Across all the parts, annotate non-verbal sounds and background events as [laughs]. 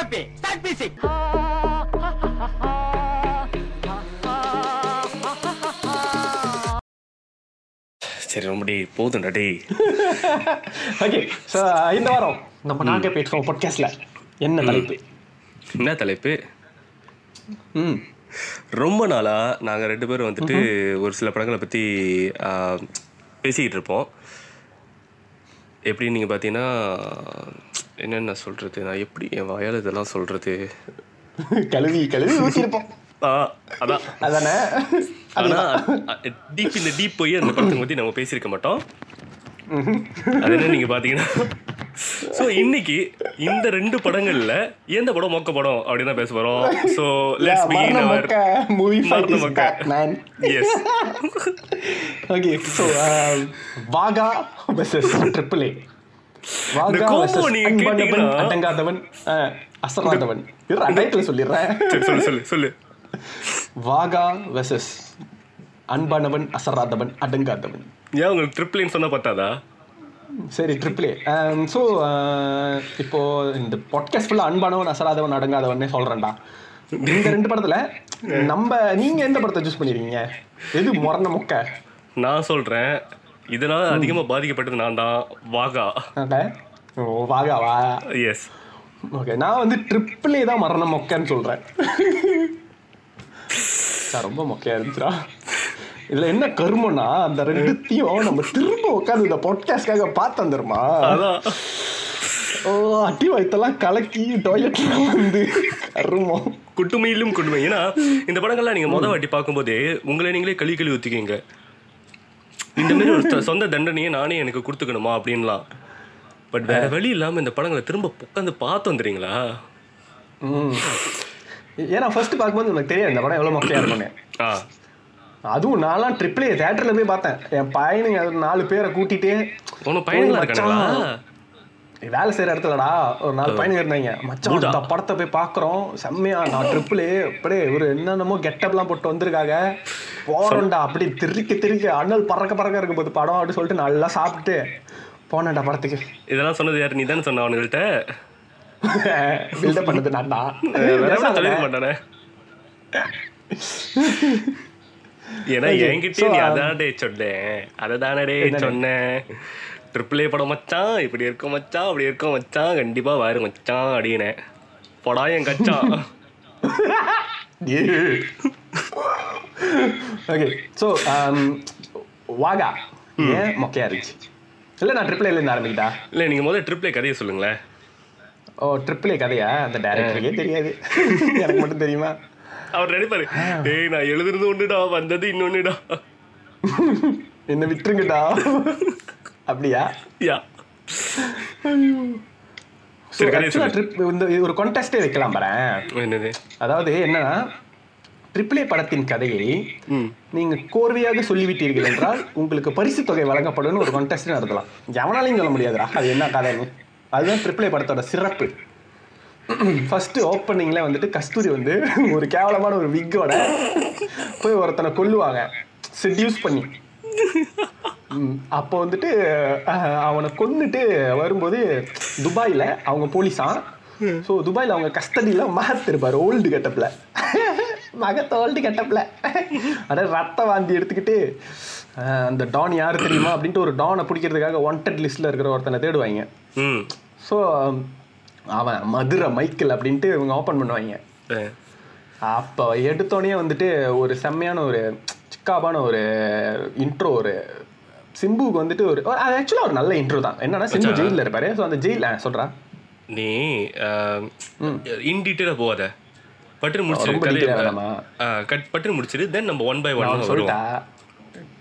happy. Start music. சரி ரொம்ப டேய் போதும்டா டேய். ஓகே ஸோ இந்த வாரம் நம்ம நாங்கள் பேசுவோம் பாட்காஸ்ட்ல என்ன தலைப்பு? என்ன தலைப்பு? ம். ரொம்ப நாளா நாங்க ரெண்டு பேரும் வந்துட்டு ஒரு சில படங்களை பத்தி ஆ, பேசிக்கிட்டு இருப்போம். எப்படி நீங்க பாத்தீங்கன்னா என்னென்ன சொல்றது? நான் எப்படி என் வாயால் இதெல்லாம் சொல்றது? கழுவி கழுவி ஊற்றிருப்போம் அதான். அதானே? டீப் இந்த டீப் போய் அந்த படத்தை பத்தி நம்ம பேசியிருக்க மாட்டோம். அது என்ன நீங்க பாத்தீங்கன்னா சோ இன்னைக்கு இந்த ரெண்டு படங்கள்ல எந்த படம் மொக்க படம் அப்படின்னு பேச போறோம்? So let's begin our movie fight மரண இஸ் மொக்க. Back man yes okay so Wagah versus triple A Adangathavan இரு டைட்டில் சொல்லிடுறேன். சொல்லு சொல்லு சொல்லு. வாகா வெர்சஸ் அன்பானவன் அசராதவன் அடங்காதவன். ஏன் உங்களுக்கு ட்ரிப்ளின்னு சொன்னா பத்தாதா? சரி ட்ரிப்ளே ஸோ இப்போ இந்த பாட்காஸ்ட் ஃபுல்லாக அன்பானவன் அசராதவன் அடங்காதவனே சொல்கிறேன்டா இந்த ரெண்டு படத்துல [laughs] நம்ம நீங்க எந்த படத்தை சூஸ் பண்ணிருக்கீங்க? எது முரண மொக்க? நான் சொல்றேன் இதனால அதிகமா பாதிக்கப்பட்டது நான் தான் வாகா. ஓ வாகா வா எஸ் ஓகே நான் வந்து ட்ரிப்பிளே தான் மரண மொக்கன்னு சொல்றேன். சார் ரொம்ப மொக்கையா இருந்துச்சுடா. இதுல என்ன கருமம்னா அந்த ரெண்டுத்தையும் நம்ம திரும்ப உட்காந்து இந்த பாட்காஸ்ட்காக பார்த்து வந்துருமா அதான். ஓ அடி வயித்தெல்லாம் கலக்கி டாய்லெட்ல வந்து கருமம். குட்டுமையிலும் குட்டுமை ஏன்னா இந்த படங்கள்லாம் நீங்க முத வாட்டி பார்க்கும்போதே உங்களை நீங்களே கழி கழி ஊத்திக்கீங்க இந்த மாதிரி ஒரு சொந்த தண்டனையை நானே எனக்கு கொடுத்துக்கணுமா அப்படின்லாம். பட் வேற வழி இல்லாம இந்த படங்களை திரும்ப உட்காந்து பார்த்து வந்துறீங்களா ம். ஏன்னா ஃபர்ஸ்ட் பார்க்கும்போது உனக்கு தெரியாது இந்த படம் எவ்வளோ மொக்கையா இருக்கும்னு. ஆ. அதுவும் நான்லாம் ட்ரிப்ளே தேட்டரில் போய் பார்த்தேன். என் பையனுங்க அது நாலு பேரை கூட்டிட்டு உனக்கு பையன்களா இருக்காங்களா வேலை செய்யற இடத்துலடா. ஒரு நாலு பையனுங்க இருந்தாங்க மச்சான். இந்த படத்தை போய் பார்க்குறோம் செம்மையா நான் ட்ரிப்ளே அப்படியே ஒரு என்னென்னமோ கெட்டப்லாம் போட்டு வந்திருக்காங்க. போறோம்டா அப்படி திருக்க திருக்க அண்ணல் பறக்க பறக்க இருக்கும் போது படம் அப்படின்னு சொல்லிட்டு நல்லா சாப்பிட்டு போனேன்டா படத்துக்கு. இதெல்லாம் சொன்னது யாரு? நீ தானே சொன்ன அவனுங்கள்ட்ட? [laughs] பில்டப் பண்ணது நான் தான். [laughs] ஏன்னா so, நீ அதானே சொன்னேன் அதை தானடே சொன்னேன் ட்ரிபிள் ஏ படம் மச்சான் இப்படி இருக்கும் மச்சான் அப்படி இருக்கும் மச்சான் கண்டிப்பா வாரு மச்சான் அப்படின்னேன் படா என் கச்சான் ஓகே ஸோ வாகா ஏன் மொக்கையா இருந்துச்சு? இல்லை நான் ட்ரிபிள் இருந்து ஆரம்பிக்கிட்டா? இல்ல நீங்க முதல்ல ட்ரிபிள் ஏ கதையை சொல்லுங்களேன். ஓ ட்ரிபிள் கதையா? அந்த டேரக்டருக்கே தெரியாது. [laughs] எனக்கு மட்டும் தெரியுமா? அவர் நினைப்பாரு டேய் நான் எழுதுறது ஒண்ணுடா வந்தது இன்னொன்னுடா. [laughs] என்ன விட்டுருங்கடா. அப்படியா? யா இந்த இது ஒரு கான்டெஸ்டே வைக்கலாம் பாரேன். என்னது? அதாவது என்னன்னா ட்ரிபிள் படத்தின் கதையை நீங்க கோர்வையாக சொல்லிவிட்டீர்கள் என்றால் உங்களுக்கு பரிசு தொகை வழங்கப்படும் ஒரு கான்டெஸ்ட் நடத்தலாம். எவனாலையும் சொல்ல முடியாதுடா. அது என்ன கதைன்னு அதுதான் ட்ரிபிள் படத்தோட சிறப்பு. ஃபர்ஸ்ட் ஓப்பனிங்ல வந்துட்டு கஸ்தூரி வந்து ஒரு கேவலமான ஒரு விக்கோட போய் ஒருத்தனை கொல்லுவாங்க. செட்யூஸ் பண்ணி. அப்போ வந்துட்டு அவனை கொன்னுட்டு வரும்போது துபாயில் அவங்க போலீஸான் ஸோ துபாயில் அவங்க கஸ்டடியில் மகத் இருப்பார் ஓல்டு கெட்டப்பில் மகத் ஓல்டு கெட்டப்பில் அட ரத்த வாந்தி எடுத்துக்கிட்டு அந்த டான் யார் தெரியுமா அப்படின்ட்டு ஒரு டானை பிடிக்கிறதுக்காக வாண்டட் லிஸ்ட்டில் இருக்கிற ஒருத்தனை தேடுவாங்க. ஸோ அவன் மதுரை மைக்கேல் அப்படின்ட்டு இவங்க ஓப்பன் பண்ணுவாங்க. அப்போ எடுத்தோடனே வந்துட்டு ஒரு செம்மையான ஒரு சிக்காபான ஒரு இன்ட்ரோ ஒரு சிம்புக்கு வந்துட்டு ஒரு அது ஆக்சுவலாக ஒரு நல்ல இன்ட்ரோ தான். என்னன்னா சிம்பு ஜெயிலில் இருப்பாரு. ஸோ அந்த ஜெயில் சொல்கிறா நீ இன் டீட்டெயிலாக போகாத. பட்டு முடிச்சிரு பட்டு முடிச்சிரு தென் நம்ம ஒன் பை ஒன் சொல்லிட்டா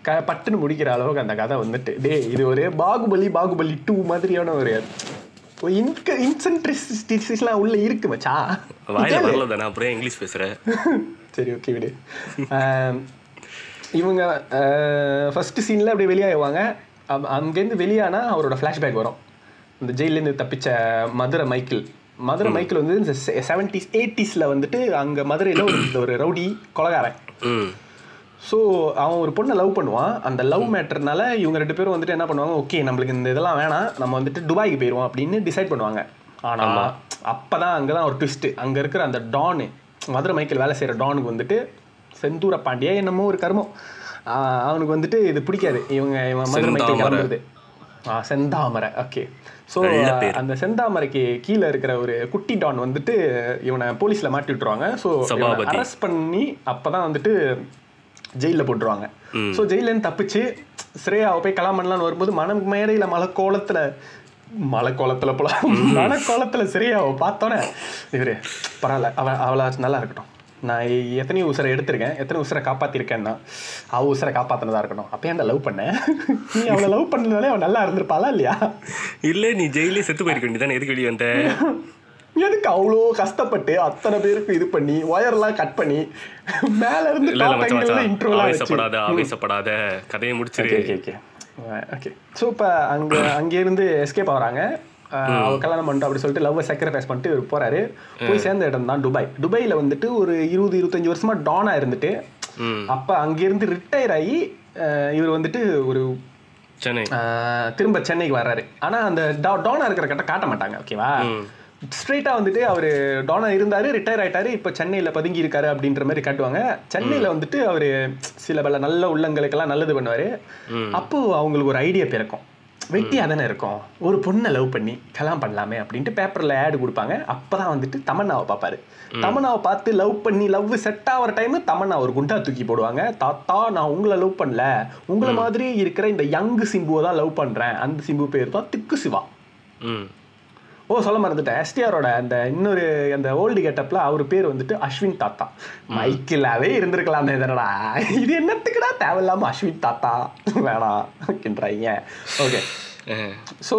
க பட்டுன்னு முடிக்கிற அளவுக்கு அந்த கதை வந்துட்டு டேய் இது ஒரு பாகுபலி பாகுபலி டூ மாதிரியான ஒரு இன்க இன்சென்ட்ரிஸ்லாம் உள்ள இருக்கு மச்சா. வாயில வரல தானே அப்புறம் இங்கிலீஷ் பேசுற? [laughs] சரி ஓகே விடு. இவங்க ஃபர்ஸ்ட் சீனில் அப்படியே வெளியாகுவாங்க அம்- அங்கேருந்து வெளியானா அவரோட ஃப்ளாஷ்பேக் வரும். இந்த ஜெயிலேருந்து தப்பிச்ச மதுரை மைக்கேல். மதுரை மைக்கேல் வந்து இந்த செவன்டிஸ் எயிட்டிஸில் வந்துட்டு அங்கே மதுரையில் ஒரு ஒரு ரவுடி கொலகாரன். ஸோ அவன் ஒரு பொண்ணை லவ் பண்ணுவான். அந்த லவ் மேட்டர்னால இவங்க ரெண்டு பேரும் வந்துட்டு என்ன பண்ணுவாங்க ஓகே நம்மளுக்கு இந்த இதெல்லாம் வேணாம். நம்ம வந்துட்டு துபாய்க்கு போயிடுவோம் அப்படின்னு டிசைட் பண்ணுவாங்க. ஆனா அப்பதான் அங்கதான் ஒரு ட்விஸ்ட் அங்க இருக்கிற அந்த டானு மதுரை மைக்கேல் வேலை செய்யற டானுக்கு வந்துட்டு செந்தூர பாண்டியா என்னமோ ஒரு கர்மம். ஆஹ் அவனுக்கு வந்துட்டு இது பிடிக்காது. இவங்க இவன் மதுரை. கிளம்புறது. ஆ செந்தாமரை. Okay so. அந்த செந்தாமரைக்கு கீழே இருக்கிற ஒரு குட்டி டான் வந்துட்டு இவனை போலீஸ்ல மாட்டி விட்டுருவாங்க. ஸோ. அரெஸ்ட் பண்ணி அப்பதான் வந்துட்டு ஜெயிலில் போட்டுருவாங்க. ஸோ ஜெயிலேருந்து தப்பிச்சு ஸ்ரேயாவை போய் கலாம் பண்ணலான்னு வரும்போது மனம் மேடையில மலை கோலத்துல மலை கோலத்துல போலாம் மலை கோலத்துல ஸ்ரேயாவை பார்த்தோன்னே இவரு பரவாயில்ல அவ அவளை நல்லா இருக்கட்டும். நான் எத்தனையோ உசுரை எடுத்திருக்கேன். எத்தனை உசுரை காப்பாத்திருக்கேன்னா அவ உசுரை காப்பாத்தினதா இருக்கட்டும் அப்பயே அந்த லவ் பண்ணேன். நீ அவளை லவ் பண்ணதுனாலே அவன் நல்லா இருந்திருப்பாளா இல்லையா? இல்ல நீ ஜெயிலே செத்து போயிருக்க வேண்டியதானே எதுக்கு வெளியே வந்த? எதுக்கு அவ்வளோ கஷ்டப்பட்டு அத்தனை பேருக்கு இது பண்ணி ஒயர்லாம் கட் பண்ணி மேல இருந்து. ஆவேசப்படாத ஆவேசப்படாத. கதையை முடிச்சிரு. ஓகே ஓகே ஓகே ஸோ இப்போ அங்கே அங்கேருந்து எஸ்கேப் ஆகுறாங்க. அவ கல்யாணம் பண்ணிட்டு அப்படி சொல்லிட்டு லவ் சாக்ரிஃபைஸ் பண்ணிட்டு இவர் போறாரு. போய் சேர்ந்த இடம் தான் துபாய் துபாயில வந்துட்டு ஒரு இருபது இருபத்தஞ்சு வருஷமா டானா இருந்துட்டு அப்ப அங்கிருந்து ரிட்டையர் ஆகி இவர் வந்துட்டு ஒரு சென்னை. திரும்ப சென்னைக்கு வர்றாரு. ஆனா அந்த டானா இருக்கிற கட்ட காட்ட மாட்டாங்க ஓகேவா ம். ஸ்ட்ரெயிட்டா வந்துட்டு அவர் டானா இருந்தாரு ரிட்டையர் ஆயிட்டாரு இப்போ சென்னையில பதுங்கி இருக்காரு அப்படின்ற மாதிரி காட்டுவாங்க. சென்னையில வந்துட்டு அவர் சில பல நல்ல உள்ளங்களுக்கெல்லாம் நல்லது பண்ணுவாரு. அப்போ அவங்களுக்கு ஒரு ஐடியா பிறக்கும். வெட்டியா தானே இருக்கும். ஒரு பொண்ணை லவ் பண்ணி கல்யாணம் பண்ணலாமே அப்படின்ட்டு பேப்பர்ல ஆட் கொடுப்பாங்க. அப்பதான் வந்துட்டு தமன்னாவை பார்ப்பாரு. தமன்னாவை பார்த்து லவ் பண்ணி லவ் செட் ஆகிற டைம் தமன்னா ஒரு குண்டா தூக்கி போடுவாங்க. தாத்தா நான் உங்களை லவ் பண்ணல. உங்களை மாதிரி இருக்கிற இந்த யங் சிம்புவை தான் லவ் பண்றேன். அந்த சிம்பு பேர் தான் திக்கு சிவா. ஓ சொல்ல மறந்துட்டேன். எஸ்டிஆரோட அந்த இன்னொரு அந்த ஓல்டு கெட்டப்ல அவர் பேர் வந்துட்டு அஸ்வின் தாத்தா. மைக்கிளாவே இருந்திருக்கலாம் இதனடா இது என்னத்துக்குடா தேவையில்லாம அஸ்வின் தாத்தா? வேணாம் அப்படின்றாங்க. ஓகே. ஸோ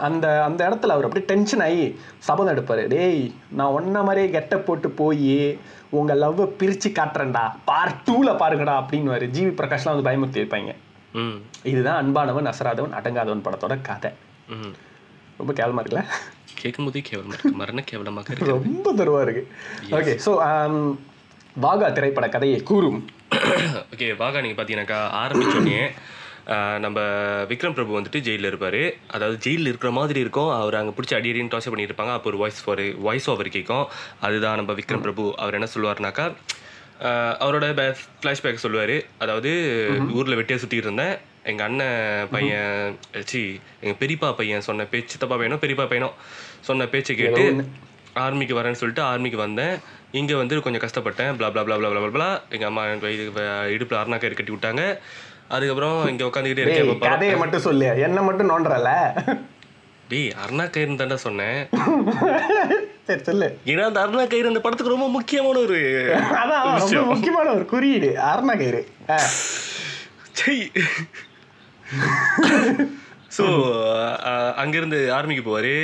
அந்த அந்த இடத்துல அவர் அப்படியே டென்ஷன் ஆகி சபதம் எடுப்பாரு. டேய் நான் ஒன்ன மாதிரியே கெட்ட போட்டு போய் உங்க லவ்வை பிரிச்சு காட்டுறேன்டா. பார்ட் டூல பாருங்கடா அப்படின்னு ஜிவி பிரகாஷ்லாம் வந்து பயமுறுத்தி இருப்பாங்க. ம். இதுதான் அன்பானவன் அசராதவன் அடங்காதவன் படத்தோட கதை. ம். ரொம்ப கேவலமா இருக்குல்ல? கேட்கும் போதே கேவலமா இருக்கு. மரண கேவலமாக இருக்கு. ரொம்ப தருவா இருக்கு. ஓகே ஸோ வாகா திரைப்பட கதையை கூறும். ஓகே வாகா நீங்கள் பார்த்தீங்கன்னாக்கா ஆரம்பிச்சோடனே [clears throat] நம்ம விக்ரம் பிரபு வந்துட்டு ஜெயிலில் இருப்பார். அதாவது ஜெயிலில் இருக்கிற மாதிரி இருக்கும். அவர் அங்கே பிடிச்சி அடி அடின்னு டார்ச்சர் பண்ணியிருப்பாங்க. அப்போ ஒரு வாய்ஸ் ஒரு வாய்ஸ் ஓவர் கேட்கும் அதுதான் நம்ம விக்ரம் பிரபு. அவர் என்ன சொல்லுவார்னாக்கா அவரோட ஃப்ளாஷ்பேக் சொல்லுவார். அதாவது ஊரில் வெட்டியாக சுற்றிட்டு இருந்தேன். எங்கள் அண்ணன் பையன் சி எங்கள் பெரியப்பா பையன் சொன்ன பேச்சு சித்தப்பா பையனோ பெரியப்பா பையனோ சொன்ன பேச்சை கேட்டு ஆர்மிக்கு வரேன்னு சொல்லிட்டு ஆர்மிக்கு வந்தேன். இங்கே வந்து கொஞ்சம் கஷ்டப்பட்டேன். blah blah blah blah blah எங்கள் அம்மா எனக்கு வ- இடுப்புல அருணா கயிறு கட்டி விட்டாங்க. அதுக்கப்புறம் இங்கே உட்காந்துக்கிட்டே இருக்கேன். கதையை மட்டும் சொல்லு. என்ன மட்டும் நோன்றல டேய் அருணா கயிறு தாண்டா சொன்னேன். சரி சொல்லு. ஏன்னா அந்த அருணா கயிறு அந்த படத்துக்கு ரொம்ப முக்கியமான ஒரு அதான் ரொம்ப முக்கியமான ஒரு குறியீடு. அருணா கயிறு. ஆ. ஸோ அங்கேருந்து ஆர்மிக்கு போவார்.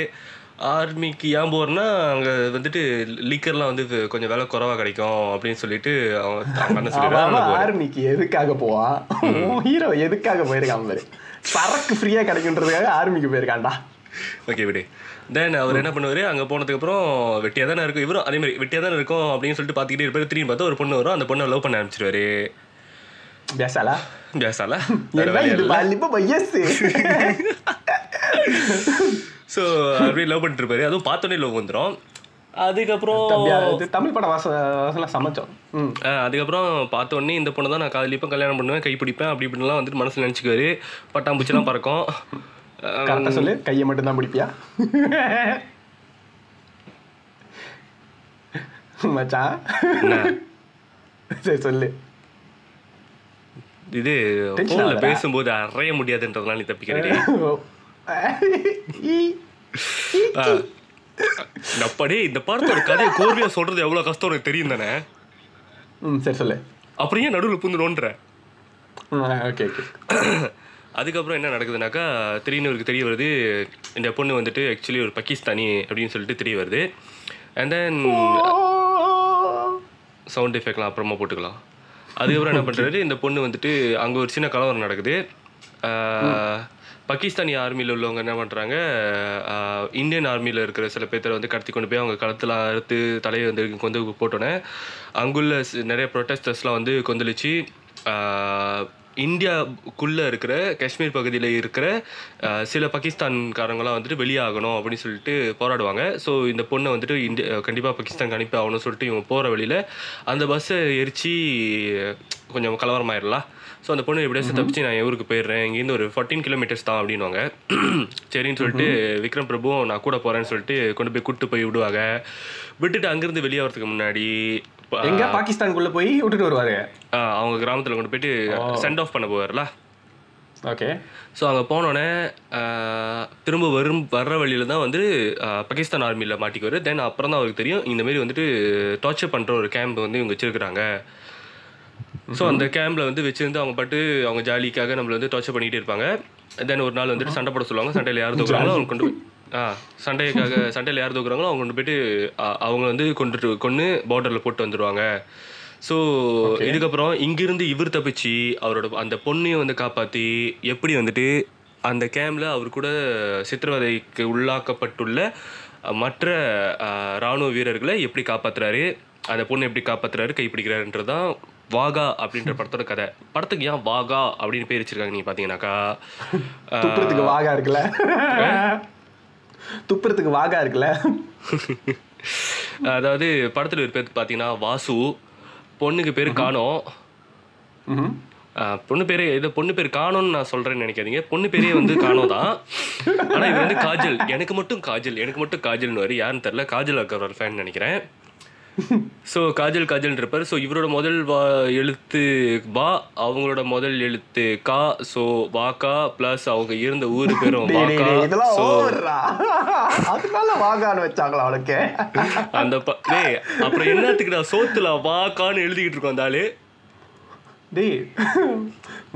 ஆர்மிக்கு ஏன் போகிறேன்னா அங்கே வந்துட்டு லீக்கர்லாம் வந்து கொஞ்சம் விலை குறவா கிடைக்கும் அப்படின்னு சொல்லிட்டு அவங்க ஆர்மிக்கு எதுக்காக போவான் ஹீரோ எதுக்காக போயிருக்கான் பாரு. சரக்கு ஃப்ரீயா கிடைக்குன்றதுக்காக ஆர்மிக்கு போயிருக்கான்டா. ஓகே விடு. தென் அவர் என்ன பண்ணுவார்? அங்கே போனதுக்கப்புறம் வெட்டியாக தானே இருக்கும். இவரும் அதே மாதிரி வெட்டியாக தானே இருக்கும் அப்படின்னு சொல்லிட்டு பார்த்துக்கிட்டே இருப்பாரு. திரும்பி பார்த்தா ஒரு பொண்ணு வரும். அந்த பொண்ணை லவ் பண்ண ஆரம்பிச்சிருவாரு. பேசலா பேசால என்ன இது பாலிப்ப பையஸ் ஸோ அப்படியே லவ் பண்ணிட்டு இருப்பாரு அதுவும் பார்த்தோன்னே லவ் வந்துடும் அதுக்கப்புறம் தமிழ் படம் வாச வாசலாம் சமைச்சோம் அதுக்கப்புறம் பார்த்த உடனே இந்த பொண்ணை தான் நான் காதலிப்பேன் கல்யாணம் பண்ணுவேன் கை பிடிப்பேன் அப்படி இப்படிலாம் வந்துட்டு மனசில் நினச்சிக்குவாரு பட்டாம்பூச்சிலாம் பறக்கும் ஆ, கரெக்டா சொல்லு கையை மட்டும் தான் பிடிப்பியா மச்சான்? சரி சொல்லு இது ஃபோனில்? பேசும்போது அறைய முடியாதுன்றதுனால நீ தப்பிக்கிறேன் [laughs] அப்படே இந்த படத்தோட கதையை கோர்வையா சொல்றது எவ்வளவு கஷ்டம் உனக்கு தெரியும் தானே? ம் சரி சொல்லு. அப்புறம் ஏன் நடுவில் புந்து நோன்ற ஓகே ஓகே அதுக்கப்புறம் என்ன நடக்குதுனாக்கா திடீர்னு இவருக்கு தெரிய வருது இந்த பொண்ணு வந்துட்டு ஆக்சுவலி ஒரு பாகிஸ்தானி அப்படின்னு சொல்லிட்டு தெரிய வருது. அண்ட் தென் சவுண்ட் எஃபெக்ட்லாம் அப்புறமா போட்டுக்கலாம். அதுக்கப்புறம் என்ன [laughs] பண்ணுறாரு இந்த பொண்ணு வந்துட்டு அங்கே ஒரு சின்ன கலவரம் நடக்குது. பாகிஸ்தானி ஆர்மியில் உள்ளவங்க என்ன பண்ணுறாங்க இந்தியன் ஆர்மியில் இருக்கிற சில பேர்த்த வந்து கடத்தி கொண்டு போய் அவங்க களத்தில் அறுத்து தலையை வந்து கொண்டு போட்டோன்னே அங்குள்ள நிறைய ப்ரொட்டஸ்டர்ஸ்லாம் வந்து கொந்தளிச்சு ஆஹ், இந்தியாக்குள்ளே இருக்கிற காஷ்மீர் பகுதியில் இருக்கிற சில பாகிஸ்தான்காரங்களாம் வந்துட்டு வெளியாகணும் அப்படின்னு சொல்லிட்டு போராடுவாங்க. ஸோ இந்த பொண்ணை வந்துட்டு இந்தியா கண்டிப்பாக பாகிஸ்தானுக்கு அனுப்பி ஆகணும்னு சொல்லிட்டு இவங்க போகிற வழியில் அந்த பஸ்ஸை எரிச்சு கொஞ்சம் கலவரமாயிடலாம் ஸோ அந்த பொண்ணு எப்படியாச்சும் தப்பிச்சு நான் ஊருக்கு போயிடுறேன். இங்கேருந்து ஒரு ஃபார்ட்டீன் கிலோமீட்டர்ஸ் தான் அப்படின்வாங்க சரின்னு சொல்லிட்டு விக்ரம் பிரபுவும் நான் கூட போகிறேன்னு சொல்லிட்டு கொண்டு போய் கூட்டு போய் விடுவாங்க. விட்டுட்டு அங்கேருந்து வெளியே வரதுக்கு முன்னாடி எங்க பாகிஸ்தானுக்குள்ள போய் விட்டுட்டு வருவாரு? அவங்க கிராமத்தில் கொண்டு போயிட்டு சென்ட் ஆஃப் பண்ண போவார்ல? ஓகே. ஸோ அங்கே போனோடனே திரும்ப வரும் வர்ற வழியில தான் வந்து பாகிஸ்தான் ஆர்மியில் மாட்டிக்குவார். தென் அப்புறம் தான் அவருக்கு தெரியும் இந்த மாதிரி வந்துட்டு டார்ச்சர் பண்ணுற ஒரு கேம்ப் வந்து இவங்க வச்சிருக்கிறாங்க. ஸோ அந்த கேம்பில் வந்து வச்சிருந்து அவங்க பாட்டு அவங்க ஜாலிக்காக நம்மள வந்து டார்ச்சர் பண்ணிகிட்டே இருப்பாங்க. தென் ஒரு நாள் வந்துட்டு சண்டை போட சொல்லுவாங்க. சண்டையில் யார் தூக்குறாங்களோ அவங்க கொண்டு போய் சண்டைக்காக சண்டையில் யார் தூக்குறாங்களோ அவங்க கொண்டு போயிட்டு அவங்க வந்து கொண்டுட்டு கொண்டு பார்டரில் போட்டு வந்துடுவாங்க ஸோ இதுக்கப்புறம் இங்கிருந்து இவர் தப்பிச்சு அவரோட அந்த பொண்ணையும் வந்து காப்பாற்றி எப்படி வந்துட்டு அந்த கேம்ல அவர் கூட சித்திரவதைக்கு உள்ளாக்கப்பட்டுள்ள மற்ற அஹ், ராணுவ வீரர்களை எப்படி காப்பாத்துறாரு அந்த பொண்ணை எப்படி காப்பாத்துறாரு கைப்பிடிக்கிறாருன்றது தான் வாகா அப்படின்ற படத்தோட கதை. படத்துக்கு ஏன் வாகா அப்படின்னு பேர் வச்சிருக்காங்க நீங்க பாத்தீங்கன்னாக்கா? [laughs] அஹ், துப்புறதுக்கு வாகா இருக்குல்ல? துப்புறதுக்கு வாகா இருக்குல்ல? [laughs] அதாவது படத்துல ஒரு பேர் பாத்தீங்கன்னா வாசு பொண்ணுக்கு பேர் காணோம் பொண்ணு பேரே இது பொண்ணு பேர் காணோன்னு நான் சொல்றேன்னு நினைக்காதீங்க. பொண்ணு பேரே வந்து காணோ தான். ஆனா இது வந்து காஜல். எனக்கு மட்டும் காஜல் எனக்கு மட்டும் காஜல்னு வரும் யாருன்னு தெரியல. காஜல் அக்கர் ஃபேன் நினைக்கிறேன். ஸோ காஜல் காஜல் இருப்பார். ஸோ இவரோட முதல் வா எழுத்து வா அவங்களோட முதல் எழுத்து கா. ஸோ வாக்கா ப்ளஸ் அவங்க இருந்த ஊர் பேரும் வாக்கா ஸோ அதனால வாகான்னு வச்சாங்களா அவளுக்கு? அந்த டேய் அப்புறம் என்னத்துக்கு நான் சோத்துல வாக்கான்னு எழுதிக்கிட்டு இருக்கோம் அந்த டேய்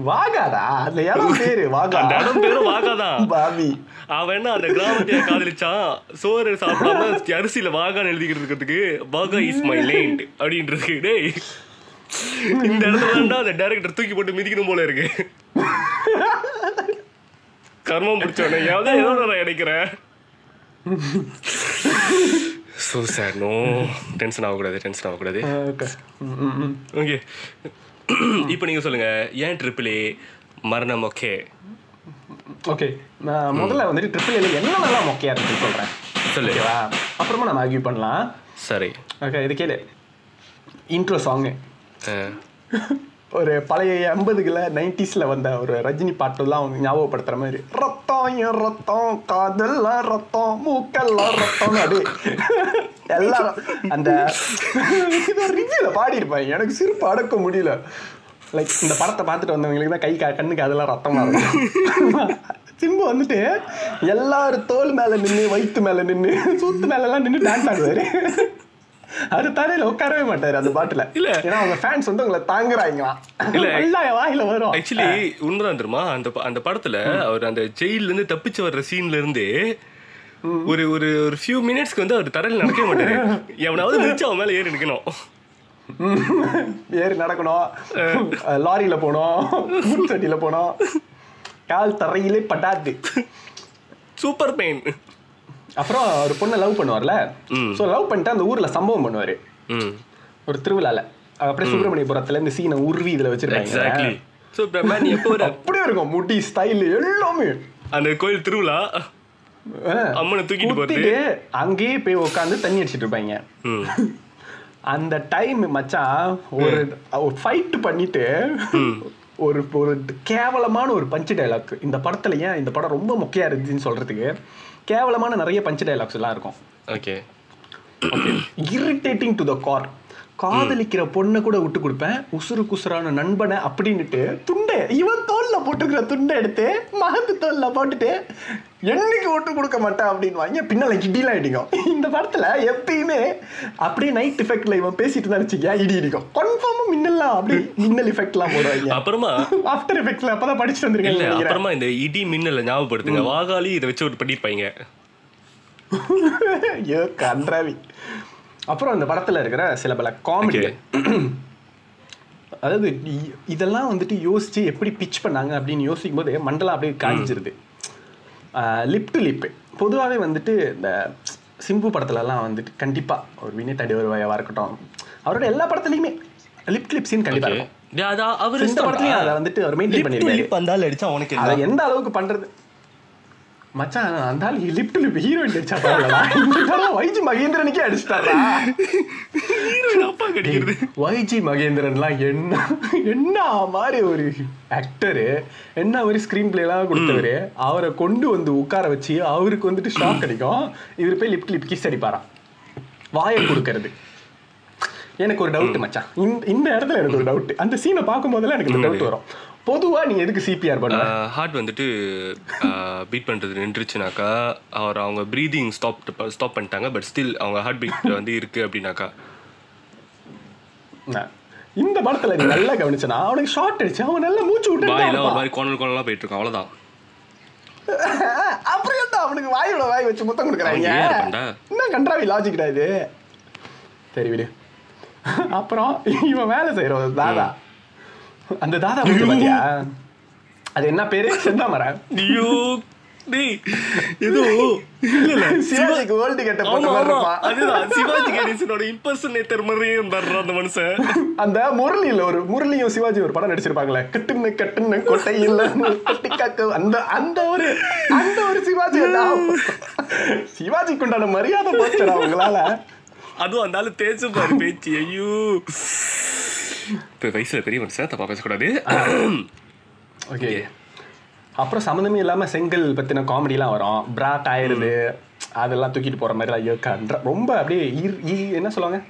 வாகாடா அந்த இடம் பேரு வாகா அந்த இடம் பேரும் வாக்கா தான். பாவி அவன் அந்த கிராமத்தைய காதலிச்சான்? சோறு சாப்பிடாம அரிசியில வாகான்னு எழுதிக்கிட்டு இருக்கிறதுக்கு வாகா இஸ் மை லேண்ட் அப்படின்றது. டேய். இந்த இடத்துல அந்த டைரக்டர் தூக்கி போட்டு மிதிக்கணும் போல இருக்கு. கர்மம் பிடிச்சவனே. ஏதோ ஏதோ நான் நினைக்கிறேன் ஸோ சார் நோ டென்ஷன் ஆகக்கூடாது டென்ஷன் ஆகக்கூடாது. ஓகே இப்போ நீங்க சொல்லுங்க. ஏன் ட்ரிபிள் ஏ மரணம்? ஓகே ஓகே நான் முதல்ல வந்துட்டு ட்ரிபிள் ஏல என்ன நல்லா மொக்கையா இருக்குன்னு சொல்றேன். சொல்லு. ஓகேவா அப்புறமா நம்ம ஆர்கியூ பண்ணலாம். சரி. ஓகே இது கேளு. இன்ட்ரோ சாங்கு ஒரு பழைய எண்பதுகளை நைன்டிஸில் வந்த ஒரு ரஜினி பாட்டுலாம் அவங்க ஞாபகப்படுத்துற மாதிரி. ரத்தம் என் ரத்தம் காதெல்லாம் ரத்தம் மூக்கெல்லாம் ரத்தம் அப்படியே. எல்லாரும் அந்த இது ரிவ்யூவில் பாடியிருப்பாங்க எனக்கு சிரிப்பு அடக்க முடியல. லைக் இந்த படத்தை பார்த்துட்டு வந்தவங்களுக்கு தான் கை கா கண்ணுக்கு அதெல்லாம் ரத்தமாக இருக்கும். [laughs] சிம்பு வந்துட்டு எல்லாரும் தோல் மேலே நின்று வயிற்று மேலே நின்று சூத்து மேலெல்லாம் நின்று டான்ஸ் ஆடுவாரு. அது தரையில உட்காரவே மாட்டாரு அந்த பாட்டுல. இல்ல. ஏன்னா அவங்க ஃபேன்ஸ் வந்து உங்களை தாங்குறாங்களாம் இல்ல. என் வாயில வரும். ஆக்சுவலி உண்மைதான் தெரியுமா? அந்த அந்த படத்துல அவர் அந்த ஜெயில இருந்து தப்பிச்சு வர்ற சீன்ல இருந்து ஒரு ஒரு ஒரு ஃபியூ மினிட்ஸ்க்கு வந்து அவர் தரையில் நடக்கவே மாட்டாரு. [laughs] எவனாவது மிதிச்சு அவன் மேல ஏறி நிக்கணும். [laughs] ஏறி நடக்கணும். லாரியில போனோம். முச்சட்டியில போனோம். கால் தரையிலே பட்டாது. சூப்பர் பெயின் அப்புறம் ஒரு பொண்ணை லவ் பண்ணுவார்ல. ஸோ லவ் பண்ணிட்டு அந்த ஊர்ல சம்பவம் பண்ணுவாரு. ஒரு திருவிழால. அப்படியே சுப்பிரமணியபுரத்துல இந்த சீனை உருவி இதுல வச்சிருக்காங்க வர? அப்படியே இருக்கும். முடி ஸ்டைல் எல்லாமே. அந்த கோயில் திருவிழா. அம்மனை தூக்கிட்டு அங்கேயே போய் உட்காந்து தண்ணி அடிச்சிட்டு இருப்பாங்க. அந்த டைம் மச்சான் ஒரு ஃபைட் பண்ணிட்டு ஒரு ஒரு கேவலமான ஒரு பஞ்சு டைலாக் இந்த படத்துல ஏன் இந்த படம் ரொம்ப மொக்கையா இருந்துச்சுன்னு சொல்றதுக்கு கேவலமான நிறைய பஞ்சு டைலாக்ஸ் எல்லாம் இருக்கும். Okay irritating to the core காதலிக்கிற பொண்ணை கூட விட்டு கொடுப்பேன். உசுறு குசுறான நண்பனை அப்படின்னுட்டு துண்டை இவன் தோல்ல போட்டுக்கிற துண்டை எடுத்து மகத்து தோல்ல போட்டுட்டு என்னைக்கு விட்டு கொடுக்க மாட்டேன் அப்படின்னு வாங்கி பின்னால இடிலாம் இடிக்கும். இந்த படத்துல எப்பயுமே அப்படியே நைட் எஃபெக்ட்ல இவன் பேசிட்டு தான் வச்சுக்கியா இடி இடிக்கும். கன்ஃபார்மா மின்னல்லாம் அப்படியே மின்னல் எஃபெக்ட்லாம் போடுவாங்க. அப்புறமா ஆஃப்டர் எஃபெக்ட்ஸ்ல அப்பதான் படிச்சுட்டு வந்திருக்கேன் அப்புறமா இந்த இடி மின்னல ஞாபகப்படுத்துங்க. வாகாலி இதை வச்சு ஒரு பண்ணிருப்பாங்க ஐயோ கன்றாவி. அப்புறம் இந்த படத்துல இருக்கிற சில பல காமெடி [clears throat] அதாவது இதெல்லாம் வந்துட்டு யோசிச்சு எப்படி பிச் பண்ணாங்க அப்படின்னு யோசிக்கும் போது மண்டலம் அப்படியே காய்ஞ்சிருது லிப் டு லிப் பொதுவாகவே வந்துட்டு இந்த சிம்பு படத்துலலாம் வந்துட்டு கண்டிப்பா ஒரு வினய் தடி வருவாயாவா இருக்கட்டும். அவரோட எல்லா படத்துலையுமே லிப் லிப் சீன் கண்டிப்பா Okay. இருக்கும். அவர் இந்த படத்துலயும் அதை வந்துட்டு அவர் மெயின்டைன் பண்ணிருக்காரு அந்த ஆள் அடிச்சா உனக்கு எந்த அளவுக்கு பண்றது? மச்சான் அந்த ஆள் லிப் டு லிப் ஹீரோயின் அடிச்சா பரவாயில்லடா இந்த படம் வைஜி மகேந்திரனுக்கே அடிச்சிட்டாரா? அப்பா கடிக்கிறது. வைஜி மகேந்திரன்லாம் என்ன என்ன மாதிரி ஒரு ஆக்டரு என்ன மாதிரி ஸ்க்ரீன் பிளேலாம் கொடுத்தவரு? அவரை கொண்டு வந்து உட்கார வச்சு அவருக்கு வந்துட்டு ஷாக் அடிக்கும். இவர் போய் லிப் லிப் கிஸ் அடிப்பாராம். வாயை கொடுக்கறது. எனக்கு ஒரு டவுட் மச்சான். இந்த இந்த இடத்துல எனக்கு ஒரு டவுட் அந்த சீனை பார்க்கும் போதெல்லாம் எனக்கு இந்த டவுட் வரும். பொதுவா நீ எதுக்கு சிபிஆர் பண்ணுவ? ஹார்ட் வந்துட்டு பீட் பண்ணுறது நின்றுச்சுனாக்கா அவர் அவங்க ப்ரீதிங் ஸ்டாப் ஸ்டாப் பண்ணிட்டாங்க பட் ஸ்டில் அவங்க ஹார்ட் பீட் வந்து இருக்கு அப்படின்னாக்கா. இந்த படத்துல நீ நல்லா கவனிச்சனா அவனுக்கு ஷார்ட் அடிச்சு அவன் நல்லா மூச்சு விட்டு வாயில ஒரு மாதிரி கோணல் கோணலாம் போயிட்டு இருக்கோம் அவ்வளோதான் அப்புறம் என்ன அவனுக்கு வாயோட வாய் வச்சு முத்தம் கொடுக்குறாங்க? என்ன கன்றாவி லாஜிக்டா இது? சரி விடு. அப்புறம் இவன் வேலை செய்யற ஒரு தாதா. அந்த தாதா பத்தி பாத்தியா? அது என்ன பேரு? செந்தாமரன் ஐயோ. டேய் ஏதோ. இல்ல இல்ல. [laughs] சிவாஜிக்கு ஓல்டு கெட்ட போட்ட ஆமா மாதிரி ஆமா இருப்பான். அதுதான். சிவாஜி கணேசனோட இம்பர்சனேட்டர் மாதிரியே இருந்தாரு அந்த மனுஷன். அந்த முரளியில ஒரு முரளியும் சிவாஜி ஒரு படம் நடிச்சிருப்பாங்களே. கட்டுன்னு கட்டுன்னு கொட்டை இல்ல கொட்டி காக்க அந்த அந்த ஒரு அந்த ஒரு சிவாஜி சிவாஜிக்கு உண்டான மரியாதை போச்சுடா உங்களால அதுவும் அந்த ஆளு பேசும் பாரு பேச்சு. ஐயோ. இப்ப வயசுல பெரிய மனுஷன் தப்பா பேசக்கூடாது. ஓகே அப்புறம் சம்மந்தமே இல்லாம செங்கல் பத்தின காமெடிலாம் வரும். பிராட் ஆயிருது அதெல்லாம் தூக்கிட்டு போற மாதிரி எல்லாம் இருக்கா ரொம்ப அப்படியே ஈர்- ஈ- என்ன சொல்லுவாங்க?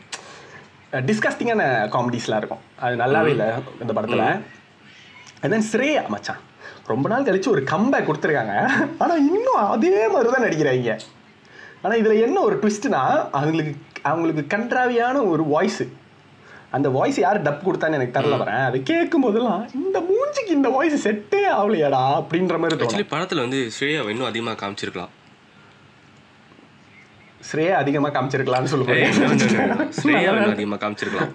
டிஸ்கஸ்டிங்கான காமெடிஸ்லாம் இருக்கும். அது நல்லாவே இல்லை இந்த படத்துல. அதான் ஸ்ரேயா மச்சான். ரொம்ப நாள் கழிச்சு ஒரு கம்பேக் கொடுத்துருக்காங்க. ஆனா இன்னும் அதே மாதிரி தான் நடிக்கிறாங்க. ஆனா இதுல என்ன ஒரு ட்விஸ்ட்னா அவங்களுக்கு அவங்களுக்கு கன்றாவியான ஒரு வாய்ஸ் அந்த வாய்ஸ் யார் டப் கொடுத்தான்னு எனக்கு தரல வரேன் அது கேட்கும் போதெல்லாம் இந்த மூஞ்சிக்கு இந்த வாய்ஸ் செட்டே ஆகலையாடா அப்படின்ற மாதிரி ஆக்சுவலி படத்துல வந்து ஸ்ரேயாவை இன்னும் அதிகமா காமிச்சிருக்கலாம். ஸ்ரேயா அதிகமா காமிச்சிருக்கலாம்னு. சொல்லுவாங்க. ஸ்ரேயாவை இன்னும் அதிகமா காமிச்சிருக்கலாம்.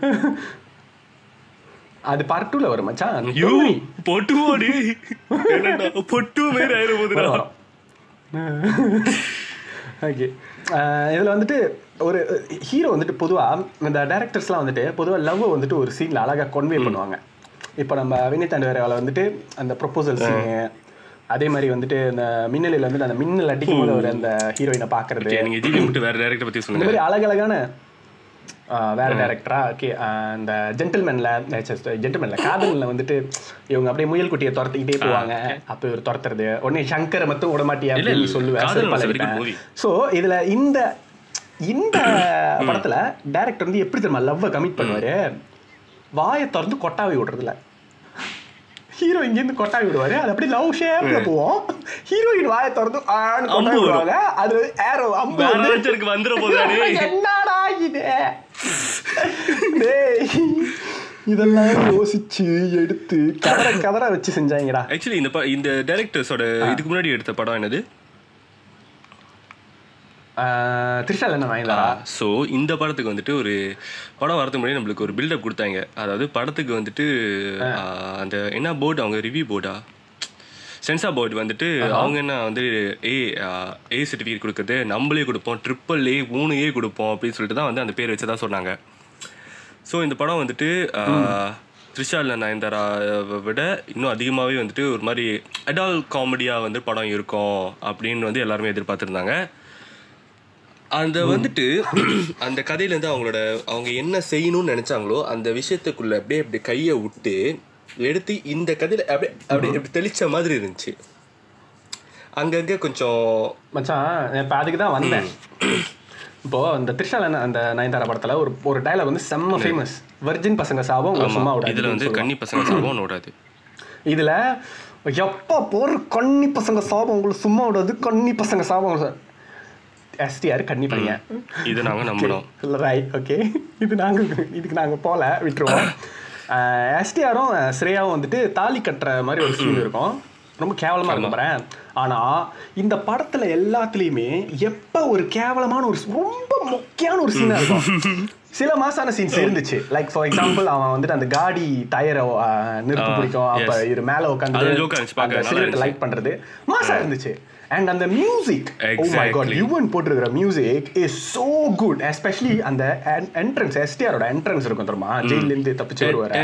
அது பார்ட் டூல வரும் மச்சான். ஐயோ பொட்டுவோடி என்னடா பொட்டு மாரி ஆயிரும் போதுடா. ஓகே [laughs] இதில் வந்துட்டு ஒரு ஹீரோ வந்துட்டு பொதுவாக இந்த டேரக்டர்ஸ்லாம் வந்துட்டு பொதுவாக லவ் வந்துட்டு ஒரு சீனில் அழகாக கொன்வே பண்ணுவாங்க. இப்போ நம்ம வினிதாண்டு வேற வந்துட்டு அந்த ப்ரொப்போசல் சீனு அதே மாதிரி வந்துட்டு இந்த மின்னலில் வந்துட்டு அந்த மின்னல் அடிக்கும் போது அவர் அந்த ஹீரோயினை பார்க்கறது Okay, நீங்க ஜிவி மட்டும் வேற டேரக்டர் பத்தி இந்த சொல்லுங்க. மாதிரி அழகழகான வேற டேரக்டரா ஓகே இந்த ஜென்டில்மேன்ல ஜென்டில்மேன்ல காதல்ல வந்துட்டு இவங்க அப்படியே முயல் குட்டியை துரத்திக்கிட்டே போவாங்க. அப்போ இவர் துரத்துறது. உடனே சங்கரை மட்டும் விட மாட்டியா இல்ல, அப்படின்னு. சொல்லுவேன். ஸோ இதுல இந்த இந்த படத்துல டைரக்டர் வந்து எப்படி தெரியுமா லவ்வை கமிட் பண்ணுவாரு? வாயை திறந்து கொட்டாவி விடுறதுல ஹீரோ இங்கேருந்து கொட்டாவி விடுவாரு. அது அப்படியே லவ் ஷேப்ல போவோம். ஹீரோயின் வாயை திறந்து ஆன்னு கொட்டாவி. விடுவாங்க. அது ஏரோ அம்பு வந்துட போதாடி [laughs] என்னடா இது? இதெல்லாம் யோசிச்சு எடுத்து கதற கதற வச்சு செஞ்சாங்கடா. ஆக்சுவலி இந்த இந்த டைரக்டர்ஸோட இதுக்கு முன்னாடி எடுத்த படம் என்னது? த்ரிஷால் என்ன வாங்கிதாரா ஸோ இந்த படத்துக்கு வந்துட்டு ஒரு படம் வரதுக்கு முன்னாடி நம்மளுக்கு ஒரு பில்டப் கொடுத்தாங்க. அதாவது படத்துக்கு வந்துட்டு அந்த என்ன போர்டு அவங்க ரிவ்யூ போர்டா சென்சார் போர்டு வந்துட்டு அவங்க என்ன வந்து ஏ ஏ சர்டிஃபிகேட் கொடுக்குறது நம்மளே கொடுப்போம் ட்ரிப்பிள் ஏ மூணு ஏ கொடுப்போம் அப்படின்னு சொல்லிட்டு தான் வந்து அந்த பேர் வச்சு தான் சொன்னாங்க. ஸோ இந்த படம் வந்துட்டு த்ரிஷால நயன்தாராவை விட இன்னும் அதிகமாகவே வந்துட்டு ஒரு மாதிரி அடால் காமெடியாக வந்து படம் இருக்கும் அப்படின்னு வந்து எல்லாருமே எதிர்பார்த்துருந்தாங்க. அந்த வந்துட்டு அந்த கதையிலேருந்து அவங்களோட அவங்க என்ன செய்யணும்னு நினைச்சாங்களோ அந்த விஷயத்துக்குள்ள அப்படியே அப்படி கையை விட்டு எடுத்து இந்த கதையில அப்படியே அப்படியே இப்படி தெளிச்ச மாதிரி இருந்துச்சு. அங்கங்க கொஞ்சம் மச்சான் இப்போ அதுக்கு தான் வந்தேன். இப்போ இந்த த்ரிஷால் என்ன அந்த நயன்தாரா படத்துல ஒரு ஒரு டைலாக் வந்து செம்ம ஃபேமஸ் வர்ஜின் பசங்க சாபம் ஒரு சும்மா ஆமா, இதுல விடாது வந்து கன்னி பசங்க சாபம் ஓடாது இதுல எப்பா போற கன்னி பசங்க சாபம் உங்களுக்கு சும்மா விடாது கன்னி பசங்க சாபம் எஸ்டிஆர் கன்னி பையன் இதை நாங்க நம்பணும் ரைட் ஓகே இது நாங்க இதுக்கு நாங்க போல விட்டுருவோம். [coughs] எஸ்டிஆரும் ஸ்ரேயாவும் வந்துட்டு தாலி கட்டுற மாதிரி ஒரு சீன் இருக்கும். ரொம்ப கேவலமா இருக்கும் பாரேன். ஆனா இந்த படத்துல எல்லாத்துலயுமே எப்ப ஒரு கேவலமான ஒரு ரொம்ப முக்கியமான ஒரு சீனா இருக்கும். [laughs] சில மாசான சீன்ஸ் இருந்துச்சு. லைக் ஃபார் எக்ஸாம்பிள் அவன் வந்துட்டு அந்த காடி டயரை நிறுத்த பிடிக்கும். அப்ப. இரு மேல உட்காந்து சிகரெட். லைட் பண்றது. மாசா இருந்துச்சு. அண்ட் அந்த music oh my God. Yuvan போட்டிருக்கிற music is so good especially அந்த என்ட்ரன்ஸ் எஸ்டிஆரோட என்ட்ரன்ஸ் இருக்கும் தெரியுமா? ஜெயில இருந்து தப்பிச்சு வருவாரு.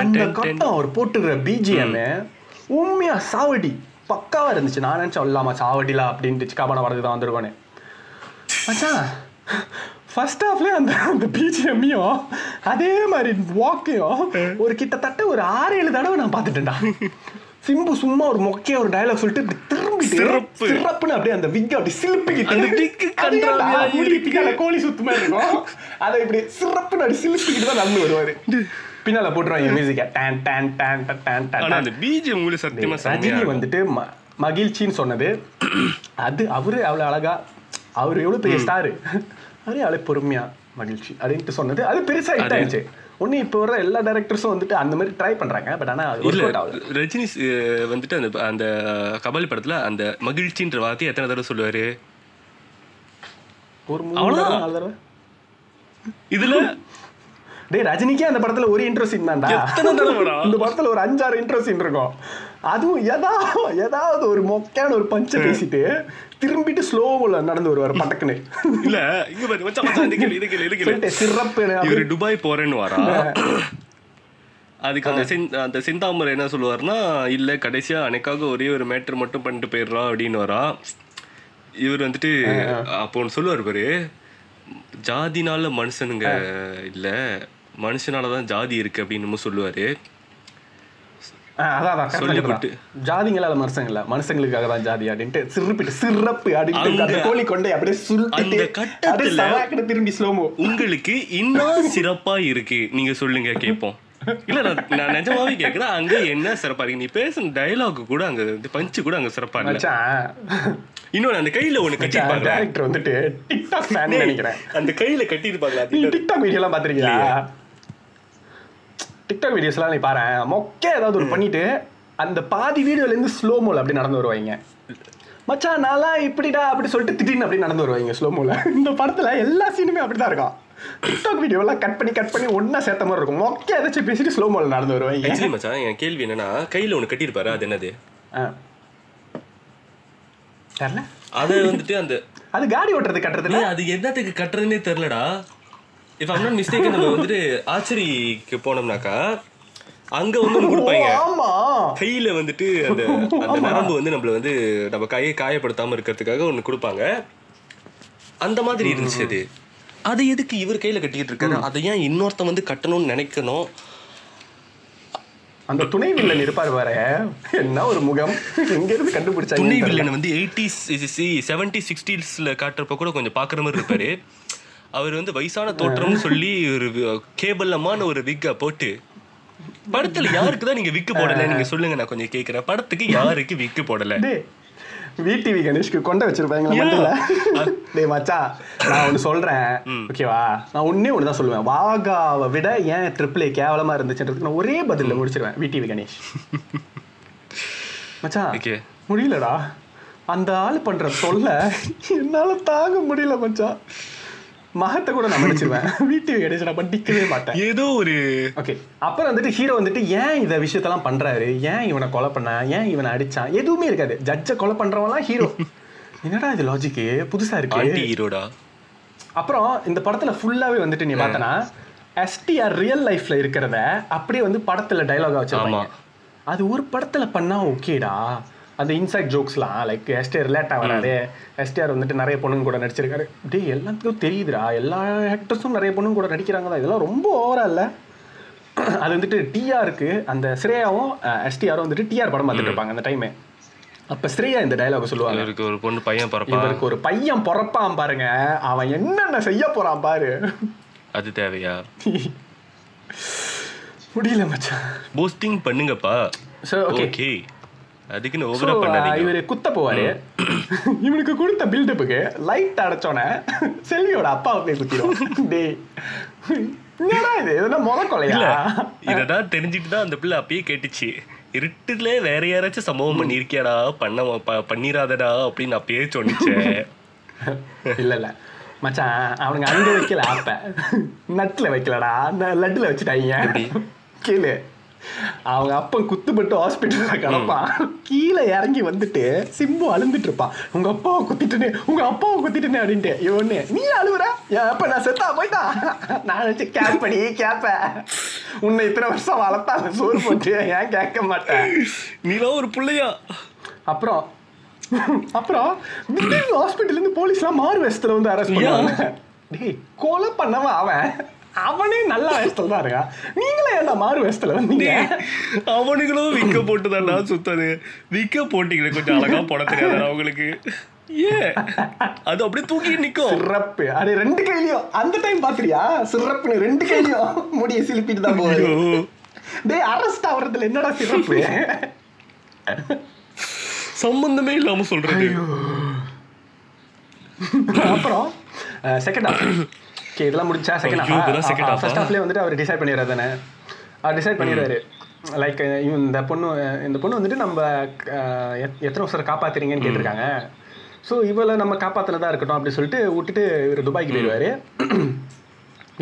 அந்த. கட்டம் அவர் போட்டுக்கிற பிஜிஎம் உண்மையா சாவடி பக்காவா இருந்துச்சு. நான் நினைச்சேன் இல்லாம சாவடிலா அப்படின்ட்டு சிக்காபான வரதுக்கு தான் வந்திருக்கோன்னு மச்சான் ஃபர்ஸ்ட் ஹாஃப்ல அந்த அந்த பிஜிஎம்மையும் அதே மாதிரி வாக்கையும் ஒரு கிட்டத்தட்ட ஒரு ஆறு ஏழு தடவை நான் பார்த்துட்டேன்டா. சிம்பு சும்மா ஒரு மொக்கைய ஒரு டயலாக் சொல்லிட்டு சிறப்பு. சிறப்புன்னு அப்படியே அந்த விக் அப்படி சிலுப்பிக்கிட்டு அது கோழி சுத்தமா இருக்கும். அதை இப்படி சிறப்புன்னு அப்படி சிலுப்பிக்கிட்டு தான் நடந்து வருவாரு. பின்னால போட்டுருவாங்க மியூசிக்க டேன் டேன் டேன் டேன் டேன் அந்த பிஜிஎம் சத்தியமா ரஜினி வந்துட்டு மகிழ்ச்சின்னு சொன்னது. அது அவரு அவ்வளவு அழகா அவர் எவ்வளவு பெரிய ஸ்டாரு [laughs] அவரே அவ்வளவு பொறுமையா மகிழ்ச்சி அப்படின்ட்டு சொன்னது. அது பெருசா ஹிட் அது- ஆயிடுச்சு. ஒண்ணு இப்போ வர எல்லா டேரக்டர்ஸும் வந்துட்டு அந்த மாதிரி ட்ரை பண்றாங்க பட் ஆனா இல்ல ரஜினி வந்துட்டு அந்த அந்த கபாலி படத்துல அந்த மகிழ்ச்சின்ற வார்த்தையை எத்தனை தடவை சொல்லுவாரு? ஒரு நாலு தடவை. இதுல டேய் ரஜினிக்கே அந்த படத்துல ஒரு இன்ட்ரோ சீன் தான்டா? இந்த படத்துல ஒரு அஞ்சாறு இன்ட்ரோ சீன் இருக்கும். அதுவும் ஏதாவது ஏதாவது ஒரு மொக்கையான ஒரு பஞ்ச பேசிட்டு திரும்பிட்டு ஸ்லோவில் நடந்து வருவார் பட்டக்குன்னு இல்ல இங்க பாரு மச்சான் மச்சான் இது கேளு இது கேளு இது கேளு. சிறப்பு இவரு துபாய் போறேன்னு வரா. அதுக்கு அந்த அந்த செந்தாமரை என்ன சொல்லுவாருன்னா இல்ல கடைசியா அன்னைக்காக ஒரே ஒரு மேட்டர் மட்டும் பண்ணிட்டு போயிடுறா அப்படின்னு வரா. இவர் வந்துட்டு அப்போ ஒன்று சொல்லுவார் பாரு ஜாதினால மனுஷனுங்க இல்ல மனுஷனால தான் ஜாதி இருக்கு அப்படின்னு சொல்லுவாரு. அதான் அதான். ஜாதிங்களால மனுஷங்க இல்ல மனுஷங்களுக்காக தான் ஜாதி அப்படின்ட்டு சிறப்பிட்டு சிறப்பு அப்படின்ட்டு கோழி கொண்டே அப்படியே சுருட்டிட்டு திரும்பி ஸ்லோமோ உங்களுக்கு இன்னும் சிறப்பா இருக்கு. நீங்க சொல்லுங்க கேட்போம். இல்ல நான் நிஜமாவே கேக்குறேன் அங்க என்ன சிறப்பா இருக்கு? நீ பேசுன டயலாக் கூட அங்க பஞ்சு கூட அங்க சிறப்பா மச்சான். இன்னொன்னு அந்த கையில ஒண்ணு கட்டிருப்பாங்க டேரக்டர் வந்துட்டு டிக்டாக் நினைக்கிறேன். அந்த கையில கட்டிருப்பாங்களா நீ டிக்டாக் பார்த்திருக்கியா டிக்டாக் வீடியோஸ்லாம் நீ பாரு. மொக்க ஏதாவது ஒரு பண்ணிட்டு அந்த பாதி வீடியோல இருந்து ஸ்லோ மோல அப்படி நடந்து வருவாங்க மச்சான் நான்லாம் இப்படிடா அப்படி சொல்லிட்டு திடீர்னு அப்படி நடந்து வருவாங்க ஸ்லோ மோல இந்த படத்துல எல்லா சீனுமே அப்படிதான் இருக்கும். டிக்டாக் வீடியோலாம் கட் பண்ணி கட் பண்ணி ஒண்ணா சேர்த்த மாதிரி இருக்கும். மொக்க ஏதாச்சும் பேசிட்டு ஸ்லோ மோல நடந்து வருவாங்க ஆக்சுவலி மச்சான் என் கேள்வி என்னன்னா கையில ஒண்ணு கட்டிருப்பாரு அது என்னது? ஆ. தெரியல அத வந்துட்டு அந்த அது காடி ஓட்டுறது கட்டுறதுல? அது என்னத்துக்கு கட்டுறதுனே தெரியலடா I'm not மிஸ்டேக் நம்ம வந்துட்டு ஆச்சரிக்கு போனோம்னாக்கா அங்க வந்து கொடுப்பாங்க. கையில வந்துட்டு அந்த அந்த நரம்பு வந்து நம்மள வந்து நம்ம கையை காயப்படுத்தாம இருக்கிறதுக்காக ஒண்ணு கொடுப்பாங்க. அந்த மாதிரி இருந்துச்சு அது. அதை எதுக்கு இவர் கையில கட்டிக்கிட்டு இருக்காரு? அதை ஏன் இன்னொருத்தன் வந்து கட்டணும்னு நினைக்கணும்? அந்த துணை வில்லன் இருப்பாரு பாரு. என்ன ஒரு முகம். எங்க இருந்து கண்டுபிடிச்சாங்க துணை வில்லன் வந்து எயிட்டிஸ் செவன்டி சிக்ஸ்டீஸ்ல காட்டுறப்ப கூட கொஞ்சம் பாக்குற மாதிரி இருப்பாரு. அவர் வந்து வயசான தோற்றம்னு சொல்லி ஒரு கேபல்லமான ஒரு விக்க போட்டு படத்துல யாருக்கு தான் நீங்க விக்கு போடல? நீங்க சொல்லுங்க நான் கொஞ்சம் கேக்குறேன். படத்துக்கு யாருக்கு விக்கு போடல? விடிவி கணேஷ்க்கு கொண்ட வச்சிருப்பாங்களா டேய் மச்சான் நான் ஒன்று சொல்றேன். ஓகேவா? நான் ஒண்ணே ஒன்று தான் சொல்லுவேன். வாகாவை விட ஏன் ட்ரிபிள் கேவலமா இருந்துச்சுன்றதுக்கு நான் ஒரே பதில்ல முடிச்சிருவேன். விடிவி கணேஷ். [laughs] மச்சான் ஓகே. முடியலடா. அந்த ஆள் பண்ற தொல்லை என்னால தாங்க முடியல மச்சான் மகத்தை கூட நான் மன்னிச்சிருவேன். [laughs] விடிவி கணேஷ் நான் பண்ணிக்கவே மாட்டேன். ஏதோ ஒரு ஓகே அப்புறம் வந்துட்டு ஹீரோ வந்துட்டு ஏன் இந்த விஷயத்தெல்லாம் பண்றாரு? ஏன் இவனை கொலை பண்ண? ஏன் இவனை அடிச்சான்? எதுவுமே இருக்காது. ஜட்ஜை கொலை பண்றவன்லாம் ஹீரோ [laughs] என்னடா இது லாஜிக்கு புதுசா இருக்கு. ஹீரோடா அப்புறம் இந்த படத்துல ஃபுல்லாவே வந்துட்டு நீ பார்த்தனா எஸ்டிஆர் ரியல் லைஃப்ல இருக்கிறத அப்படியே வந்து படத்துல டைலாகா வச்சிருப்பாங்க. அது ஒரு படத்துல பண்ணா ஓகேடா அந்த இன்சைட் ஜோக்ஸ்லாம் லைக் எஸ்டிஆர் ரிலேட் ஆகிறாரு எஸ்டிஆர் வந்துட்டு நிறைய பொண்ணுங்க கூட நடிச்சிருக்காரு. டேய் எல்லாத்துக்கும் தெரியுதுடா. எல்லா ஆக்டர்ஸும் நிறைய பொண்ணுங்க கூட நடிக்கிறாங்க தான் இதெல்லாம் ரொம்ப ஓவரா இல்ல? அது வந்துட்டு டிஆருக்கு அந்த ஸ்ரேயாவும் எஸ்டிஆரும் வந்துட்டு டிஆர் படம் பார்த்துட்டு இருப்பாங்க அந்த டைமே அப்ப ஸ்ரேயா இந்த டைலாக் சொல்லுவாங்க. இவருக்கு ஒரு பொண்ணு பையன் பிறப்பா? இவருக்கு ஒரு பையன் பிறப்பான் பாருங்க. அவன் என்னென்ன செய்ய போறான் பாரு. அது தேவையா? [laughs] முடியல மச்சான். போஸ்டிங் பண்ணுங்கப்பா. ஓகே ஓகே அதுக்குன்னு ஓவரா பண்ணாதீங்க இவர் குத்த போவாரு [laughs] இவனுக்கு கொடுத்த பில்டப்புக்கு லைட் அடைச்சோன்னே செல்வியோட அப்பாவை போய் குத்திடும் [laughs] டேய் என்னடா இது? எதுனா முத கொலையா? இததான் தெரிஞ்சுட்டு தான் அந்த பிள்ளை அப்பயே கேட்டுச்சு. இருட்டுல வேற யாராச்சும் சம்பவம் பண்ணிருக்கியாடா? பண்ண பண்ணிராதடா? அப்படின்னு அப்பயே சொன்னிச்சே. [laughs] இல்ல இல்ல. மச்சான் அவனுங்க அங்க வைக்கல ஆப்ப. நட்டுல வைக்கலடா. அந்த லட்டுல வச்சுட்டாங்க. கேளு. அவங்க அப்பன் குத்துப்பட்டு ஹாஸ்பிட்டல்ல கிடப்பான் கீழே இறங்கி வந்துட்டு சிம்பு அழுந்துட்டு இருப்பான் உங்க அப்பாவை குத்திட்டுனே உங்க அப்பாவை குத்திட்டுனே அப்படின்ட்டு. இவனு நீ அழுவுற? என் அப்ப நான் செத்தா போயிட்டான் நான் நினைச்சு கேப் பண்ணி கேப்ப. உன்னை இத்தனை வருஷம் வளர்த்தாங்க சோறு போட்டு ஏன் கேட்க மாட்டேன் நீலாம் ஒரு பிள்ளையா? அப்புறம் அப்புறம் ஹாஸ்பிட்டல்ல இருந்து போலீஸ்லாம் மாறு வேஷத்துல வந்து அரெஸ்ட் பண்ணுவாங்க. டேய் கொலை பண்ணவன் அவன். அவனே நல்ல வேஷத்துல தான் இருக்கான் நீங்களே ஏன்டா மாறு வேஷத்துல வந்தீங்க? அவனுங்களும் விக்க போட்டு தான்டா சுத்தாது. விக்க போட்டிங்களே கொஞ்சம் அழகா போட தெரியாதா அவங்களுக்கு. ஏன் அது அப்படியே தூக்கி நிக்கும். சிறப்பு. அது ரெண்டு கையிலயும். அந்த டைம் பாத்திரியா சிறப்புன்னு ரெண்டு கையிலயும் முடிய சிலிப்பிட்டு தான் போகுது. டேய் அரெஸ்ட் ஆகுறதுல என்னடா சிறப்பு? சம்பந்தமே இல்லாம சொல்றது. அப்புறம் செகண்ட் ஓகே இதெல்லாம் முடிச்சா செகண்ட் ஹாஃப் half-ஆ? ஃபர்ஸ்ட் ஹாஃப்லேயே வந்துட்டு அவர் டிசைட் பண்ணிடுறாரு தானே? அவர் டிசைட் பண்ணிடுறாரு. லைக் இந்த பொண்ணு இந்த பொண்ணு வந்துட்டு நம்ம எத்தனை வருஷம் காப்பாத்துறீங்கன்னு கேட்டிருக்காங்க. ஸோ இவளை நம்ம காப்பாத்தினதா இருக்கட்டும் அப்படி சொல்லிட்டு விட்டுட்டு இவர் துபாய்க்கு போயிடுவாரு.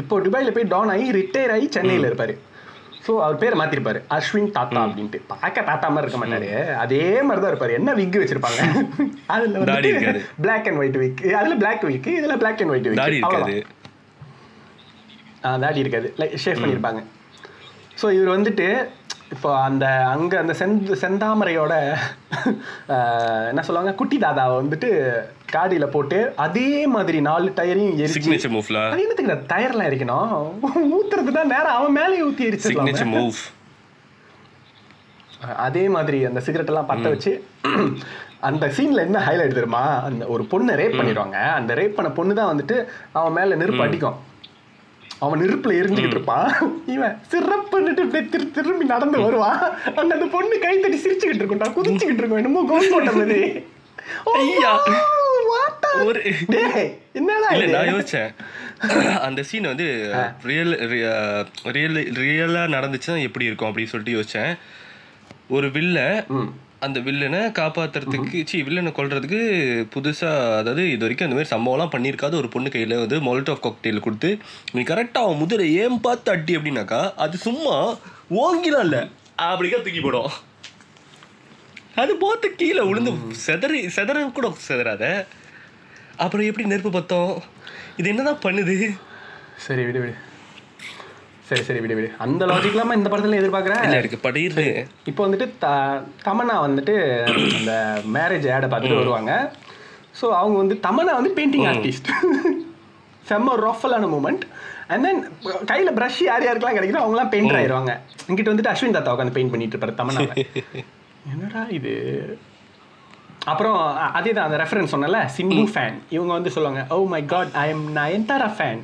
இப்போ துபாயில் போய் டான் ஆகி ரிட்டையர் ஆகி சென்னையில் இருப்பாரு. ஸோ அவர் பேரை மாத்திருப்பாரு. அஸ்வின் தாத்தா அப்படின்ட்டு. பார்க்க தாத்தா மாதிரி இருக்க மாட்டாரு. அதே மாதிரி தான் இருப்பாரு. என்ன விக் வச்சிருப்பாங்க? [laughs] அதுல வந்து. பிளாக் அண்ட் ஒயிட் விக் அதுல பிளாக் விக் இதுல பிளாக் அண்ட் ஒயிட் விக் தாடி இருக்காது. லைக் ஷேவ் பண்ணியிருப்பாங்க ஸோ இவர் வந்துட்டு இப்போ அந்த அங்க அந்த செந்த செந்தாமரையோட என்ன சொல்லுவாங்க? குட்டி தாதாவை வந்துட்டு காடியில போட்டு அதே மாதிரி நாலு டயரையும் எரிச்சு மூவ்ல அது என்னத்துக்கு டயர்லாம் எரிக்கணும்? ஊத்துறதுனா நேரம் அவன் மேலே ஊத்தி சிக்னேச்சர் எரிச்சிடலாம் மூவ் அதே மாதிரி அந்த சிகரெட் எல்லாம் பத்த வச்சு அந்த சீன்ல என்ன ஹைலைட் தெரியுமா? அந்த ஒரு பொண்ணை ரேப் பண்ணிடுவாங்க. அந்த ரேப் பண்ண பொண்ணு தான் வந்துட்டு அவன் மேல நெருப்பு அடிக்கும். அவன் நெருப்புல எரிஞ்சுக்கிட்டு இருப்பான். இவன் சிறப்புன்னுட்டு இப்படியே திரு திரும்பி நடந்து வருவான். அங்க அந்த பொண்ணு கை தட்டி சிரிச்சுக்கிட்டு இருக்கும்டா. குதிச்சுக்கிட்டு இருக்கும். என்னமோ கோல் போட்ட மாதிரி ஒரு என்னடா? நான் யோசிச்சேன். [coughs] அந்த சீன் வந்து ரியல் ரியல் ரியலா நடந்துச்சுன்னா எப்படி இருக்கும் அப்படின்னு சொல்லிட்டு யோசிச்சேன். ஒரு வில்ல. அந்த வில்லனை காப்பாத்துறதுக்கு சி வில்லனை கொல்றதுக்கு புதுசா அதாவது இது வரைக்கும் அந்த மாதிரி சம்பவம்லாம் பண்ணியிருக்காத. ஒரு பொண்ணு கையில வந்து மொல்ட் ஆஃப் காக்டெயில் கொடுத்து நீ கரெக்டா அவன் முதிரை ஏன் பார்த்து அட்டி? அப்படின்னாக்கா அது சும்மா ஓங்கிலாம் இல்ல. அப்படிக்கா தூக்கி போடும். அது போத்து கீழே விழுந்து செதறி செதற கூட செதறாத. அப்புறம் எப்படி நெருப்பு பத்தம்? இது என்னதான் பண்ணுது? சரி விடு விடு. சரி சரி விடு விடு. அந்த லாஜிக்லாமா இந்த படத்துல எதிர்பார்க்குறேன் இல்ல எனக்கு படையிறது இப்போ வந்துட்டு த தமன்னா வந்துட்டு அந்த மேரேஜ் ஆடை பார்த்துட்டு வருவாங்க. ஸோ அவங்க வந்து தமன்னா வந்து பெயிண்டிங் ஆர்டிஸ்ட் [laughs] செம்ம ரஃபலான மூமெண்ட் அண்ட் தென் கையில் ப்ரஷ் யார் யாருக்கெல்லாம் கிடைக்குதோ அவங்களாம் பெயிண்டர் ஆயிடுவாங்க இங்கிட்ட வந்துட்டு அஸ்வின் தாத்தா உட்காந்து பெயிண்ட் பண்ணிட்டு இருப்பாரு தமன்னா [laughs] என்னடா இது? அப்புறம் அதே தான் அந்த ரெஃபரன்ஸ் சொன்னல சிம்பு ஃபேன் இவங்க வந்து சொல்லுவாங்க ஓ my god I am Nayanthara fan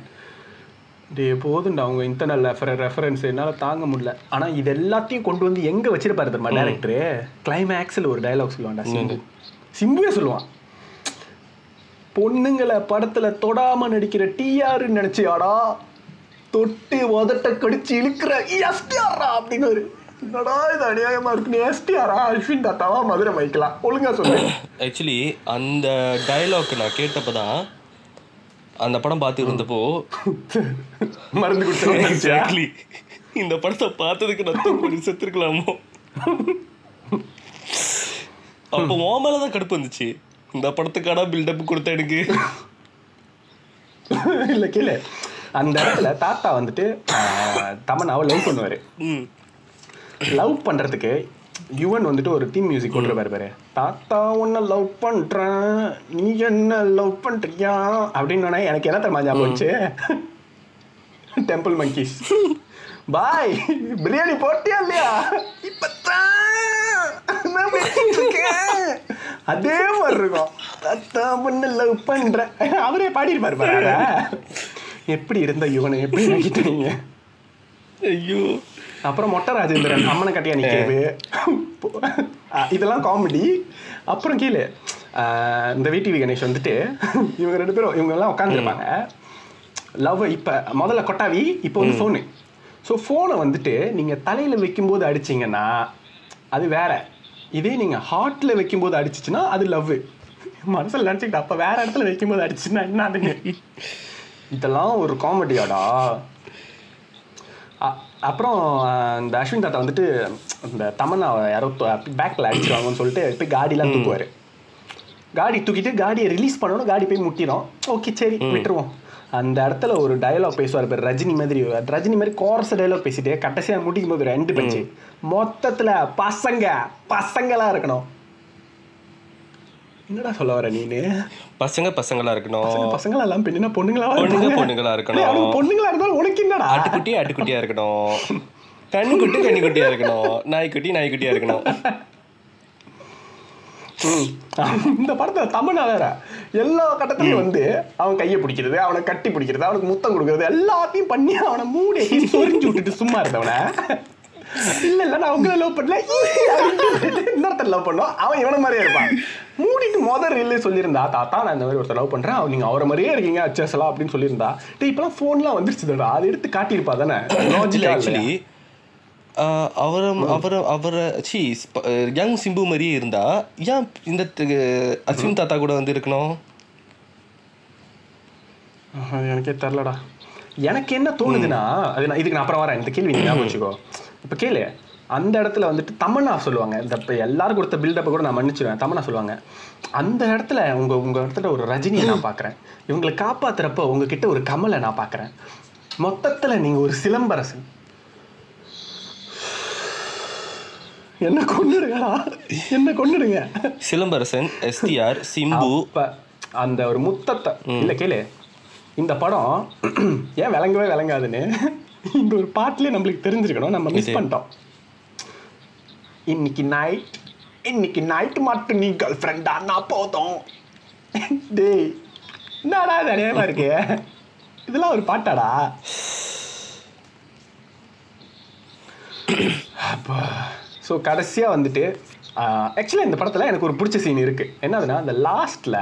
டே போதும்டா அவங்க இன்டர்னல் ரெஃபரன்ஸ் என்னால் தாங்க முடியல. ஆனால் இது எல்லாத்தையும் கொண்டு வந்து எங்கே வச்சிருப்பாரு தெரியுமா டேரக்டரு கிளைமேக்ஸில் ஒரு டயலாக் சொல்லுவான்டா சிம்பு. சிம்புவே சொல்லுவான். பொண்ணுங்களை படத்துல தொடாம நடிக்கிற டிஆர்னு நினைச்சியாடா? தொட்டு உதட்ட கடிச்சு இழுக்கிற எஸ்டிஆரா அப்படின்னு ஒரு என்னடா இது அநியாயமா இருக்கு எஸ்டிஆரா அஸ்வின் தாத்தாவா மதுரை வைக்கலாம் ஒழுங்கா சொல்லு. ஆக்சுவலி அந்த டயலாக் நான் கேட்டப்பதான் அந்த படம் பார்த்து இருந்தப்போ மருந்து எக்ஸாக்ட்லி இந்த படத்தை பார்த்ததுக்கு நான் தூக்கி செத்துருக்கலாமோ? அப்போ உன் மேலதான் கடுப்பு வந்துச்சு. இந்த படத்துக்கான பில்டப் கொடுத்த எனக்கு. இல்ல கேளு அந்த இடத்துல தாத்தா வந்துட்டு ஆஹ், தமன்னாவை லவ் பண்ணுவாரு. ம். லவ் பண்றதுக்கு யுவன் வந்துட்டு ஒரு தீம் மியூசிக் கொண்டுருப்பாரு பாரு. தாத்தா உன்னை லவ் பண்றேன். நீ என்ன லவ் பண்றியா? அப்படின்னு எனக்கு என்ன தெரியுமா ஞாபகம் வச்சு டெம்பிள் மங்கீஸ் பாய் பிரியாணி போட்டியா இல்லையா. அதே மாதிரி இருக்கும். தாத்தா உன்னை லவ் பண்றேன். அவரே பாடியிருப்பாரு பாரு. எப்படி இருந்த யுவனை? எப்படி நடிக்கிறீங்க ஐயோ. அப்புறம் மொட்டை ராஜேந்திரன் [laughs] அம்மனை கட்டியா நிற்கிறது [laughs] இதெல்லாம் காமெடி அப்புறம் கீழே இந்த விடிவி கணேஷ் வந்துட்டு இவங்க ரெண்டு பேரும் இவங்க எல்லாம் உட்காந்துருப்பாங்க லவ் இப்போ முதல்ல கொட்டாவி இப்போ வந்து ஃபோனு ஸோ ஃபோனை வந்துட்டு நீங்கள் தலையில் வைக்கும்போது அடிச்சிங்கன்னா அது வேற. இதே நீங்கள் ஹார்ட்டில் வைக்கும்போது அடிச்சிச்சுன்னா அது லவ் மனசில் நினச்சிக்கிட்டு அப்போ வேற இடத்துல வைக்கும்போது அடிச்சுன்னா என்ன அதுங்க? [laughs] இதெல்லாம் ஒரு காமெடியாடா அப்புறம் இந்த அஸ்வின் தாத்தா வந்துட்டு இந்த தமன்னாவை யாரோ பேக்கில் அடிச்சிருவாங்கன்னு சொல்லிட்டு போய் காடிலாம் தூக்குவார். காடி தூக்கிட்டு காடியை ரிலீஸ் பண்ணணும் காடி போய் முட்டிடும். ஓகே சரி விட்டுருவோம். அந்த இடத்துல ஒரு டயலாக் பேசுவார் பேர் ரஜினி மாதிரி ரஜினி மாதிரி கோரஸ் டயலாக் பேசிட்டு கடைசியாக முடிக்கும் போது ரெண்டு பஞ்சு மொத்தத்துல பசங்க பசங்களா இருக்கணும். என்னடா சொல்ல வர நீனு? பசங்க பசங்களா இருக்கணும். பசங்களா எல்லாம் பெண்ணுனா பொண்ணுங்களா பொண்ணுங்க பொண்ணுங்களா இருக்கணும். பொண்ணுங்களா இருந்தாலும் உனக்கு என்னடா? ஆட்டுக்குட்டி ஆட்டுக்குட்டியா இருக்கணும். கண்ணுக்குட்டி கண்ணுக்குட்டியா இருக்கணும். நாய்க்குட்டி நாய்க்குட்டியா இருக்கணும். இந்த படத்துல தமிழா வேற. எல்லா கட்டத்திலயும் வந்து அவன் கையை பிடிக்கிறது அவனை கட்டி பிடிக்கிறது அவனுக்கு முத்தம் கொடுக்கறது எல்லாத்தையும் பண்ணி அவனை மூடி சொரிஞ்சு விட்டுட்டு சும்மா இருந்தவன. இல்ல இல்ல நான் உங்களை லவ் பண்ணல. இன்னொருத்தர் லவ் பண்ணோம் அவன் இவன மாதிரியே இருப்பான். மூடிட்டு முதல் ரீல்லே சொல்லியிருந்தா தாத்தா நான் இந்த மாதிரி ஒருத்தர் லவ் பண்றேன். அவன் நீங்க அவரை மாதிரியே இருக்கீங்க அச்சசலா அப்படின்னு சொல்லியிருந்தா டேய் இப்பெல்லாம் போன்லாம் வந்துருச்சுடா. அதை எடுத்து காட்டியிருப்பா தானே? ஆக்சுவலி அவரை அவரை அவரை சி யங் சிம்பு மாதிரியே இருந்தா ஏன் இந்த அஸ்வின் தாத்தா கூட வந்து இருக்கணும்? எனக்கே தெரிலடா எனக்கு என்ன தோணுதுன்னா அது நான் இதுக்கு நான் அப்புறம் வரேன். இந்த கேள்வி ஞாபகம் வச்சுக்கோ. இப்போ கேளு அந்த இடத்துல வந்துட்டு தமன்னா சொல்லுவாங்க. இந்த இப்போ எல்லாரும் கொடுத்த பில்டப்பை கூட நான் மன்னிச்சிடுவேன் தமன்னா சொல்லுவாங்க. அந்த இடத்துல உங்க உங்க இடத்துல ஒரு ரஜினியை நான் பார்க்குறேன் இவங்களை காப்பாத்துறப்ப உங்ககிட்ட ஒரு கமலை நான் பார்க்குறேன் மொத்தத்துல நீங்க ஒரு சிலம்பரசன். என்ன கொண்டுடுங்கடா என்ன கொண்டுடுங்க சிலம்பரசன் எஸ்டிஆர் சிம்பு. அந்த ஒரு முத்தத்தை இல்ல கேளு இந்த படம் ஏன் விளங்கவே விளங்காதுன்னு? இந்த ஒரு பாட்டுலயே நம்மளுக்கு தெரிஞ்சிருக்கணும். நம்ம மிஸ். பண்ணிட்டோம். இன்னைக்கு நைட் இன்னைக்கு நைட் மட்டும் நீ கேர்ள் ஃப்ரெண்ட் ஆனா போதும். டேய் என்னடா அநியாயமா இருக்கு? இதெல்லாம் ஒரு பாட்டாடா? அப்பா. ஸோ கடைசியாக வந்துட்டு ஆக்சுவலாக இந்த படத்தில் எனக்கு ஒரு பிடிச்ச சீன் இருக்குது என்னதுன்னா அந்த லாஸ்ட்டில்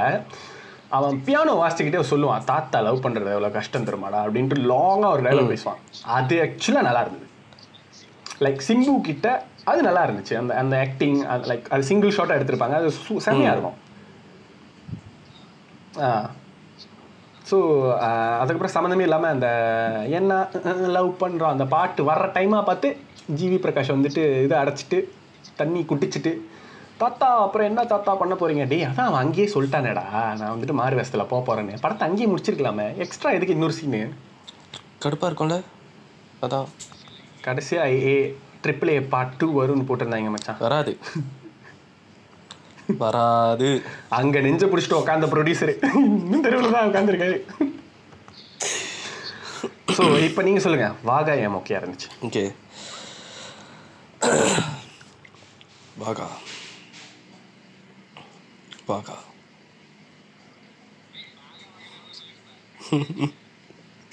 அவன் பியானோ வாசிச்சுக்கிட்டே சொல்லுவான் தாத்தா லவ் பண்ணுறது எவ்வளோ கஷ்டம் தருமாடா அப்படின்ட்டு லாங்காக ஒரு டைலாக் பேசுவான். அது ஆக்சுவலாக நல்லா இருந்தது. லைக் சிம்பு கிட்ட அது நல்லா இருந்துச்சு. அந்த அந்த ஆக்டிங் அது லைக் அது சிங்கிள் ஷாட்டாக எடுத்திருப்பாங்க. அது சு- செமையா இருக்கும். ஆ. ஸோ அதுக்கப்புறம் சம்மந்தமே இல்லாமல் அந்த என்ன லவ் பண்ணுறோம் அந்த பாட்டு வர்ற டைமாக பார்த்து ஜிவி பிரகாஷ் வந்துட்டு இதை அடைச்சிட்டு தண்ணி குட்டிச்சிட்டு தாத்தா அப்புறம் என்ன தாத்தா பண்ண போறீங்க? டேய் அதான் அவன் அங்கேயே சொல்லிட்டானேடா. நான் வந்துட்டு மாறு வேஷத்தில் போக போகிறேன்னு படத்தை அங்கேயே முடிச்சிருக்கலாமே. எக்ஸ்ட்ரா எதுக்கு இன்னொரு சீனு கடுப்பா இருக்கும்ல? அதான். கடைசியாக A triple A part two வரும்னு போட்டிருந்தாங்க மச்சான். வராது. வராது. அங்க நெஞ்ச பிடிச்சிட்டு உட்காந்த ப்ரொடியூசர் இன்னும் தெருவில் தான் உட்காந்துருக்காரு ஸோ இப்போ நீங்க சொல்லுங்க. வாகா ஏன் மொக்கையா இருந்துச்சு? ஓகே வாகா. பாக்கா.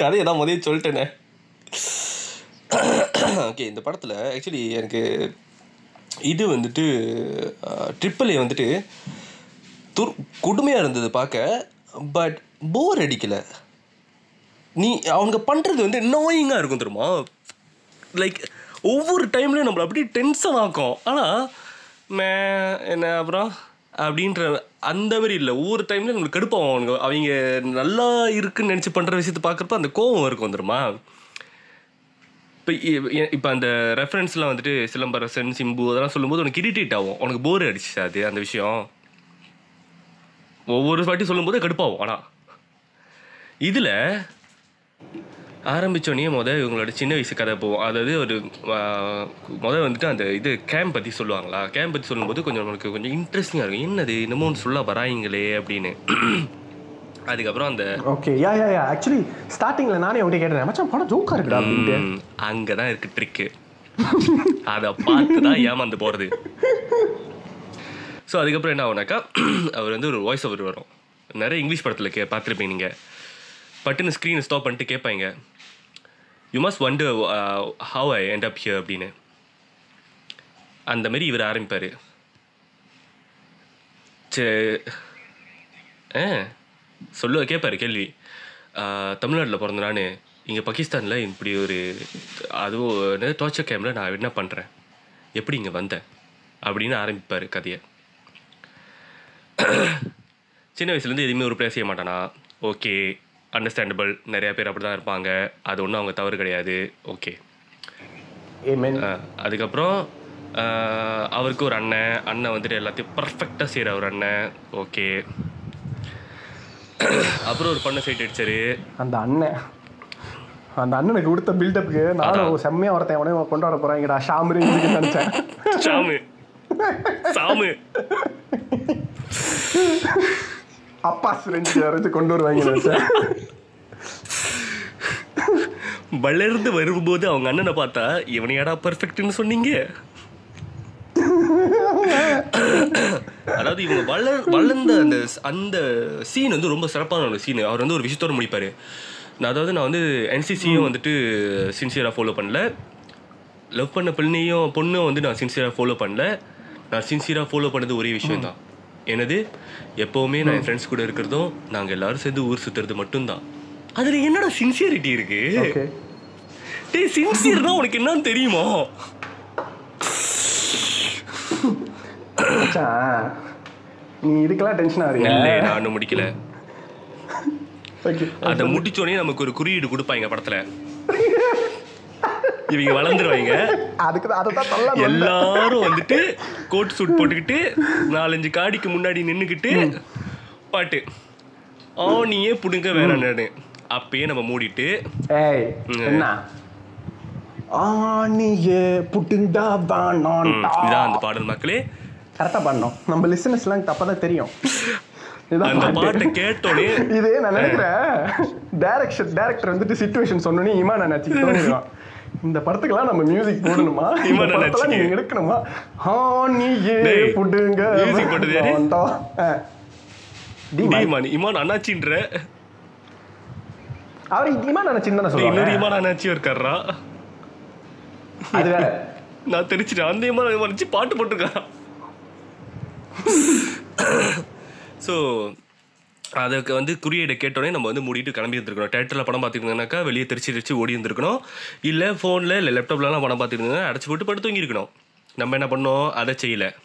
கதையை தான் முதல்ல சொல்லிட்டேனே. ஓகே இந்த படத்தில் ஆக்சுவலி எனக்கு இது வந்துட்டு ட்ரிப்பிள் வந்துட்டு துர் கொடுமையாக இருந்தது பார்க்க பட் போர் அடிக்கலை. நீ அவங்க பண்ணுறது வந்து நோயிங்காக இருக்கும் தெரியுமா? லைக் ஒவ்வொரு டைம்லேயும் நம்மளை அப்படியே டென்ஷன் ஆக்கும். ஆனால் மே என்ன அப்புறம்? அப்படின்ற அந்த மாதிரி இல்லை. ஒவ்வொரு டைம்ல நம்மளுக்கு கடுப்பாகும் அவங்க அவங்க நல்லா இருக்குன்னு நினச்சி பண்ணுற விஷயத்தை பார்க்குறப்ப அந்த கோவம் இருக்கும் வந்துருமா? இப்போ இப்போ அந்த ரெஃபரன்ஸ்லாம் வந்துட்டு சிலம்பரசன் சிம்பு அதெல்லாம் சொல்லும்போது உனக்கு இரிட்டேட் ஆகும். உனக்கு போர் அடிச்சு அது அந்த விஷயம்? ஒவ்வொரு வாட்டி சொல்லும்போது கடுப்பாகும். ஆனால் இதில் ஆரம்பித்தோடனே முத இவங்களோட சின்ன வயசு கதை போவோம் அதாவது ஒரு ஆஹ், முத வந்துட்டு அந்த இது கேம்ப் பற்றி சொல்லுவாங்களா? கேம்ப் பற்றி சொல்லும்போது கொஞ்சம் நம்மளுக்கு கொஞ்சம் இன்ட்ரெஸ்டிங்காக இருக்கும். என்னது? என்னமோ ஒன்று சொல்ல வராங்களே அப்படின்னு. அதுக்கப்புறம் அந்த ஓகே யா யா யா ஆக்சுவலி ஸ்டார்டிங்ல நானே அவங்ககிட்ட கேட்டேன் மச்சான் படம் ஜோக்கா இருக்குடா அப்படின்ட்டு. அங்கே தான் இருக்கு ட்ரிக்கு அதை பார்த்து தான் ஏமாந்து போகிறது ஸோ அதுக்கப்புறம் என்ன ஆகுனாக்கா அவர் வந்து ஒரு வாய்ஸ் ஓவர் வரும். நிறைய இங்கிலீஷ் படத்தில் கே பார்த்துருப்பீங்க நீங்கள் பட்டுன்னு ஸ்க்ரீனை ஸ்டாப் பண்ணிட்டு கேட்பாங்க you must wonder how I end up here அப்படின்னு அந்த மாதிரி இவர் ஆரம்பிப்பார். சரி ஆ சொல்லுவ கேட்பாரு கேள்வி. தமிழ்நாட்டில் பிறந்த நான் இங்கே பாகிஸ்தானில் இப்படி ஒரு அதுவும் டார்ச்சர் கேமில் நான் என்ன பண்ணுறேன் எப்படி இங்கே வந்தேன்? அப்படின்னு ஆரம்பிப்பார் கதையை. சின்ன வயசுலேருந்து எதுவுமே ஒரு பேச மாட்டானா? ஓகே. அண்டர்ஸ்டாண்டபிள் நிறையா பேர் அப்படி தான் இருப்பாங்க. அது ஒன்றும் அவங்க தவறு கிடையாது. ஓகே அதுக்கப்புறம் அவருக்கு ஒரு அண்ணன். அண்ணன் வந்துட்டு எல்லாத்தையும் பர்ஃபெக்டாக செய்கிற ஒரு அண்ணன். ஓகே அப்புறம் ஒரு பொண்ணை சைட் அடிச்சாரு. அந்த அண்ணன். அந்த அண்ணனுக்கு கொடுத்த பில்டப்புக்கு நானும் செம்மையா ஒருத்தன் உடனே கொண்டாட போறாங்கடா ஷாமரி நினைச்சேன். சாமு சாமு [laughs] அப்பா சிரிஞ்சு யாராச்சும் கொண்டு வருவாங்க சார். வளர்ந்து வரும்போது அவங்க அண்ணனை பார்த்தா இவனையாடா பர்ஃபெக்ட்னு சொன்னீங்க? அதாவது இவங்க வளர் வளர்ந்த அந்த அந்த சீன் வந்து ரொம்ப சிறப்பான ஒரு சீன் அவர் வந்து ஒரு விஷயத்தோட முடிப்பாரு. நான் அதாவது நான் வந்து என்சிசியும் வந்துட்டு சின்சியராக ஃபாலோ பண்ணல. லவ் பண்ண பிள்ளையும் பொண்ணும் வந்து நான் சின்சியராக ஃபாலோ பண்ணல. நான் சின்சியராக ஃபாலோ பண்ணது ஒரே விஷயம் தான் என்னது எப்போவுமே நான் என் ஃப்ரெண்ட்ஸ் கூட இருக்கிறதும் நாங்கள் எல்லாரும் சேர்ந்து ஊர் சுற்றுறது மட்டும்தான். அதில் என்னடா சின்சியரிட்டி இருக்கு? டேய் சின்சியர்னா உனக்கு என்னன்னு தெரியுமா? நீ இதுக்கெல்லாம் டென்ஷன் ஆகுறீங்க இல்லை நான் இன்னும் முடிக்கல. அதை முடிச்சோடனே நமக்கு ஒரு குறியீடு கொடுப்பாங்க படத்துல. [laughs] இவங்க வளர்ந்துருவாங்க. அதுக்கு தான் அதை தான் சொல்ல எல்லாரும் வந்துட்டு கோட் சூட் போட்டுக்கிட்டு நாலஞ்சு காடிக்கு முன்னாடி நின்னுக்கிட்டு பாட்டு. ஆனியே புடுங்க வேற நானு அப்பயே நம்ம மூடிட்டு. என்ன? ஆணியே புட்டுண்டா ம், வானான்டா இதான் அந்த பாடல் மக்களே. கரெக்டா பண்ணோம் நம்ம லிசனர்ஸ்லாம் தப்பா தான் தெரியும். அந்த பாட்டு. கேட்டோடனே இதே நான் நினைக்கிறேன். டைரக்ஷன் டைரக்டர் வந்துட்டு சுச்சுவேஷன் சொன்னோன்னே இமான் அண்ணாச்சி தோணிடுவான். இந்த படத்துக்கெல்லாம் நம்ம மியூசிக் போடணுமா? [laughs] இந்த படத்தெல்லாம். நீங்க எடுக்கணுமா? ஹானியே புடுங்க. music போட்டது யாரு? இமான் அண்ணாச்சின்ற. அவர் இமான் அண்ணாச்சின்னு தானே டேய், இன்னொரு சொல்லுவாங்க. இமான் அண்ணாச்சியும் இருக்காரா அது வேற. நான் தெரிச்சிட்டேன் அந்த இமான் வச்சு பாட்டு போட்டிருக்கான் ஸோ [laughs] அதுக்கு வந்து குறியீடை கேட்டோடனே நம்ம வந்து மூடிட்டு கிளம்பி இருந்திருக்கணும் தேட்டரில் படம் பார்த்துருந்தோம்னாக்கா வெளியே தெரிச்சு தெரிச்சு ஓடி இருந்திருக்கணும் இல்லை ஃபோனில் இல்லை லேப்டாப்லலாம் படம் பார்த்துருந்தோம்னா அடைச்சி போட்டு படுத்து தூங்கியிருக்கணும். நம்ம என்ன பண்ணோம்? அதை செய்யலை.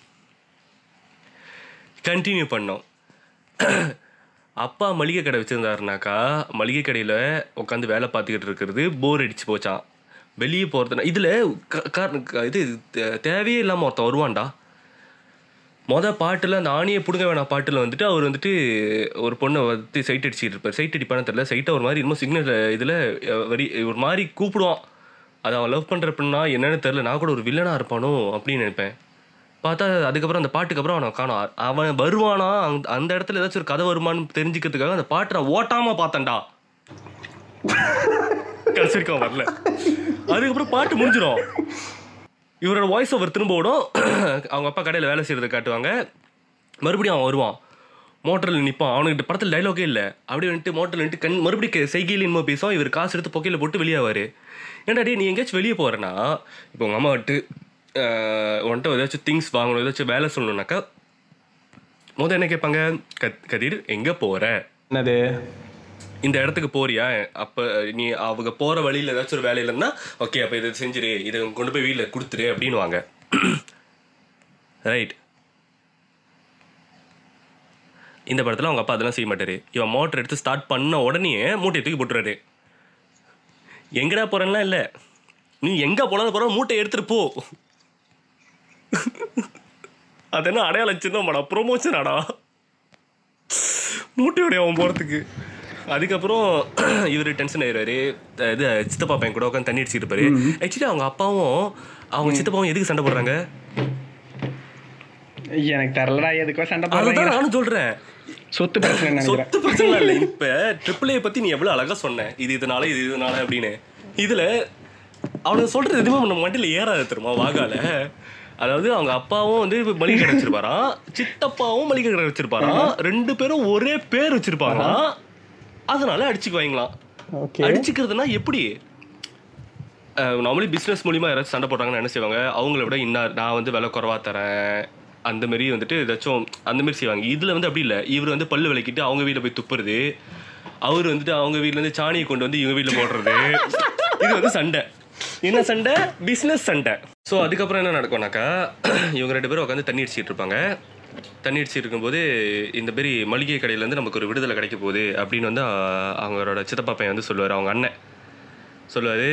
கண்டினியூ பண்ணோம். அப்பா மளிகை கடை வச்சுருந்தாருனாக்கா மளிகை கடையில் உட்காந்து வேலை பார்த்துக்கிட்டு இருக்கிறது போர் அடிச்சு போச்சான் வெளியே போகிறதுனா இதில் இது தே- தேவையே இல்லாமல் ஒருத்தன் வருவான்டா. மொதல் பாட்டில் அந்த ஆணியை பிடுங்க வேணாம் பாட்டில் வந்துட்டு அவர் வந்துட்டு ஒரு பொண்ணை வந்து சைட் அடிச்சிட்டு இருப்பார் சைட் அடிப்பானு தெரியல. சைட்டை ஒரு மாதிரி இன்னும் சிக்னல் இதில் வரி ஒரு மாதிரி கூப்பிடுவான். அதை அவன் லவ் பண்ணுற பெண்ணா என்னன்னு தெரில நான் கூட ஒரு வில்லனாக இருப்பானோ அப்படின்னு நினைப்பேன். பார்த்தா அதுக்கப்புறம் அந்த பாட்டுக்கு அப்புறம் அவனை காணும். அவன் வருவானா? அந்த அந்த இடத்துல ஏதாச்சும் ஒரு கதை வருமான்னு தெரிஞ்சுக்கிறதுக்காக அந்த பாட்டை நான் ஓட்டாமல் பார்த்தேன்டா. [laughs] கடைசி வரைக்கும் அவன் வரல. அதுக்கப்புறம் பாட்டு முடிஞ்சிடும் இவரோட வாய்ஸ் ஓவர் திரும்ப ஓடும் அவங்க அப்பா கடையில் வேலை செய்கிறத காட்டுவாங்க. மறுபடியும் அவன் வருவான். மோட்டரில் நிற்பான் அவனுக்கு படத்தில் டைலாகே இல்லை. அப்படியே வந்துட்டு மோட்டரில் வந்துட்டு கண் மறுபடியும் செய்கையில் இன்னும் பேசும் இவர் காசு எடுத்து பொக்கையில் போட்டு வெளியாவார். ஏன்டா டேய் நீ எங்கேயாச்சும் வெளியே போகிறேன்னா இப்போ உங்கள் அம்மா வந்துட்டு உன்ட்ட ஏதாச்சும் திங்ஸ் வாங்கணும் ஏதாச்சும் வேலை சொல்லணுன்னாக்கா முதல் என்ன கேட்பாங்க? கத் கதிர் எங்கே போகிற என்னது? இந்த இடத்துக்கு போறியா? அப்போ நீ அவங்க போகிற வழியில் ஏதாச்சும் ஒரு வேலையில் இருந்தால் ஓகே அப்போ இதை செஞ்சிரு இதை கொண்டு போய் வீட்டில் கொடுத்துரு அப்படின்னுவாங்க. [clears throat] ரைட் இந்த படத்தில் அவங்க அப்பா அதெல்லாம் செய்ய மாட்டாரு. இவன் மோட்டர் எடுத்து ஸ்டார்ட் பண்ண உடனே மூட்டையை தூக்கி போட்டுறாரு எங்கடா போறேன்லாம் இல்லை. நீ எங்கே போனாலும் போகிற மூட்டை எடுத்துட்டு போ. [laughs] அது என்ன அடையாளம் வச்சிருந்தோம் ப்ரொமோஷன் ஆடா. மூட்டையோடைய அவன் போகிறதுக்கு அதுக்கப்புறம் [clears throat] இவர் டென்ஷன் ஆயிடுவாரு. இது சித்தப்பா பையன் கூட உட்காந்து தண்ணி அடிச்சிட்டு இருப்பாரு. ஆக்சுவலி அவங்க அப்பாவும் அவங்க சித்தப்பாவும் எதுக்கு சண்டை போடுறாங்க? எனக்கு தெரியலடா எதுக்கோ சண்டை போடுறீங்க. நானும் சொல்றேன். சொத்து பிரச்சனை சொத்து பிரச்சனை இல்லை. இப்ப ட்ரிபிள் ஏ பத்தி நீ எவ்வளவு அழகா சொன்ன. இது இதனால இது இதனால அப்படின்னு. இதுல அவனுக்கு சொல்றது எதுவுமே நம்ம மண்டியில ஏறாது தெரியுமா வாகால? அதாவது அவங்க அப்பாவும் வந்து மளிகை கடை வச்சிருப்பாராம் சித்தப்பாவும் மளிகை கடை வச்சிருப்பாராம் ரெண்டு பேரும் ஒரே பேர் வச்சிருப்பாங்களாம் அதனால அடிச்சுக்குவாங்களாம் அடிச்சுக்கிறதுனா எப்படி? நார்மலி பிஸ்னஸ் மூலியமா யாராச்சும் சண்டை போட்டாங்கன்னு என்ன செய்வாங்க? அவங்கள விட இன்னார் நான் வந்து விலை குறவா தரேன். அந்த மாதிரி வந்துட்டு ஏதாச்சும் அந்த மாதிரி செய்வாங்க. இதுல வந்து அப்படி இல்லை. இவர் வந்து பல்லு விளக்கிட்டு அவங்க வீட்டில் போய் துப்புறது. அவர் வந்துட்டு அவங்க வீட்ல இருந்து சாணியை கொண்டு வந்து இவங்க வீட்டில் போடுறது. இது வந்து சண்டை. என்ன சண்டை? பிஸ்னஸ் சண்டை. ஸோ அதுக்கப்புறம் என்ன நடக்கும்னாக்கா இவங்க ரெண்டு பேரும் உட்காந்து தண்ணி அடிச்சிட்டு இருப்பாங்க. தண்ணி அடிச்சு இருக்கும்போது இந்த மாரி மளிகை கடையிலேருந்து நமக்கு ஒரு விடுதலை கிடைக்க போகுது அப்படின்னு வந்து அவங்களோட சித்தப்பா பையன் வந்து சொல்லுவார் அவங்க அண்ணன். சொல்லுவார்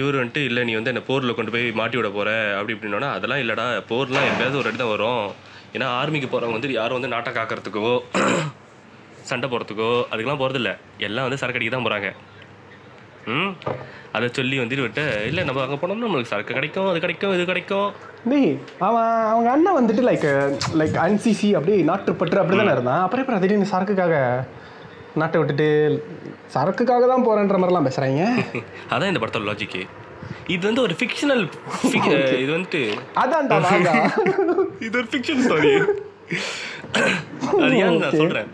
இவர் வந்துட்டு இல்லை நீ வந்து என்னை போரில் கொண்டு போய் மாட்டி விட போகிற அப்படி இப்படின்னா அதெல்லாம் இல்லைடா போர்லாம் எப்பயாவது ஒரு இடத்துல வரும். ஏன்னா ஆர்மிக்கு போகிறவங்க வந்து யாரும் வந்து நாட்டை காக்கிறதுக்கோ [clears throat] சண்டை போகிறதுக்கோ அதுக்கெல்லாம் போகிறதில்ல எல்லாம் வந்து சரக்கடிக்கு தான் போகிறாங்க ம்? அதை சொல்லி வந்துட்டு விட்டு இல்லை நம்ம அங்கே போனோம்னா நம்மளுக்கு சரக்கு கிடைக்கும் அது கிடைக்கும் இது கிடைக்கும். டேய் அவன் அவங்க அண்ணன் வந்துட்டு லைக் லைக் அன்சிசி அப்படியே நாட்டுப்பற்று அப்படி தானே இருந்தான். அப்புறம் அப்புறம் திடீர்னு சரக்குக்காக நாட்டை விட்டுட்டு சரக்குக்காக தான் போறேன்ற மாதிரிலாம் பேசுறாங்க? [laughs] அதான் இந்த படத்தோட லாஜிக்கு இது வந்து ஒரு ஃபிக்ஷனல் [laughs] இது வந்துட்டு அதான்டா [laughs] வாங்க இது ஒரு ஃபிக்ஷன் ஸ்டோரி அது ஏன் நான் சொல்றேன்.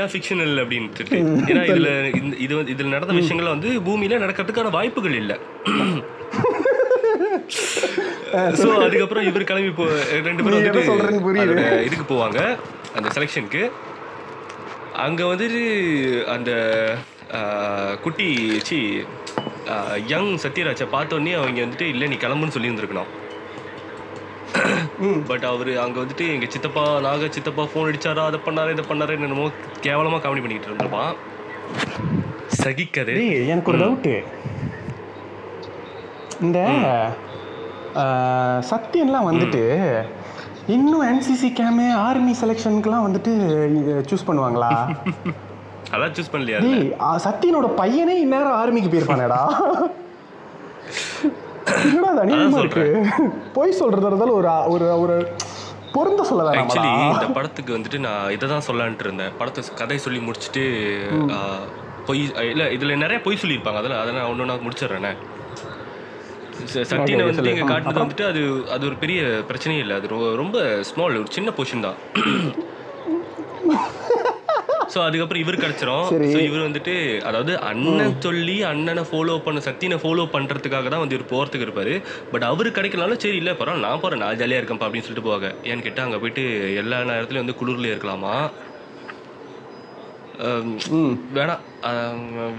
ஏன் ஃபிக்ஷனல் அப்படின்ட்டு. [laughs] ஏன்னா இதுல இந்த இது வந்து இதுல நடந்த விஷயங்கள் வந்து பூமியில நடக்கிறதுக்கான வாய்ப்புகள் இல்லை. ஸோ [laughs] அதுக்கப்புறம் இவர் கிளம்பி போ ரெண்டு பேரும் வந்துட்டு இதுக்கு போவாங்க அந்த செலெக்ஷனுக்கு. அங்க வந்துட்டு அந்த குட்டி சி யங் சத்யராஜை பார்த்தோன்னே அவங்க வந்துட்டு இல்லை நீ கிளம்புன்னு சொல்லி இருந்திருக்கணும் பட் அவர் அங்க வந்துட்டு எங்க சித்தப்பா நாக சித்தப்பா ஃபோன் அடிச்சாரா அதை பண்ணாரு இதை பண்ணாரு என்னமோ கேவலமா காமெடி பண்ணிட்டு இருந்திருப்பான் சகிக்கது. எனக்கு ஒரு டவுட்டு இந்த சத்யன்லாம் வந்துட்டு இன்னும் என்சிசி கேமே ஆர்மி செலெக்ஷனுக்குலாம் வந்துட்டு சூஸ் பண்ணுவாங்களா? [laughs] அதான் சூஸ் பண்ணலையா சத்யனோட பையனே இந்நேரம் ஆர்மிக்கு போயிருப்பானேடா. என்னடா அது அநியாயமா இருக்கு. போய் சொல்றதா இருந்தாலும் ஒரு ஒரு ஒரு பொருந்த சொல்ல ஆக்சுவலி இந்த படத்துக்கு வந்துட்டு நான் இதை தான் சொல்லலான்ட்டு இருந்தேன். படத்தை கதை சொல்லி முடிச்சுட்டு பொய் இல்ல இதுல நிறைய பொய் சொல்லியிருப்பாங்க. அதில் அதை நான் ஒன்று நான் முடிச்சிடுறேனே. ச- சத்தியனை Okay, வந்துட்டு. இங்க காட்டுறது வந்துட்டு அது அது ஒரு பெரிய பிரச்சனையே இல்லை. அது ரொம்ப ஸ்மால் ஒரு சின்ன பொசிஷன் தான். [coughs] ஸோ அதுக்கப்புறம் இவர் கிடைச்சிரும். சரி. ஸோ இவர் வந்துட்டு அதாவது அண்ணன் சொல்லி அண்ணனை ஃபாலோ பண்ண சத்தியனை ஃபாலோ பண்றதுக்காக தான் வந்து இவர் போறதுக்கு இருப்பாரு. பட் அவரு கிடைக்கலனாலும் சரி இல்லை பரவாயில்ல நான் போறேன் நான் ஜாலியா இருக்கேன்ப்பா அப்படின்னு சொல்லிட்டு போவாங்க. ஏன்னு கேட்டா அங்க போயிட்டு எல்லா நேரத்துலயும் வந்து குளிர்ல இருக்கலாமா? வேணாம்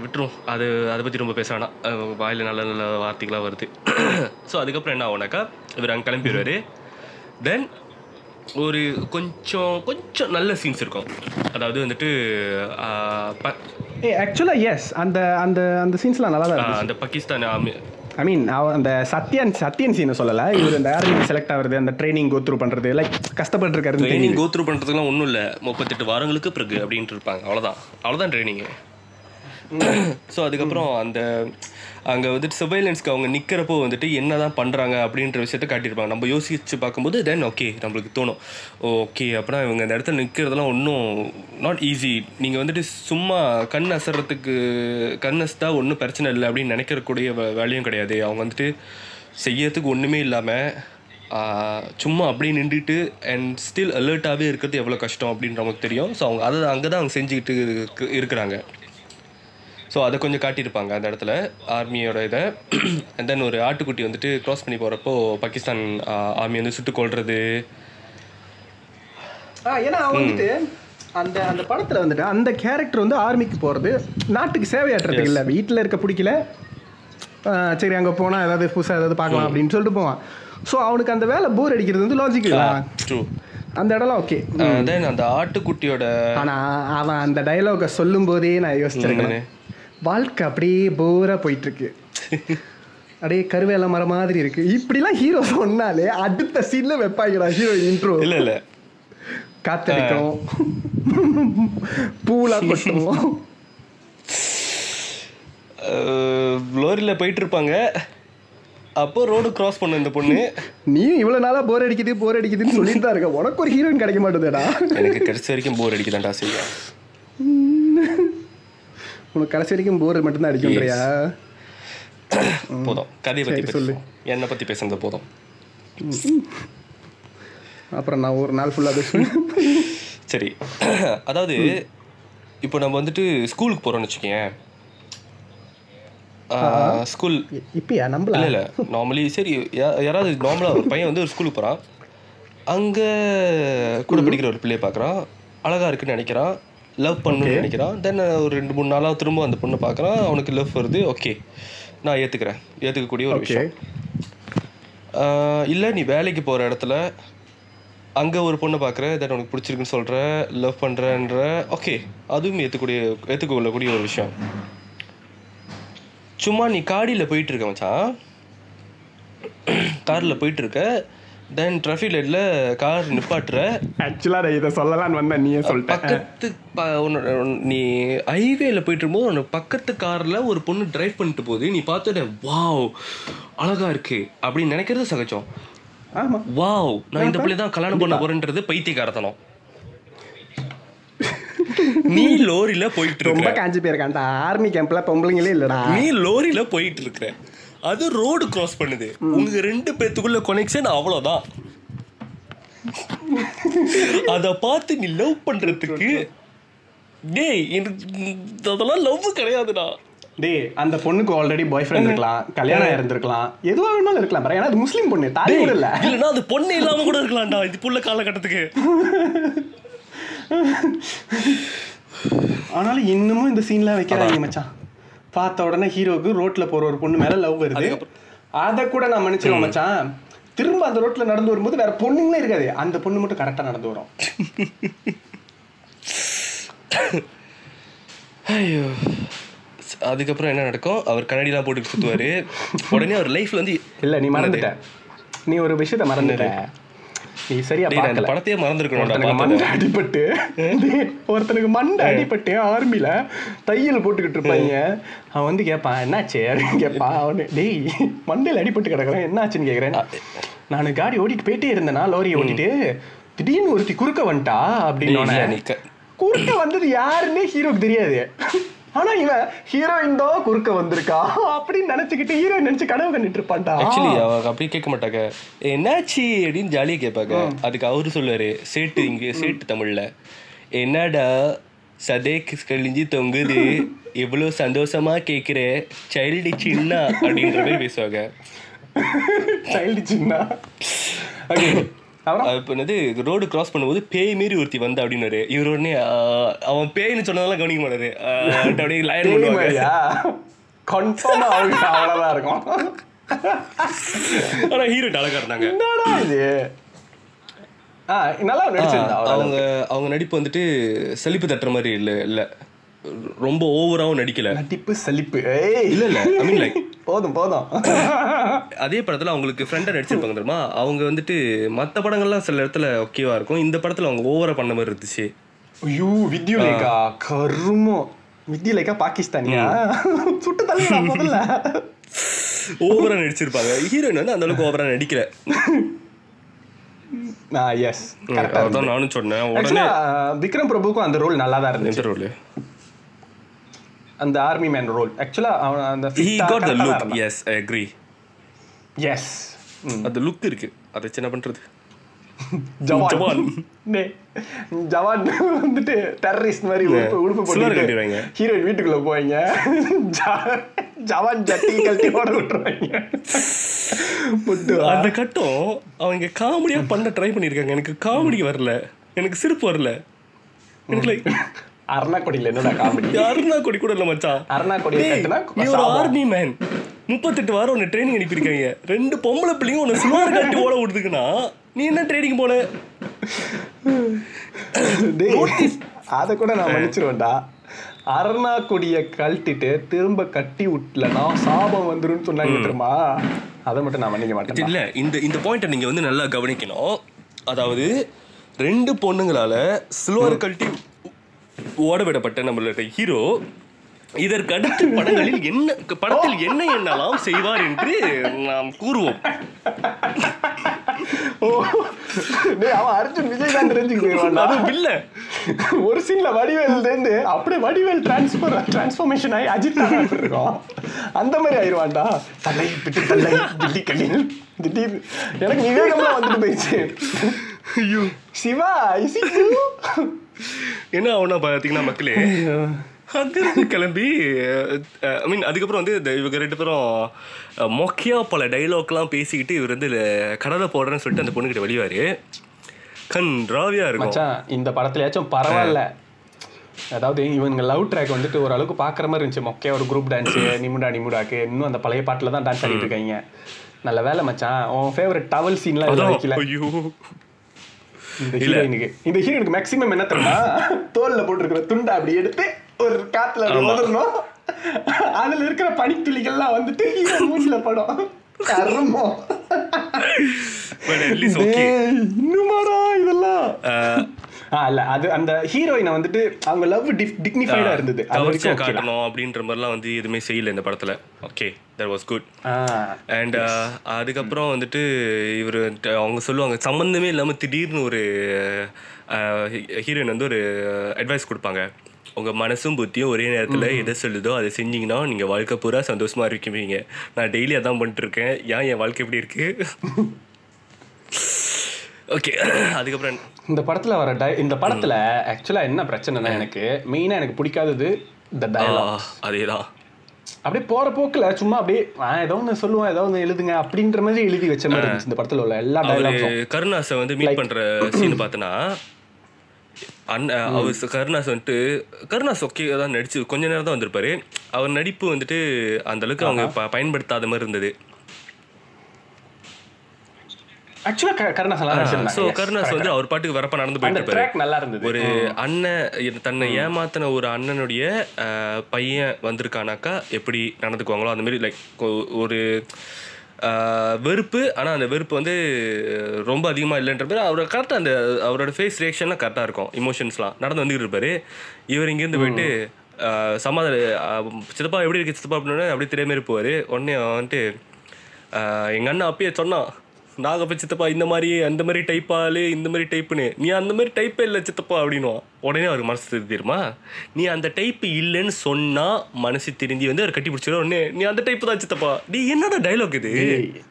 விட்டுரும். அது அதை பற்றி ரொம்ப பேச வேணாம். வாயில நல்ல நல்ல வார்த்தைகளாக வருது. ஸோ அதுக்கப்புறம் என்ன ஆகுனாக்கா இவர் அங்கே கிளம்பிடுவார். தென் ஒரு கொஞ்சம் கொஞ்சம் நல்ல சீன்ஸ் இருக்கும். அதாவது வந்துட்டு ஏ ஆக்சுவலாக எஸ் அந்த அந்த அந்த சீன்ஸ்லாம் நல்லா தான் அந்த பாகிஸ்தான் ஆர்மி ஐ மீன் அந்த சத்யன் சத்யன் சீனை சொல்லலை. இவர் இந்த ஆர்மி செலக்ட் ஆகுறது அந்த ட்ரைனிங் கோத்ரூ பண்ணுறது லைக் கஷ்டப்பட்டு இருக்காரு ட்ரைனிங் கோத்ரூ பண்ணுறதுக்குலாம் ஒன்றும் இல்லை. முப்பத்தெட்டு வாரங்களுக்கு பிறகு அப்படின்ட்டு இருப்பாங்க. அவ்வளோதான் அவ்வளோதான் ட்ரைனிங்கு ஸோ அதுக்கப்புறம் அந்த அங்கே வந்துட்டு சர்வைலன்ஸ்க்கு அவங்க நிற்கிறப்போ வந்துட்டு என்ன தான் பண்ணுறாங்க அப்படின்ற விஷயத்த காட்டியிருப்பாங்க. நம்ம யோசிச்சு பார்க்கும்போது தென் ஓகே நம்மளுக்கு தோணும். ஓகே அப்படின்னா இவங்க இந்த இடத்துல நிற்கிறதெல்லாம் ஒன்றும் நாட் ஈஸி நீங்கள் வந்துட்டு சும்மா கண் அசறத்துக்கு கண் அசத்தா ஒன்றும் பிரச்சனை இல்லை அப்படின்னு நினைக்கிறக்கூடிய வே- வேலையும் கிடையாது. அவங்க வந்துட்டு செய்யறதுக்கு ஒன்றுமே இல்லாமல் சும்மா அப்படியே நின்றுட்டு அண்ட் ஸ்டில் அலர்ட்டாகவே இருக்கிறது எவ்வளோ கஷ்டம் அப்படின்னு நமக்கு தெரியும். ஸோ அவங்க அதை அங்கே தான் அவங்க செஞ்சுக்கிட்டு இருக்கிறாங்க. ஸோ அதை கொஞ்சம் காட்டியிருப்பாங்க அந்த இடத்துல ஆர்மியோட இதை. அண்ட் தென் ஒரு ஆட்டுக்குட்டி வந்துட்டு க்ராஸ் பண்ணி போகிறப்போ பாகிஸ்தான் ஆர்மி வந்து சுட்டு கொள்வது ஆ ஏன்னா வந்துட்டு அந்த அந்த படத்தில் வந்துட்டு அந்த கேரக்டர் வந்து ஆர்மிக்கு போகிறது நாட்டுக்கு சேவையாற்றுறதுக்கு இல்லை. வீட்டில் இருக்க பிடிக்கல. சரி அங்கே போனால் ஏதாவது புதுசாக ஏதாவது பார்க்கலாம் அப்படின்னு சொல்லிட்டு போவான். ஸோ அவனுக்கு அந்த வேலை போர் அடிக்கிறது வந்து லாஜிக் ட்ரூ அந்த இடம்லாம் ஓகே தென் அந்த ஆட்டுக்குட்டியோட ஆனால் அவன் அந்த டைலாகை சொல்லும் போதே நான் யோசிச்சிருக்கேன். வாழ்க்கை அப்படியே போராக போயிட்டுருக்கு. அப்படியே கருவேல மரம் மாதிரி இருக்கு. இப்படிலாம் ஹீரோ [laughs] சொன்னாலே அடுத்த சீன்ல வைப்பாங்கடா ஹீரோ இன்ட்ரோ இல்லை இல்லை. காத்தடிக்கும். பூலாம் கொட்டும் [laughs] லோரியில் போயிட்டு இருப்பாங்க அப்போ ரோடு கிராஸ் பண்ண இந்த பொண்ணு. நீயும் இவ்வளவு நாளா போர் அடிக்குது போர் அடிக்குதுன்னு சொல்லிட்டு தான் இருக்க. உனக்கு ஒரு ஹீரோயின் கிடைக்க மாட்டேதுடா. எனக்கு கடைசி வரைக்கும் போர் அடிக்குதான்டா செய்ய [laughs] உனக்கு கடைசி வரைக்கும் போர் மட்டும்தான் அடிக்கும்ன்றியா? போதும். கதையை பற்றி சொல்லு. என்னை பற்றி பேசுனது போதும். அப்புறம் நான் ஒரு நாள் ஃபுல்லா பேசுவேன். சரி. அதாவது இப்போ நம்ம வந்துட்டு ஸ்கூலுக்கு போகிறோம்னு வச்சுக்கேன் ஸ்கூல் இப்பயா? நம்பல? இல்லை இல்லை. நார்மலி சரி யாராவது நார்மலாக ஒரு பையன் வந்து ஒரு ஸ்கூலுக்கு போகிறான் அங்கே கூட படிக்கிற ஒரு பிள்ளையை பார்க்குறான். அழகாக இருக்குன்னு நினைக்கிறான். லவ் பண்ணணும்னு நினைக்கிறான். தென் ஒரு ரெண்டு மூணு நாளாக திரும்ப அந்த பொண்ணை பார்க்குறான். அவனுக்கு லவ் வருது. ஓகே நான் ஏற்றுக்கிறேன் ஏற்றுக்கக்கூடிய ஒரு விஷயம். இல்லை நீ வேலைக்கு போகிற இடத்துல அங்கே ஒரு பொண்ணை பார்க்குற. தென் உனக்கு பிடிச்சிருக்குன்னு சொல்கிற லவ் பண்ணுறன்ற ஓகே அதுவும் ஏற்றுக்கூடிய ஏற்றுக்கொள்ளக்கூடிய ஒரு விஷயம். சும்மா நீ காடியில் போயிட்டு இருக்க மச்சான். [clears throat] காரில் போயிட்டு இருக்க. தென் டிராஃபிக் லைட்டில் கார் நிப்பாட்டுற. ஆக்சுவலாக நான் இதை சொல்லலாம்னு வந்தேன். நீயே சொல்லிட்ட. பக்கத்து உன்னோட- உன்- நீ ஹைவேல போயிட்டு இருக்கும்போது உன்னோட பக்கத்து கார்ல ஒரு பொண்ணு டிரைவ் பண்ணிட்டு போகுது. நீ பார்த்துட்ட வாவ் அழகா இருக்கு. அப்படின்னு நினைக்கிறது சகஜம். ஆமாம் வாவ் நான் இந்த பிள்ளை தான் கல்யாணம் பண்ண போறேன்றது பைத்தியக்காரத்தனம். நீ லோரியில போயிட்டு ரொம்ப காஞ்சி போயிருக்கான்டா ஆர்மி கேம்ப்ல பொம்பளைங்களே இல்லடா. நீ லோரியில போயிட்டு இருக்கிற. அது ரோடு கிராஸ் பண்ணுது. உங்க ரெண்டு பேத்துக்குள்ள கனெக்ஷன் அவ்வளவுதான். அத பார்த்து நீ லவ் பண்றதுக்கு டேய் எனக்கு அதெல்லாம் லவ் கிடையாதுடா. டேய் அந்த பொண்ணுக்கு ஆல்ரெடி பாய் ஃப்ரெண்ட் இருக்கலாம் கல்யாணம் இருந்திருக்கலாம். எதுவா வேணாலும் இருக்கலாம் பாரு. ஏன்னா அது முஸ்லீம் பொண்ணு தாய் கூட இல்ல. இல்லனா அது பொண்ணு இல்லாம கூட இருக்கலாம்டா இது புள்ள காலகட்டத்துக்கு. ஆனாலும் இன்னமும் இந்த சீன்லாம் வைக்கிறாங்க மச்சான். பார்த்த உடனே ஹீரோக்கு ரோட்ல போற ஒரு பொண்ணு மேல லவ் வருது. அத கூட நான் மன்னிச்சிருவேன் மச்சான். திரும்ப அந்த ரோட்ல நடந்து வரும்போது வேற பொண்ணுங்களே இருக்காது. அந்த பொண்ணு மட்டும் கரெக்டா நடந்து வரும். ஐயோ. அதுக்கப்புறம் என்ன நடக்கும்? அவர் கண்ணாடிலாம் போட்டு சுத்துவாரு. [laughs] உடனே அவர் லைஃப்ல வந்து இல்ல நீ மறந்துட்ட. நீ ஒரு விஷயத்த மறந்துட்ட. நீ சரியா பார்க்கல. படத்தையே மறந்துருக்கணும்டா ஒருத்தனுக்கு மண்டை அடிபட்டு ஒருத்தனுக்கு மண்டை அடிபட்டு ஆர்மில தையல் போட்டுக்கிட்டு இருப்பாங்க அவன் வந்து கேட்பான் என்னாச்சு? அப்படின்னு கேட்பான் அவனு டேய் மண்டையில் அடிபட்டு கிடக்குறேன். என்னாச்சுன்னு கேட்குறேன் நான் காடி ஓட்டிட்டு போயிட்டே இருந்தேனா லோரியை ஓட்டிட்டு திடீர்னு ஒருத்தி குறுக்க வந்துட்டா? அப்படின்னு குறுக்க வந்தது யாருன்னே ஹீரோக்கு தெரியாது. ஆனா இவன் ஹீரோயின் தான் குறுக்க வந்திருக்கா? அப்படின்னு நினைச்சுக்கிட்டு ஹீரோயின் நினைச்சு கனவு கண்டுட்டு இருப்பான்டா. ஆக்சுவலி அவங்க அப்படி கேட்க மாட்டாங்க. என்னாச்சு? அப்படின்னு ஜாலியா கேட்பாங்க. அதுக்கு அவரு சொல்லுவாரு சேட்டு இங்க சேட்டு தமிழ்ல. என்னடா சதேக் கழிஞ்சு தொங்குது? எவ்வளவு சந்தோஷமா கேக்குற? சைல்டு சின்ன அப்படின்ற மாதிரி பேசுவாங்க. சைல்டு சின்ன ஓகே இப்போ என்னது ரோடு கிராஸ் பண்ணும்போது பேய் மாரி ஒருத்தி வந்தா அப்படின்னாரு. இவர் உடனே அவன் பேய்னு சொன்னதெல்லாம் கவனிக்க மாட்டாரு. அப்படியே லயன் பண்ணுவாங்க. மாதிரியா கன்ஃபார்மா அவங்க அவ்வளவுதான் இருக்கும். ஆனா ஹீரோ அழகா இருந்தாங்க. என்னடா இது? நல்லா. அவங்க அவங்க நடிப்பு வந்துட்டு சலிப்பு தட்டுற மாதிரி இல்ல இல்ல. ரொம்ப ஓவராவும் நடிக்கல. நடிப்பு சலிப்பு ஏய். இல்ல இல்ல ஐ மீன் லைக் போதும் போதும். [laughs] அதே படத்துல அவங்களுக்கு ஃப்ரெண்டா நடிச்சிருப்பாங்க தெரியுமா? அவங்க வந்துட்டு மத்த படங்கள்லாம் சில இடத்துல ஓகேவா இருக்கும். இந்த படத்துல அவங்க ஓவரா பண்ண மாதிரி இருந்துச்சு. ஐயோ வித்யுலேகா கருமோ. வித்யுலேகா பாகிஸ்தானியா? [laughs] சுட்டு தள்ளிடா முதல்ல. ஓவரா நடிச்சிருப்பாங்க. ஹீரோயின் வந்து அந்த அளவுக்கு ஓவரா நடிக்கல. ஆ எஸ் அதான் நானும் சொன்னேன். உடனே விக்ரம் பிரபுக்கும் அந்த ரோல் நல்லா தான் இருந்துச்சு. ரோல் அந்த ஆர்மி மேன் ரோல் ஆக்சுவலா அவன் அந்த he got the look yes I agree yes அந்த லுக் இருக்கு. அதை என்ன பண்றது? ஜவான் ஜவான். [laughs] வந்துட்டு டெரரிஸ்ட் மாதிரி உடுப்பு போட்டு. ஹீரோயின் வீட்டுக்குள்ள போவாங்க. ஜவான் [laughs] ஜட்டி கழட்டி ஓட விட்டுருவாங்க. அந்த கட்டம் அவங்க காமெடியா பண்ண ட்ரை பண்ணிருக்காங்க. எனக்கு காமெடி வரல. எனக்கு சிரிப்பு வரல. எனக்கு லைக் அருணாக்கொடியில் என்னடா காமெடி? யாருன்னா கொடி இல்ல மச்சான். அருணாக்கொடி நீ ஒரு ஆர்மி மேன் முப்பத்தெட்டு வாரம் உன்னை ட்ரைனிங் அனுப்பியிருக்காங்க. ரெண்டு பொம்பளை பிள்ளைங்க உன்னை சுமார் காட்டி ஓட விடுதுக்குன்னா நீ என்ன ட்ரைனிங் போல அதை கூட நான் மன்னிச்சிருவேன்டா. அருணா கொடியை கழட்டிட்டு திரும்ப கட்டி விட்டலனா சாபம் வந்துருன்னு சொன்னாங்க தெரியுமா? அதை மட்டும் நான் மன்னிக்க மாட்டேன் இல்ல இந்த இந்த பாயிண்ட்டை நீங்க வந்து நல்லா கவனிக்கணும். அதாவது ரெண்டு பொண்ணுங்களால சில்வர் கழட்டி ஓட விடப்பட்ட நம்மளோட ஹீரோ இதற்கு அடுத்த படங்களில் என்ன படத்தில் என்ன என்னலாம் செய்வார் என்று நாம் கூறுவோம். அவன் அர்ஜுன் விஜய் தான் தெரிஞ்சுக்க போயிடுவான்டா அதுவும் இல்ல ஒரு சீன்ல வடிவேல் இருந்து அப்படியே வடிவேல் டிரான்ஸ்பர் டிரான்ஸ்ஃபர்மேஷன் ஆகி அஜித் இருக்கும் அந்த மாதிரி ஆயிடுவான்டா தலை பிட்டு தலை தில்லி கல்லில் திடீர். எனக்கு விவேகம்லாம் வந்துட்டு போயிடுச்சு. ஐயோ. சிவா இசி என்ன ஆகும்னா பார்த்தீங்கன்னா மக்களே அங்கிருந்து கிளம்பி ஐ மீன் அதுக்கப்புறம் வந்து இவங்க ரெண்டு பேரும் அஹ், மொக்கையா பல டைலாக்லாம் பேசிக்கிட்டு இவர் வந்து கடலை போடுறேன்னு சொல்லிட்டு அந்த பொண்ணுகிட்ட வெளியாரு கண் ராவியா இருக்கும். மச்சான் இந்த படத்துலயாச்சும் பரவாயில்ல. அதாவது இவங்க லவ் ட்ராக் வந்துட்டு ஓரளவுக்கு பார்க்குற மாதிரி இருந்துச்சு. மொக்கையா ஒரு குரூப் டான்ஸு நிமுடா நிமுடாக்கு. இன்னும் அந்த பழைய பாட்டில் தான் டான்ஸ் ஆடிட்டு இருக்காங்க. நல்ல வேலை மச்சான். உன் ஃபேவரட் டவல் சீன்லாம் வைக்கல. ஹீரோயினுக்கு இந்த ஹீரோயினுக்கு மேக்ஸிமம் என்ன தெரியுமா? தோல்ல போட்டிருக்கிற துண்டை அப்படி எடுத்து ஒரு காத்துல உதறணும் அதுல இருக்கிற பனித்துளிகள்லாம் வந்துட்டு ஹீரோ மூஞ்சில படம். டேய், இன்னுமாடா இதெல்லாம்? இல்ல அது அந்த ஹீரோயினை வந்துட்டு அவங்க லவ் டிக்னிஃபைடா இருந்தது. கவர்ச்சியா. காட்டணும் அப்படின்ற மாதிரிலாம் வந்து எதுவுமே செய்யல இந்த படத்துல. Okay that was good and அதுக்கப்புறம் வந்துட்டு இவர் அவங்க சொல்லுவாங்க சம்மந்தமே இல்லாமல் திடீர்னு ஒரு ஹீரோயின் வந்து ஒரு அட்வைஸ் கொடுப்பாங்க. உங்கள் மனசும் புத்தியும் ஒரே நேரத்தில் எதை சொல்லுதோ அதை செஞ்சீங்கன்னா நீங்கள் வாழ்க்கை பூரா சந்தோஷமாக இருக்குவீங்க நான் டெய்லி அதான் பண்ணிட்டு இருக்கேன். ஏன் என் வாழ்க்கை எப்படி இருக்கு? ஓகே [clears throat] அதுக்கப்புறம் இந்த படத்துல வர டை இந்த படத்துல ஆக்சுவலா என்ன பிரச்சனைனா எனக்கு மெயினா எனக்கு பிடிக்காதது இந்த டயலாக் அதே தான் அப்படியே போற போக்குல சும்மா அப்படியே ஆ, ஏதோ ஒன்று சொல்லுவோம் ஏதோ ஒன்று எழுதுங்க அப்படின்ற மாதிரி எழுதி வச்ச மாதிரி இருந்துச்சு இந்த படத்துல உள்ள எல்லா அவரு டயலாக்ஸும் கருணாஸை வந்து மீட் பண்ற சீன் பார்த்தனா அண்ணன் அவர் கருணாஸ் வந்துட்டு கருணாஸ் ஓகே தான் நடிச்சு கொஞ்ச நேரம் தான் வந்திருப்பாரு. அவர் நடிப்பு வந்துட்டு அந்த அளவுக்கு அவங்க பயன்படுத்தாத மாதிரி இருந்தது. ஆக்சுவலா கருணாஸ் நல்லா வந்து அவர் பாட்டுக்கு வரப்ப நடந்து போயிட்டு இருப்பாரு. ட்ராக் நல்லா இருந்தது. ஒரு அண்ணன் தன்னை ஏமாத்தின ஒரு அண்ணனுடைய பையன் வந்திருக்கானாக்கா எப்படி நடந்துக்குவாங்களோ அந்த மாதிரி லைக் ஒரு வெறுப்பு. ஆனால் அந்த வெறுப்பு வந்து ரொம்ப அதிகமாக இல்லைன்ற பேர் அவர் கரெக்டாக அந்த அவரோட ஃபேஸ் ரியாக்ஷன்லாம் கரெக்டாக இருக்கும். இமோஷன்ஸ்லாம் நடந்து வந்துட்டு இருப்பாரு. இவர் இங்கேருந்து போயிட்டு சமாதான சித்தப்பா எப்படி இருக்கு சித்தப்பா அப்படின்னு அப்படியே தெரியாம இருப்பார் உடனே வந்துட்டு அஹ், எங்க அண்ணன் அப்பயே சொன்னான் நாகப்ப சித்தப்பா இந்த மாதிரி அந்த மாதிரி டைப் ஆளு இந்த மாதிரி டைப்புன்னு நீ அந்த மாதிரி டைப்பே இல்லை சித்தப்பா அப்படின்னுவான் உடனே அவருக்கு மனசு தெரியுமா நீ அந்த டைப் இல்லைன்னு சொன்னா மனசு திருந்தி வந்து அவர் கட்டி பிடிச்சிடும் உடனே நீ அந்த டைப் தான் சித்தப்பா. நீ என்னடா டைலாக் இது?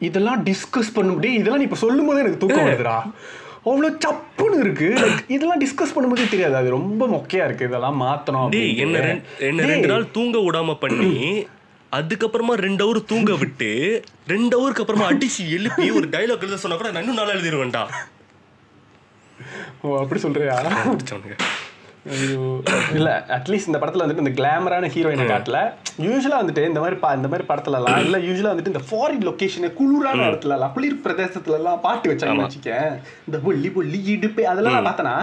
இதெல்லாம் டிஸ்கஸ் பண்ண முடியும் இதெல்லாம் நீ இப்ப சொல்லும் போது எனக்கு தூக்கம் வருதுடா. அவ்வளோ சப்புன்னு இருக்கு. இதெல்லாம் டிஸ்கஸ் பண்ணும்போதே தெரியாது. அது ரொம்ப மொக்கையா இருக்கு. இதெல்லாம் மாத்தணும் என்ன ரெண்டு நாள் தூங்க விடாம பண்ணி அதுக்கப்புறமா ரெண்டு ஹவர் தூங்க விட்டு ரெண்டு ஹவருக்கு அப்புறமா அடிச்சு எழுப்பி ஒரு டைலாக் எழுத சொன்னா கூட நான் இன்னும் நாள் எழுதிருவேன்டா. ஓ அப்படி சொல்றியா? பிடிச்சவனுங்க ஐயோ. இல்ல அட்லீஸ்ட் இந்த படத்துல வந்துட்டு இந்த கிளாமரான ஹீரோயினை காட்டல. யூஸ்வலா வந்துட்டு இந்த மாதிரி பா- இந்த மாதிரி படத்துல எல்லாம் இல்ல யூஸ்வலா வந்துட்டு இந்த ஃபாரின் லொகேஷன் குளிரான இடத்துல எல்லாம் குளிர் பிரதேசத்துல எல்லாம் பாட்டு வச்சாங்கன்னு வச்சுக்க இந்த பொல்லி பொல்லி இடுப்பு அதெல்லாம் நான் பார்த்தனா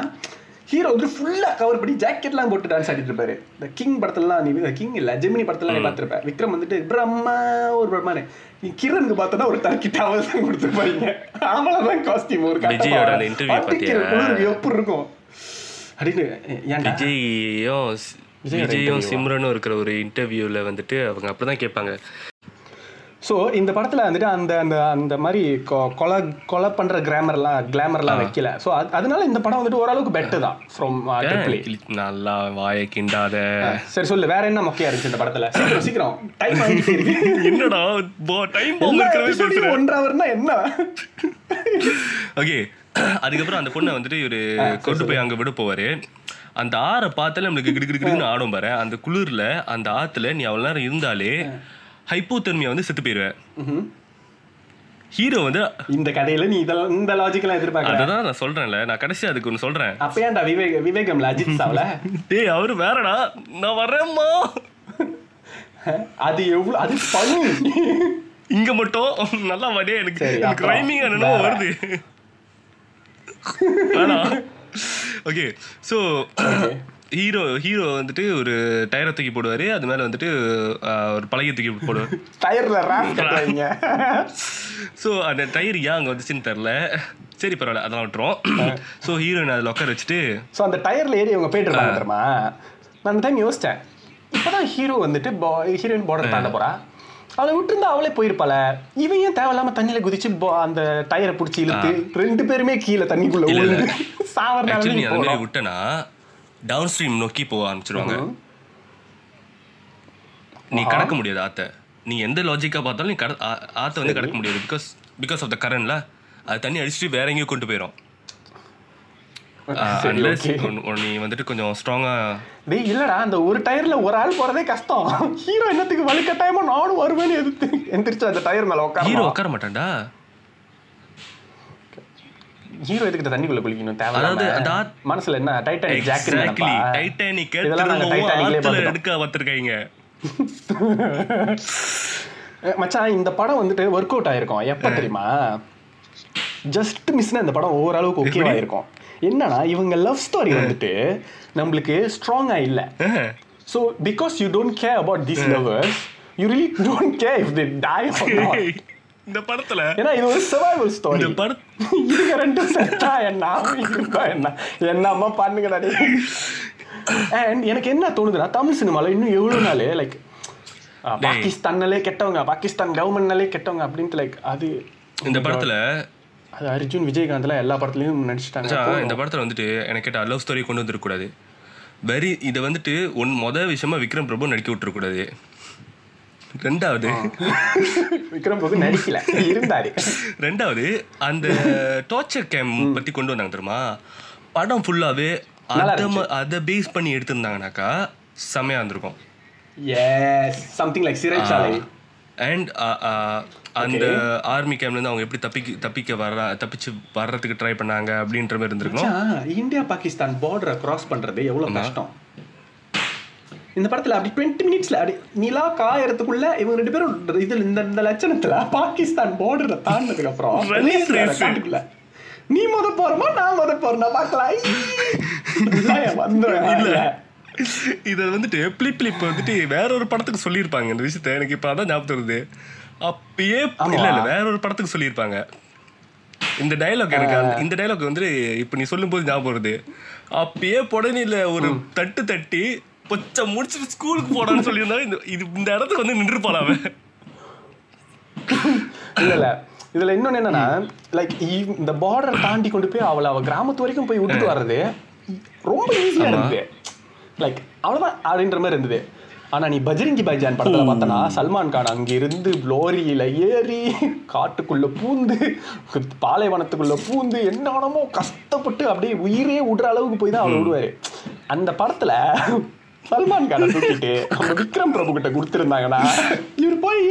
ஹீரோ வந்து ஃபுல்லா கவர் பண்ணி ஜாக்கெட்லாம் போட்டு டான்ஸ் ஆடிட்டு இருப்பாரு. இந்த கிங் படத்துலலாம் நீ கிங் இல்ல ஜெமினி படத்துல நீ பார்த்திருப்ப. விக்ரம் வந்துட்டு பிரம்மா ஒரு பிரம்மானு. நீ கிரனுக்கு பார்த்தனா ஒரு டர்க்கி டவல் தான் கொடுத்துருப்பாங்க. அவ்வளவுதான் காஸ்டியூம் ஒரு? குளிருக்கு எப்படி இருக்கும்? அப்படின்னு விஜயும் விஜயும்? சிம்ரனும் இருக்கிற ஒரு இன்டர்வியூல வந்துட்டு அவங்க அப்படிதான் கேட்பாங்க. ஸோ இந்த படத்துல வந்துட்டு அந்த அந்த அந்த மாதிரி கொலை கொலை பண்ற கிராமர்லாம் கிளாமர்லாம் வைக்கல. ஸோ அதனால இந்த படம் வந்துட்டு ஓரளவுக்கு பெட்டர் தான் ஃப்ரம் நல்லா வாயை கிண்டாத. சரி சொல்லு வேற என்ன மொக்கையா இருந்துச்சு இந்த படத்துல? சீக்கிரம் சீக்கிரம் டைம் ஆகிட்டே இருக்கு என்னடா டைம் ஒன்றரை ஹவர்னா என்ன? ஓகே அதுக்கப்புறம் அந்த பொண்ணை வந்துட்டு இவரு கொண்டு போய் அங்க விட போவாரு. அந்த ஆறை பார்த்தாலே நம்மளுக்கு கிடு கிடு கிடுன்னு ஆடும் பாரு. அந்த குளிர்ல அந்த ஆத்துல நீ அவ்வளவு நேரம் இருந்தாலே ஹைப்போதெர்மியா வந்து செத்து போயிருவேன் ம்ஹும். ஹீரோ வந்து இந்த கதையில நீ இதெல்லாம் இந்த லாஜிக்கெல்லாம் எதிர்பார்க்கல? அததான் நான் சொல்றேன்ல. நான் கடைசி அதுக்கு ஒன்று சொல்றேன். அப்ப ஏன்டா விவேக் விவேகம்ல அஜித் [laughs] சாவல? டேய் அவரு வேறடா. நான் வரேம்மா அது எவ்வளவு அது பண்ணி இங்க மட்டும். நல்லா வடே எனக்கு எனக்கு ரைமிங் என்னமோ. வருது. ஓகே ஸோ [laughs] ஹீரோ ஹீரோ வந்துட்டு ஒரு டயரை தூக்கி போடுவாரு. அது மேல வந்துட்டு ஒரு பழகிய தூக்கி போடுவார். டயர்ல ஸோ அந்த டயர் ஏன் அங்கே வந்துச்சுன்னு தெரில சரி பரவாயில்ல அதெல்லாம் விட்டுரும் ஸோ ஹீரோயின் அதில் உட்கார வச்சுட்டு ஸோ அந்த டயர்ல ஏறி அவங்க போயிட்டு இருப்பாங்க தெரியுமா? நான் அந்த டைம் யோசிச்சேன். இப்பதான் ஹீரோ வந்துட்டு ஹீரோயின் பார்டர் தாண்ட போறா. அவளை விட்டுருந்தா அவளே போயிருப்பாள. இவன் ஏன் தேவையில்லாம தண்ணியில குதிச்சு அந்த டயரை பிடிச்சி இழுத்து ரெண்டு பேருமே கீழே தண்ணிக்குள்ள இல்ல, இல்ல. விழுந்து சாவர ஆக்சுவலி நீ நிலைமைக்கு அந்த மாதிரி போறோம். விட்டனா டவுன் ஸ்ட்ரீம் நோக்கி போக ஆரம்பிச்சிருவாங்க. நீ கடக்க முடியாது ஆத்த. நீ எந்த லாஜிக்கா பார்த்தாலும் நீ கட ஆ- ஆத்த வந்து கடக்க முடியாது. பிகாஸ் பிகாஸ் ஆஃப் த கரண்ட்ல அது தண்ணி அடிச்சுட்டு வேற எங்கேயும் கொண்டு போயிடும். நீ வந்துட்டு கொஞ்சம் ஸ்ட்ராங்கா டேய் இல்லடா அந்த ஒரு டயர்ல ஒரு ஆள் போறதே கஷ்டம். [laughs] ஹீரோ என்னத்துக்கு வலுக்கட்டாயமா நானும் வருவேன்னு எதிர்த்து எந்திரிச்சு அந்த டயர் மேல ஹீரோ உட்கார உட்கார மாட்டான்டா. ஹீரோ எதுக்கு தண்ணிக்குள்ள குளிக்கணும்? அதாவது தேவை அந்த ஆத்- மனசுல என்ன டைட்டானிக் ஜாக்கெட் டைட்டானிக் இதெல்லாம். எடுக்க வந்திருக்காங்க. [laughs] மச்சான் இந்த படம் வந்துட்டு ஒர்க் அவுட் ஆயிருக்கும். எப்ப தெரியுமா? ஜஸ்ட் மிஸ்னா இந்த படம் ஓரளவுக்கு ஓகேவா இருக்கும் என்னன்னா இவங்க லவ் ஸ்டோரி வந்துட்டு நம்மளுக்கு ஸ்ட்ராங்கா இல்ல. So because you don't care about these lovers you really don't care if they die இந்த படத்துல ஏன்னா இது ஒரு சர்வைவல் ஸ்டோரி இந்த பட இதுங்க ரெண்டும் செத்தா என்ன? என்ன? என்னம்மா பண்ணுங்கடா அண்ட் எனக்கு என்ன தோணுதுன்னா தமிழ் சினிமால இன்னும் எவ்வளவு நாள் லைக் பாகிஸ்தான்னாலே கெட்டவங்க பாகிஸ்தான் கவர்மெண்ட்னாலே கெட்டவங்க அப்படின்ட்டு லைக் அது இந்த படத்துல அது அர்ஜுன் விஜயகாந்த்லாம் எல்லா படத்துலயும் நடிச்சிட்டாங்க. இந்த படத்துல வந்துட்டு எனக்கு கேட்ட லவ் ஸ்டோரி கொண்டு வந்துருக்கூடாது வெரி இதை வந்துட்டு ஒன் மொதல் விஷயமா விக்ரம் பிரபு நடிக்க விட்டுறக்கூடாது ரெண்டாவது விக்ரம் பிரபு நடிக்கல. இருந்தாரு. ரெண்டாவது அந்த டார்ச்சர் கேம் பத்தி கொண்டு வந்தாங்க தெரியுமா? படம் ஃபுல்லாவே அதை அதை பேஸ் பண்ணி எடுத்திருந்தாங்கனாக்கா செமையா இருந்திருக்கும். எஸ் சம்திங் லைக் சிறைச்சாலை அண்ட் அந்த ஆர்மி கேம்ல இருந்து அவங்க எப்படி தப்பிக்க தப்பிக்க வர்ற தப்பிச்சு வர்றதுக்கு ட்ரை பண்ணாங்க அப்படின்ற மாதிரி இருந்திருக்கும் இந்தியா பாகிஸ்தான் பார்டரை கிராஸ் பண்றது எவ்வளவு கஷ்டம். இந்த படத்துல அப்படி டுவெண்ட்டி மினிட்ஸ்ல அப்படி நிலா காயறதுக்குள்ள இவங்க ரெண்டு பேரும் இதுல இந்த இந்த லட்சணத்துல பாகிஸ்தான் பார்டரை தாண்டினதுக்கு அப்புறம் Running race வேற race. காட்டுக்குள்ள. நீ முத போறமா நான் முத போறேன் பார்க்கலாம். வந்துடுவேன் இல்ல. இதை வந்துட்டு பிளிப் பிளிப் வந்துட்டு வேற ஒரு படத்துக்கு சொல்லியிருப்பாங்க இந்த விஷயத்த. எனக்கு இப்போ அதான் ஞாபகம் வருது. அப்பயே. இல்ல இல்ல வேற ஒரு படத்துக்கு சொல்லியிருப்பாங்க. இந்த டயலாக் எனக்கு அந்த- இந்த டயலாக் வந்து இப்போ நீ சொல்லும்போது ஞாபகம் வருது. அப்பயே புடனில ஒரு தட்டு தட்டி பொச்ச முடிச்சுட்டு ஸ்கூலுக்கு போடான்னு சொல்லியிருந்தாலும் இந்த இது இந்த இடத்துக்கு வந்து நின்றுப்பான் அவன். இல்ல இல்ல இதுல இன்னொன்னு என்னன்னா லைக் இந்த பார்டர் தாண்டி கொண்டு போய் அவளை அவ கிராமத்து வரைக்கும் போய் விட்டுட்டு வர்றது ரொம்ப ஈஸியா இருந்தது. லைக் அவ்வளவுதான் அப்படின்ற மாதிரி இருந்தது. ஆனா நீ பஜ்ரங்கி பைஜான் படத்துல பார்த்தனா சல்மான் கான் அங்க இருந்து லோரியில ஏறி காட்டுக்குள்ள பூந்து பாலைவனத்துக்குள்ள பூந்து என்னென்னமோ கஷ்டப்பட்டு அப்படியே உயிரே விடுற அளவுக்கு போய் தான் அவர் விடுவாரு. அந்த படத்துல சல்மான் கானை தூக்கிட்டு நம்ம விக்ரம் பிரபு கிட்ட கொடுத்துருந்தாங்கன்னா இவர் போய்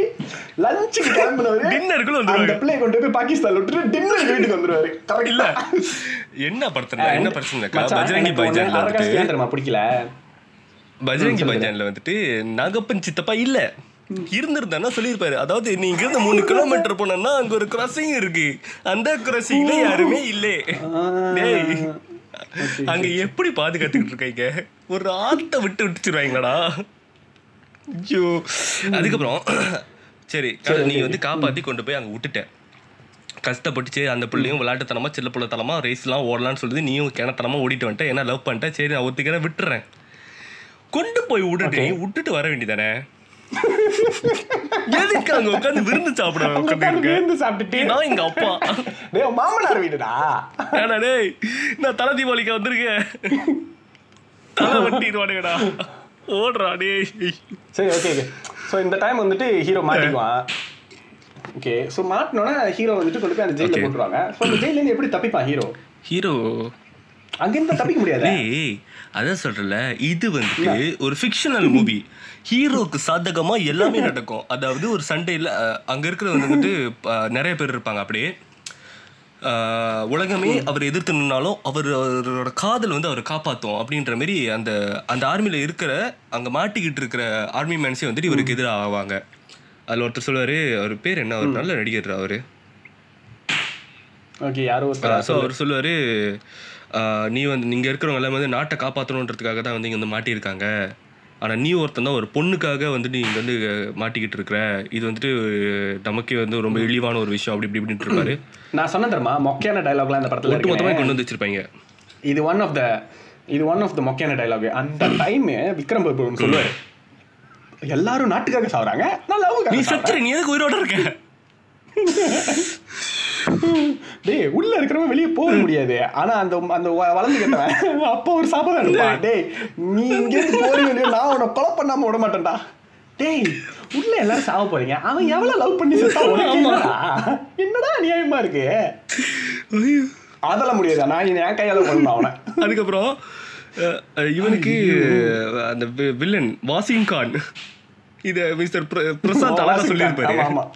லஞ்சுக்கு கிளம்புனவரு டின்னருக்குள்ள வந்துருவாங்க. அந்த பிள்ளைய கொண்டு போய் பாகிஸ்தான் விட்டுட்டு டின்னர் வீட்டுக்கு வந்துருவாரு. Correct. இல்ல? என்ன படத்துல என்ன மச்சான், பஜ்ரங்கி அரகாசி வந்துட்டு பிடிக்கல. பஜ்ரங்கி பைஜான்ல வந்துட்டு நாகப்பன் சித்தப்பா இல்ல. இருந்திருந்தானா சொல்லியிருப்பாரு. அதாவது நீ இங்க இருந்து மூணு [laughs] கிலோமீட்டர் போனா அங்க ஒரு கிராசிங் இருக்கு. அந்த கிராசிங்ல யாருமே இல்லே. டேய். அங்க எப்படி பாதுகாத்துக்கிட்டு இருக்கீங்க ஒரு ஆத்த விட்டு விட்டுச்சிருவாங்களா ஐயோ. அதுக்கப்புறம் சரி நீ வந்து காப்பாத்தி கொண்டு போய் அங்க விட்டுட்ட கஷ்டப்பட்டுச்சு அந்த பிள்ளையும் விளையாட்டுத்தனமா சின்ன பிள்ளைத்தனமா ரேஸ்லாம் ஓடலாம்னு சொல்லுது நீயும் கிணத்தனமா ஓடிட்டு வந்துட்ட ஏன்னா லவ் பண்ணிட்ட சரி நான் ஒத்துக்கிறேன் விட்டுறேன். கொண்டு போய் விட்டுட்டு விட்டுட்டு வர வேண்டியதானே [laughs] எதுக்கு அங்க உட்காந்து விருந்து சாப்பிட உட்காந்து விருந்து சாப்பிட்டுட்டு. நான் எங்க அப்பா. டேய் மாமனார் வீடுடா. ஏடா டேய் நான் தலை தீபாவளிக்கு வந்திருக்கேன். தலை வெட்டிடுவானுங்கடா. ஓடுறா டேய். சரி ஓகே ஓகே ஸோ இந்த டைம் வந்துட்டு ஹீரோ மாட்டிக்குவான். ஓகே ஸோ மாட்டினோன்னா ஹீரோ வந்துட்டு கொண்டு போய் அந்த ஜெயிலில். போட்டுருவாங்க. ஸோ அந்த ஜெயிலேருந்து எப்படி தப்பிப்பான் ஹீரோ ஹீரோ அங்கேருந்து தப்பிக்க முடியாது? டேய் அதான் சொல்றல இது வந்துட்டு ஒரு ஃபிக்ஷனல் மூவி ஹீரோக்கு சாதகமா எல்லாமே நடக்கும். அதாவது ஒரு சண்டையில் அங்க இருக்கிறவங்க வந்துட்டு நிறைய பேர் இருப்பாங்க அப்படியே. உலகமே அவர் எதிர்த்து நின்னாலும் அவர் அவரோட காதல் வந்து அவரை காப்பாத்தும் அப்படின்ற மாதிரி அந்த அந்த ஆர்மியில இருக்கிற அங்க மாட்டிக்கிட்டு இருக்கிற ஆர்மி மேன்ஸே வந்துட்டு இவருக்கு எதிராக ஆவாங்க அதுல ஒருத்தர் சொல்லுவாரு அவர் பேர் என்ன? அவர் நல்ல நடிகர் அவரு. ஓகே யாரோ ஸோ அவர் சொல்லுவார் நீ வந்து நீங்கள் இருக்கிறவங்க எல்லாமே வந்து நாட்டை காப்பாற்றணுன்றதுக்காக தான் வந்து இங்கே வந்து மாட்டியிருக்காங்க. ஆனால் நீ ஒருத்தன் தான் ஒரு பொண்ணுக்காக வந்து நீ இங்கே வந்து மாட்டிக்கிட்டு இருக்கிற. இது வந்துட்டு நமக்கே வந்து ரொம்ப இழிவான ஒரு விஷயம். அப்படி இப்படி இப்படின்ட்டு இருப்பாரு. நான் சொன்ன தெரியுமா? மொக்கையான டைலாக்லாம் இந்த படத்தில் ஒட்டு மொத்தமாக கொண்டு வந்து வச்சிருப்பாங்க. இது ஒன் ஆஃப் த இது ஒன் ஆஃப் த மொக்கையான டைலாக் அந்த டைம் விக்ரம் பிரபு சொல்லுவாரு. எல்லாரும் நாட்டுக்காக சாவறாங்க. நான் நீ லவ் சத்துரு நீ எதுக்கு உயிரோட இருக்க? [laughs] டேய் உள்ள இருக்கிறவன் வெளியே போக முடியாது. ஆனா அந்த அந்த வளர்ந்து கேட்டவன் அப்போ ஒரு சாபம் எடுப்பான். டேய். நீ இங்க போறீங்க நான் உன்னை கொலை பண்ணாம விட மாட்டேன்டா. டேய் உள்ள எல்லாரும் சாவ போறீங்க. அவன் எவ்வளவு லவ் பண்ணி செத்தா என்னடா? நியாயமா இருக்கு? அதெல்லாம் முடியாது நான் என் கையால பண்ணணும் அவனை. அதுக்கப்புறம் இவனுக்கு அந்த வில்லன் வாசிம் கான். இத மிஸ்டர் பிர- பிரசாந்த் அழகா சொல்லியிருப்பாரு. ஆமா.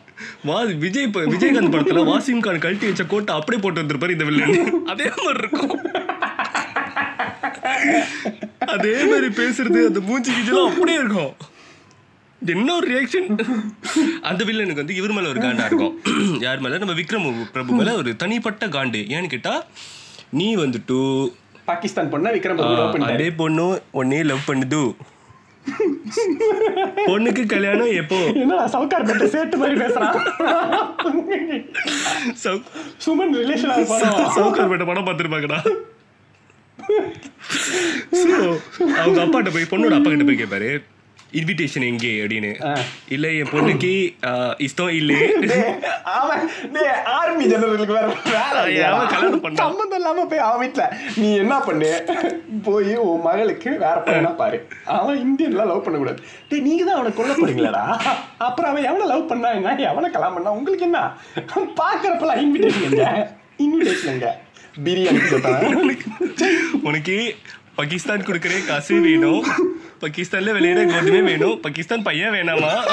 வா விஜய் விஜயகாந்த் படத்துல [laughs] வாசிம் கான் கழட்டி வச்ச கோட்டை அப்படியே போட்டு வந்திருப்பாரு இந்த வில்லன் அதே மாதிரி இருக்கும். அதே மாதிரி பேசுறது அந்த மூஞ்சி கீச்செல்லாம் அப்படியே இருக்கும். என்ன ஒரு ரியாக்ஷன் அந்த வில்லனுக்கு வந்து இவர் மேல ஒரு காண்டா இருக்கும். [clears throat] யார் மேல? நம்ம விக்ரம் பிரபு மேல ஒரு தனிப்பட்ட காண்டு. ஏன்னு கேட்டா நீ வந்துட்டு பாகிஸ்தான் பொண்ண விக்ரம் அதே பொண்ணு உன்னே லவ் பண்ணுது. பொண்ணுக்கு கல்யாணம் எப்போ? என்னடா சவுக்கார் பெட்ட சேட்டு மாதிரி பேசுறான் சுமன் ரிலேஷன் படம் சவுக்கார்பேட்டை படம் பார்த்துருப்பாங்கடா. அவங்க அப்பாட்ட போய் பொண்ணோட அப்பா கிட்ட போய் கேட்பாரு இன்விடேஷன் எங்கே அப்படின்னு. இல்ல என் பொண்ணுக்கு இஷ்டம் இல்லே. [laughs] அவன் ஆர்மி ஜெனரலுக்கு வேற கல்யாணம் பண்ணான். சம்மந்தம் இல்லாம போய் அவன் வீட்டுல நீ என்ன பண்ணு? போய் உன் மகளுக்கு வேற பையனா பாரு. அவன் இந்தியன்லாம் லவ் பண்ணக்கூடாது. டேய் நீங்க தான் அவனை கொல்ல போறீங்களடா. அப்புறம் அவன் எவனை லவ் பண்ணா என்ன? எவனை கல்யாணம் பண்ணா? உங்களுக்கு என்ன? பாக்குறப்பெல்லாம் இன்விடேஷன் எங்க? இன்விடேஷன் எங்க? பிரியாணி [laughs] உனக்கு பாகிஸ்தான் கொடுக்குற காசு வேணும். பாகிஸ்தான்ல விளையாட கோதுமே வேணும். பாகிஸ்தான் பையன் வேணாமா?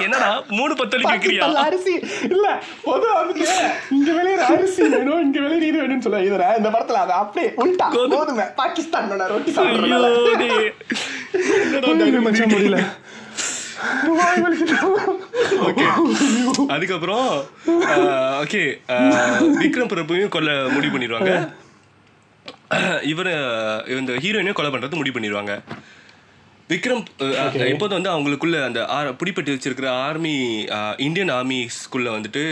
என்னடா மூணு பத்தொலி கேக்குறியா அரிசி. இல்ல பொதுவா வந்துட்டு இங்க விளையிற அரிசி வேணும் இங்க விளையிற இது வேணும்னு சொல்ல. இதுல இந்த படத்துல அது அப்படியே கோது- கோதுமை. பாகிஸ்தான் ரொட்டி மச்சான் முடியல அதுக்கப்புறம் ஓகே விக்ரம் பிரபுவையும் கொல்ல முடிவு பண்ணிடுவாங்க. இவரை இந்த ஹீரோயினையும் கொலை பண்றது முடிவு பண்ணிடுவாங்க. விக்ரம் அஹ், இப்போது வந்து அவங்களுக்குள்ள அந்த ஆர் பிடிப்பட்டு வச்சிருக்கிற ஆர்மி இந்தியன் ஆர்மிஸ்குள்ள வந்துட்டு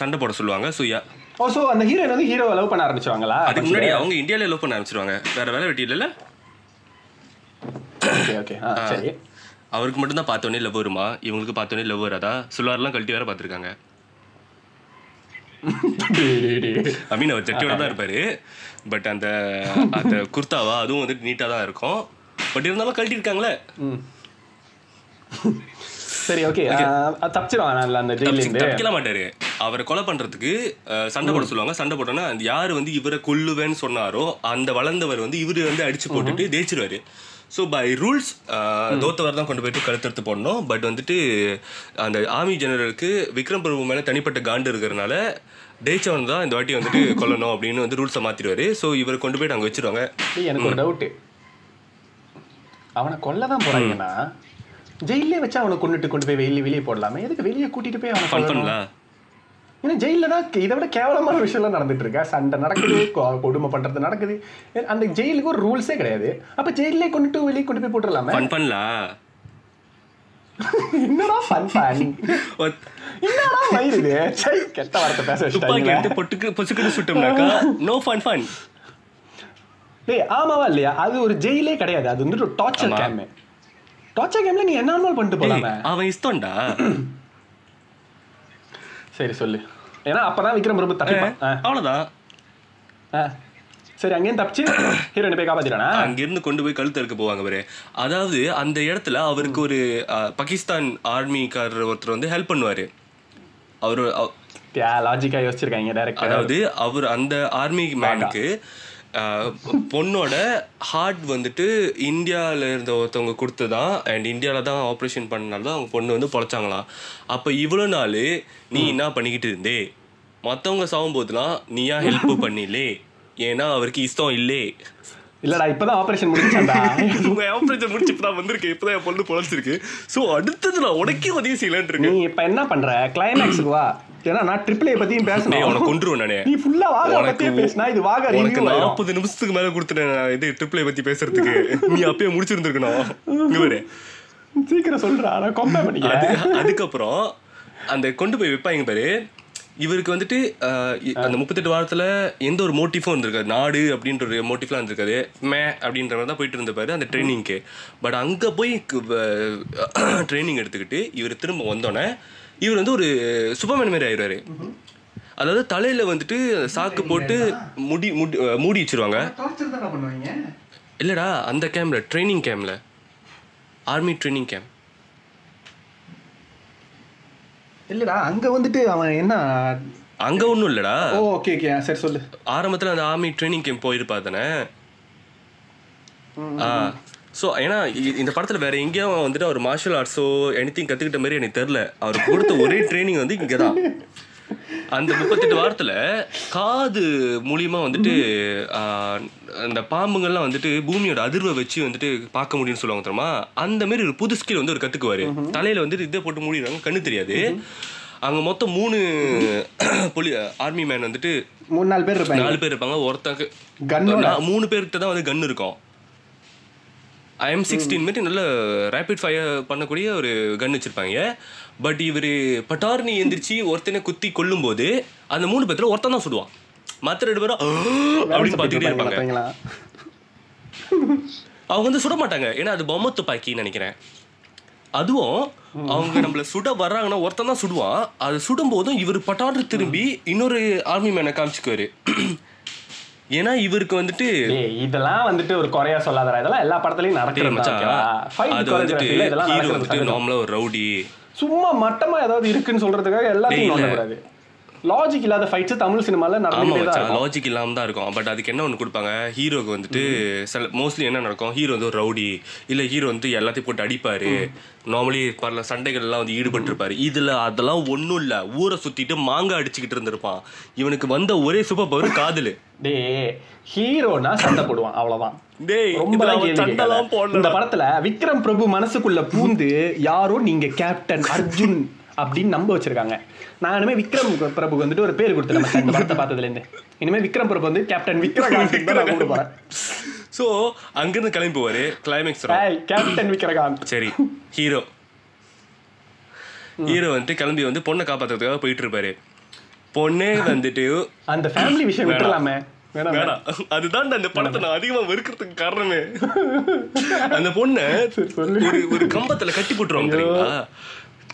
சண்டை போட சொல்லுவாங்க. ஸோ ஓ சோ அந்த ஹீரோயின் வந்து ஹீரோவை லவ் பண்ண ஆரம்பிச்சுவாங்களா அதுக்கு முன்னாடி அவங்க இந்தியாவில லவ் பண்ண ஆரம்பிச்சிருவாங்க. வேற வேலை வெட்டி இல்லைல்ல? ஓகே அவருக்கு மட்டும் தான் பார்த்தோன்னே லவ் வருமா? இவங்களுக்கு பார்த்தோன்னே லவ் வராதா? சுல்லாரெல்லாம் கழட்டி வேற பார்த்துருக்காங்க. ஐ [laughs] மீன் அவர் சட்டியோட தான் இருப்பாரு. பட் அந்த அந்த குர்தாவா அதுவும் வந்துட்டு நீட்டாக தான் இருக்கும். பட் இருந்தாலும் கழட்டிருக்காங்களே ம். சரி ஓகே தப்பிச்சிருவான் அந்த ஜெயில இருந்து. தப்பிக்கல மாட்டாரு. அவரை கொலை பண்றதுக்கு சண்டை போட சொல்லுவாங்க சண்டை போட்டோன்னா யார் வந்து இவரை கொல்லுவேன்னு சொன்னாரோ அந்த வளர்ந்தவர் வந்து இவரு வந்து அடிச்சு போட்டுட்டு ஜெயிச்சிருவாரு. ஸோ பை ரூல்ஸ் தோத்தவர் தான் கொண்டு போயிட்டு கழுத்தெடுத்து போடணும். பட் வந்துட்டு அந்த ஆர்மி ஜெனரலுக்கு விக்ரம் பிரபு மேலே தனிப்பட்ட காண்டு இருக்கிறனால ஜெயிச்சவன் தான் இந்த வாட்டி வந்துட்டு [laughs] கொல்லணும் அப்படின்னு வந்து ரூல்ஸை மாத்திடுவாரு. ஸோ இவரை கொண்டு போயிட்டு அங்கே வச்சிருவாங்க. எனக்கு ஒரு டவுட் அவனை கொல்ல தான் போறாங்கன்னா ஜெயிலே வச்சு அவனை கொண்டுட்டு கொண்டு போய் வெளியே வெளியே போடலாமே. எதுக்கு வெளியே கூட்டிட்டு போய் அவனை கொல்லணும்? ஏன்னா ஜெயில தான் இதை விட கேவலமான விஷயம்லாம் நடந்துட்டு இருக்கா? சண்டை நடக்குது கொடுமை பண்றது நடக்குது. அந்த ஜெயிலுக்கு ஒரு ரூல்ஸே கிடையாது. அப்ப ஜெயிலே கொண்டுட்டு வெளியே கொண்டு போய் போட்டுடலாமே? ஃபன் பண்ணலாம் என்னடா ஃபன் ஃபன் என்னடா சை கெட்ட வார்த்தை பேச வச்சுட்டாங்க பொட்டுக்கு பொசுக்குன்னு சுட்டோம்னாக்கா நோ ஃபன் ஃபன் டேய் ஆமாவா இல்லையா? அது ஒரு ஜெயிலே கிடையாது. அது வந்துட்டு டார்ச்சர். கேம் டார்ச்சர் கேம்ல நீ என்ன பண்ணிட்டு போலாமே? அவன் இஷ்டம்டா. [clears throat] சரி சொல்லு. ஏன்னா அப்பதான் விக்ரம் பிரபு தப்பிப்பான். அவ்வளவுதான். சரி அங்கேயும் தப்பிச்சு [clears throat] ஹீரோயின் போய் காப்பாத்திட்டானா? அங்கிருந்து கொண்டு போய் கழுத்து இருக்க போவாங்க பாரு. அதாவது அந்த இடத்துல அவருக்கு ஒரு பாகிஸ்தான் ஆர்மிக்காரர் ஒருத்தர் வந்து ஹெல்ப் பண்ணுவாரு. அவரு அவ- லாஜிக்கா யோசிச்சிருக்காங்க டேரக்டர் அதாவது அவர் அந்த ஆர்மி மேனுக்கு பொண்ணோட ஹார்ட் வந்துட்டு இந்தியாவில் இருந்த ஒருத்தவங்க கொடுத்ததான் அண்ட் இந்தியாவில் தான் ஆப்ரேஷன் பண்ணனால தான் அவங்க பொண்ணு வந்து பொழைச்சாங்களாம். அப்போ இவ்வளோ நாள் நீ என்ன பண்ணிக்கிட்டு இருந்தே? மற்றவங்க சாகும்போதுலாம் நீ ஏன் ஹெல்ப் பண்ணிலே. ஏன்னா அவருக்கு இஷ்டம் இல்லே. இல்லடா இப்பதான் ஆபரேஷன் முடிச்சாண்டா [laughs] உங்க ஆப்ரேஷன் முடிச்சு இப்பதான் வந்திருக்கு. இப்பதான் என் பொண்ணு பொழைச்சிருக்கு. ஸோ அடுத்தது நான் உனக்கே உதவி செய்யலான் நீ இருக்கேன் இப்ப என்ன பண்ற? கிளைமேக்ஸுக்கு வா. ஏன்னா நான் ட்ரிபிள் ஏ பத்தியும் பேசணும். உனக்கு கொண்டுருவேன் நானே. நீ ஃபுல்லா வாக பத்தியே பேசினா இது வாக உனக்கு நாற்பது நிமிஷத்துக்கு மேல கொடுத்துட்டேன். இது ட்ரிப்ளை பத்தி பேசுறதுக்கு. நீ அப்பயே முடிச்சிருந்திருக்கணும். இங்க சீக்கிரம் சொல்றா நான் கம்பேர் பண்ணிக்கிறேன். அது அதுக்கப்புறம் அந்த கொண்டு போய் வைப்பாங்க பாரு. இவருக்கு வந்துட்டு அந்த முப்பத்தெட்டு வாரத்துல எந்த ஒரு மோட்டிஃபும் இருந்திருக்காது நாடு அப்படின்ற ஒரு மோட்டிஃப்லாம் இருந்திருக்காது மே அப்படின்ற மாதிரி தான் போயிட்டு இருந்திருப்பாரு அந்த ட்ரைனிங்க்கு. பட் அங்க போய் [clears throat] ட்ரைனிங் எடுத்துக்கிட்டு இவர் திரும்ப வந்தோடனே இவர் வந்து ஒரு சுப்பமன் மாதிரி ஆயிடுவாரு. அதாவது தலையில வந்துட்டு சாக்கு போட்டு முடி முடி மூடி வச்சிருவாங்க. இல்லடா அந்த கேம்ல ட்ரைனிங் கேம்ல ஆர்மி ட்ரைனிங் கேம்ப் இல்லடா அங்க வந்துட்டு அவன் என்ன? அங்க ஒன்றும் இல்லடா. ஓ ஓகே ஓகே சரி சொல்லு. ஆரம்பத்துல அந்த ஆர்மி ட்ரைனிங் கேம்ப் போயிருப்பா தானே? ஸோ ஏன்னா இந்த படத்துல வேற எங்கேயும் வந்துட்டு அவர் மார்ஷல் ஆர்ட்ஸோ எனிதிங் கத்துக்கிட்ட மாதிரி எனக்கு தெரில அவர் கொடுத்த ஒரே ட்ரைனிங் வந்து இங்கே தான் அந்த முப்பத்தெட்டு வாரத்துல காது மூலியமா வந்துட்டு அந்த பாம்புங்கள்லாம் வந்துட்டு பூமியோட அதிர்வை வச்சு வந்துட்டு பார்க்க முடியும்னு சொல்லுவாங்க தெரியுமா? அந்த மாதிரி ஒரு புது ஸ்கில் வந்து ஒரு கத்துக்குவாரு. தலையில வந்துட்டு இதை போட்டு மூடிடுவாங்க கண்ணு தெரியாது. அங்க மொத்தம் மூணு புலி ஆர்மி மேன் வந்துட்டு மூணு நாலு பேர் இருப்பாங்க. நாலு பேர் இருப்பாங்க. ஒருத்தங்க மூணு பேர்கிட்ட தான் வந்து கன் இருக்கும். ஐஎம் சிக்ஸ்டீன் மாதிரி நல்ல ரேபிட் ஃபயர் பண்ணக்கூடிய ஒரு கன் வச்சிருப்பாங்க. பட் இவர் பட்டார்னி எந்திரிச்சு ஒருத்தனை குத்தி கொல்லும்போது அந்த மூணு பேத்துல ஒருத்தன் தான் சுடுவான். மற்ற ரெண்டு பேரும் அப்படின்னு பார்த்துக்கிட்டே இருப்பாங்க அவங்க வந்து சுட மாட்டாங்க. ஏன்னா அது பொம்மை துப்பாக்கின்னு நினைக்கிறேன். அதுவும் அவங்க நம்மள சுட வர்றாங்கன்னா ஒருத்தன் தான் சுடுவான். அது சுடும் போதும் இவர் பட்டாடு திரும்பி இன்னொரு ஆர்மி மேனை காமிச்சுக்குவாரு. ஏன்னா இவருக்கு வந்துட்டு இதெல்லாம் வந்துட்டு ஒரு குறையா சொல்லாதடா. இதெல்லாம் எல்லா படத்துலயும் நடக்கிறது அது வந்துட்டு இதெல்லாம். நார்மலா ஒரு ரவுடி. சும்மா மட்டமா ஏதாவது இருக்குன்னு சொல்றதுக்காக எல்லாத்தையும் லாஜிக் இல்லாத ஃபைட்ஸ் தமிழ் சினிமால ஆமா நடந்துட்டே தான் லாஜிக் இல்லாம தான் இருக்கும். பட் அதுக்கு என்ன ஒன்று கொடுப்பாங்க? ஹீரோக்கு வந்துட்டு சில மோஸ்ட்லி என்ன நடக்கும்? ஹீரோ வந்து ஒரு ரவுடி இல்ல ஹீரோ வந்து எல்லாத்தையும் போட்டு அடிப்பாரு. நார்மலி பல சண்டைகள் எல்லாம் வந்து ஈடுபட்டு இருப்பாரு இதுல அதெல்லாம் ஒண்ணும் இல்ல. ஊரை சுத்திட்டு மாங்காய் அடிச்சுக்கிட்டு இருந்திருப்பான். இவனுக்கு வந்த ஒரே சூப்பர் பவர் காதலு. டேய் ஹீரோனா சண்டை போடுவான். போடல இந்த படத்துல விக்ரம் பிரபு மனசுக்குள்ள பூந்து யாரோ நீங்க கேப்டன் அர்ஜுன் அப்படின்னு நம்ப வச்சிருக்காங்க. நான் இனிமே விக்ரம் பிரபுக்கு வந்துட்டு ஒரு பேர் கொடுத்துட்டேன் இந்த படத்தை பார்த்ததுல இருந்து இனிமே விக்ரம் பிரபு வந்து கேப்டன் விக்ரகாந்த் கூப்பிட போறேன். சோ அங்கிருந்து கிளம்பி போவாரு கிளைமேக்ஸ் கேப்டன் விக்ரகாந்த். சரி ஹீரோ ஹீரோ வந்துட்டு கிளம்பி வந்து பொண்ணை காப்பாத்துறதுக்காக போயிட்டு இருப்பாரு. பொண்ணே வந்துட்டு அந்த ஃபேமிலி விஷயம் வேணாம். அதுதான் அந்த படத்தை நான் அதிகமா வெறுக்கிறதுக்கு காரணமே. அந்த பொண்ணை. ஒரு ஒரு கம்பத்துல கட்டி போட்டுருவாங்க தெரியுங்களா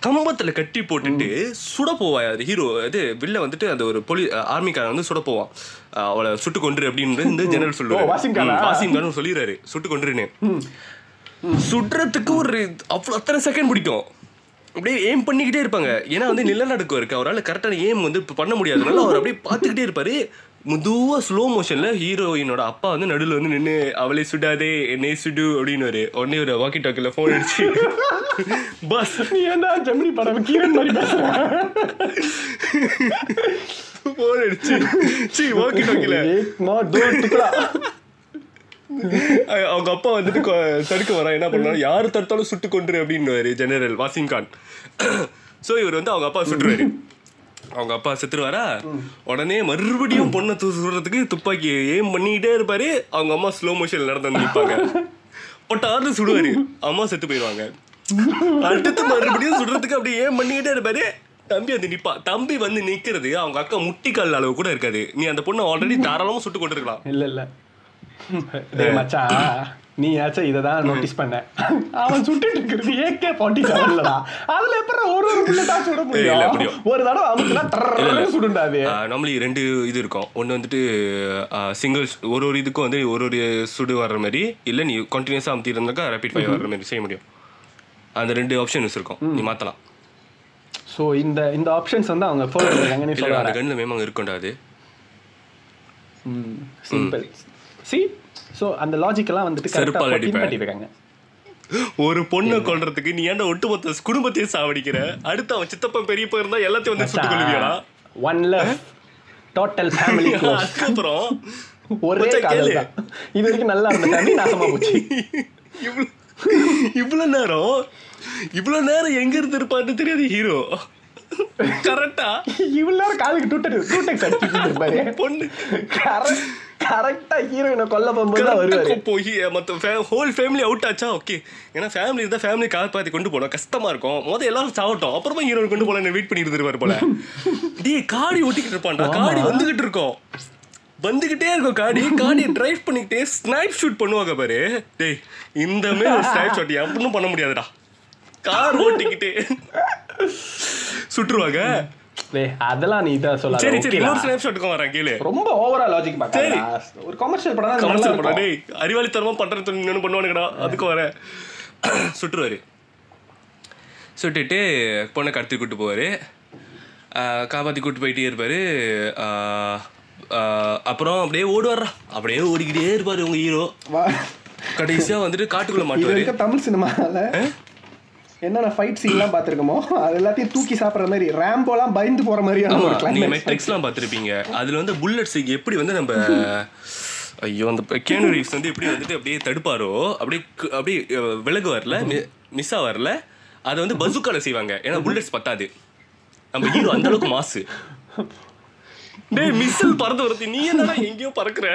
கம்பத்துல கட்டி போட்டுட்டு சுட போவா அது ஹீரோ இது வில்ல வந்துட்டு அந்த ஒரு போலீஸ் ஆர்மிக்காரன் வந்து சுட போவான். அவளை சுட்டு கொன்று அப்படின்னு இந்த ஜெனரல் சொல்லுவாரு. ஓ, வாஷிங்டனா? ம், வாஷிங்டன் சொல்லிடுறாரு. சுட்டு கொன்றுன்னு. சுடுறதுக்கு ஒரு அவ்வளோ அத்தனை செகண்ட் பிடிக்கும். அப்படியே ஏம் பண்ணிக்கிட்டே இருப்பாங்க. ஏன்னா வந்து நிலநடுக்கம் இருக்கு. அவரால் கரெக்டான ஏம் வந்து பண்ண முடியாதனால அவர் அப்படியே பார்த்துக்கிட்டே இருப்பாரு. மெதுவா ஸ்லோ மோஷன்ல ஹீரோயினோட அப்பா வந்து நடுவில் வந்து நின்று அவளை சுடாதே என்னை சுடு அப்படின்னு உடனே ஒரு வாக்கி டாக்கில் ஃபோன் அடிச்சு. பஸ் நீ ஏன்டா ஜெமினி படம் கீரன் மாதிரி ஃபோன் அடிச்சு. சி வாக்கி டாக்கில் அவங்க அப்பா வந்துட்டு தடுக்க வரா என்ன பண்ணாரு யாரு தடுத்தாலும் சுட்டு கொண்டுரு அப்படின்னு ஜெனரல் வாசிம் கான். ஸோ இவர் வந்து அவங்க அப்பா சுட்டுருவாரு. அவங்க அப்பா செத்துருவாரா? உடனே மறுபடியும் பொண்ணை தூ சுடுறதுக்கு துப்பாக்கி ஏம் பண்ணிக்கிட்டே இருப்பாரு. அவங்க அம்மா ஸ்லோ மோஷன்ல நடந்து வந்து நிற்பாங்க பட்டார்னு சுடுவாரு. அம்மா செத்து போயிடுவாங்க. அடுத்து மறுபடியும் சுடுறதுக்கு அப்படியே ஏம் பண்ணிக்கிட்டே இருப்பாரு. தம்பி வந்து நிப்பா. தம்பி வந்து நிக்கிறது. அவங்க அக்கா முட்டிக்கால் அளவு கூட இருக்காது. நீ அந்த பொண்ணை ஆல்ரெடி தாராளமா சுட்டு கொண்டிருக்கலாம். இல்ல இல்ல. மச்சா நீ ஆச்சும் இதை தான் நோட்டீஸ் பண்ண. அவன் சுட்டுட்டு இருக்கிறது ஏகே ஃபார்ட்டி செவன்லடா அதுல எப்படி ஒரு ஒரு புல்லட்டா சுட முடியும். ஒரு தடவை அமுக்குனா டர்ன்னு சுடுண்டா அது நார்மலி ரெண்டு இது இருக்கும். ஒன்று வந்துட்டு சிங்கிள்ஸ் ஒரு ஒரு இதுக்கும் வந்து ஒரு ஒரு சுடு வர்ற மாதிரி இல்லை நீ கண்டினியூஸாக அமுத்தி இருந்தாக்கா ரேபிட் ஃபயர் வர்ற மாதிரி செய்ய முடியும். அந்த ரெண்டு ஆப்ஷன்ஸ் இருக்கும். நீ மாற்றலாம் ஸோ இந்த இந்த ஆப்ஷன்ஸ் வந்து அவங்க ஃபோன் பண்ணிருக்காங்க நீ இல்லை சொல்ல அந்த கண்ணில் மேம் அங்கே இருக்கும்டா அது. சிம்பிள் சி ஸோ அந்த லாஜிக்கெல்லாம் வந்துட்டு கரெக்டாக. பின்பற்றிருக்காங்க. ஒரு பொண்ணை கொல்றதுக்கு நீ ஏன்டா ஒட்டுமொத்த குடும்பத்தையும் சாவடிக்கிற? அடுத்து அவன் சித்தப்பன் பெரியப்பா இருந்தா எல்லாத்தையும் வந்து சுட்டு கொள்வியாடா ஒன் லவ் டோட்டல் ஃபேமிலி அதுக்கப்புறம்? ஒரே கேளு. தான். இது வரைக்கும் நல்லா இருந்த நாசமா போச்சு. இவ்வளோ இவ்வளோ நேரம் இவ்வளோ நேரம் எங்க இருந்து இருப்பான்னு தெரியாது ஹீரோ கரெக்டா இவ்வளவு நேரம் காலுக்கு டூ டூ டெக்ஸ் அடிச்சுட்டு இருப்பாரு. பொண்ணு. கரெக்ட் கரெக்டா ஹீரோயினை கொல்ல போகும்போது வருவாரு. போய் மற்ற ஹோல் ஃபேமிலி அவுட் ஆச்சா? ஓகே. ஏன்னா ஃபேமிலி இருந்தால் ஃபேமிலி காப்பாற்றி கொண்டு போனோம் கஷ்டமா இருக்கும். முதல்ல எல்லாரும் சாவட்டும். அப்புறமா ஹீரோ கொண்டு போல வெயிட் பண்ணி இருந்துருவாரு போல. டேய் காடி ஓட்டிக்கிட்டு இருப்பான்டா. காடி வந்துகிட்டு இருக்கோம். வந்துகிட்டே இருக்கும் காடி. காடி டிரைவ் பண்ணிக்கிட்டே ஸ்னைப் ஷூட் பண்ணுவாங்க பாரு. டேய் இந்த மாதிரி ஒரு ஸ்னைப் ஷாட் எப்படின்னு பண்ண முடியாதுடா. கார் ஓட்டிக்கிட்டே. சுட்டுருவாங்க அதெல்லாம் நீ இதை சொல்லாத சரி சரி okay இன்னொரு டா. ஸ்னைப் ஷாட்டுக்கும் வரேன் கேளு. ரொம்ப ஓவரா லாஜிக் பார்க்கறா ஒரு கமர்ஷியல் படம் தான் கமர்ஷியல் படம் இருக்கும். டேய் அறிவாளித்தனமா பண்றது பண்ணுவானுங்கடா அதுக்கு வரேன். [clears throat] சுட்டுருவாரு சுட்டுட்டு பொண்ணை கடத்தி கூட்டு போவார். காப்பாற்றி கூட்டு போயிட்டே இருப்பார். அப்புறம் அப்படியே ஓடுவாரா அப்படியே ஓடிக்கிட்டே இருப்பார் உங்க ஹீரோ கடைசியாக வந்துட்டு காட்டுக்குள்ள மாட்டுவாரு. தமிழ் சினிமால என்னென்ன ஃபைட் சீன்லாம் பார்த்துருக்கோமோ அது எல்லாத்தையும் தூக்கி சாப்பிடுற மாதிரி ரேம்போலாம் பயந்து போற மாதிரியான ஒரு கிளைமேக்ஸ் மெட்ரிக்ஸ்லாம் பார்த்துருப்பீங்க. அதுல வந்து புல்லட்ஸ் எப்படி வந்து நம்ம ஐயோ அந்த கேனு ரீவ்ஸ் வந்து எப்படி வந்துட்டு அப்படியே தடுப்பாரோ அப்படியே அப்படியே விலகு வரல மிஸ் வரல அதை வந்து பசுக்கால செய்வாங்க. ஏன்னா புல்லட்ஸ் பத்தாது. நம்ம ஹீரோ அந்த அளவுக்கு மாசு டேய் மிஸ்ஸில் பறந்து வருது. நீ என்னடா எங்கேயோ பறக்குற?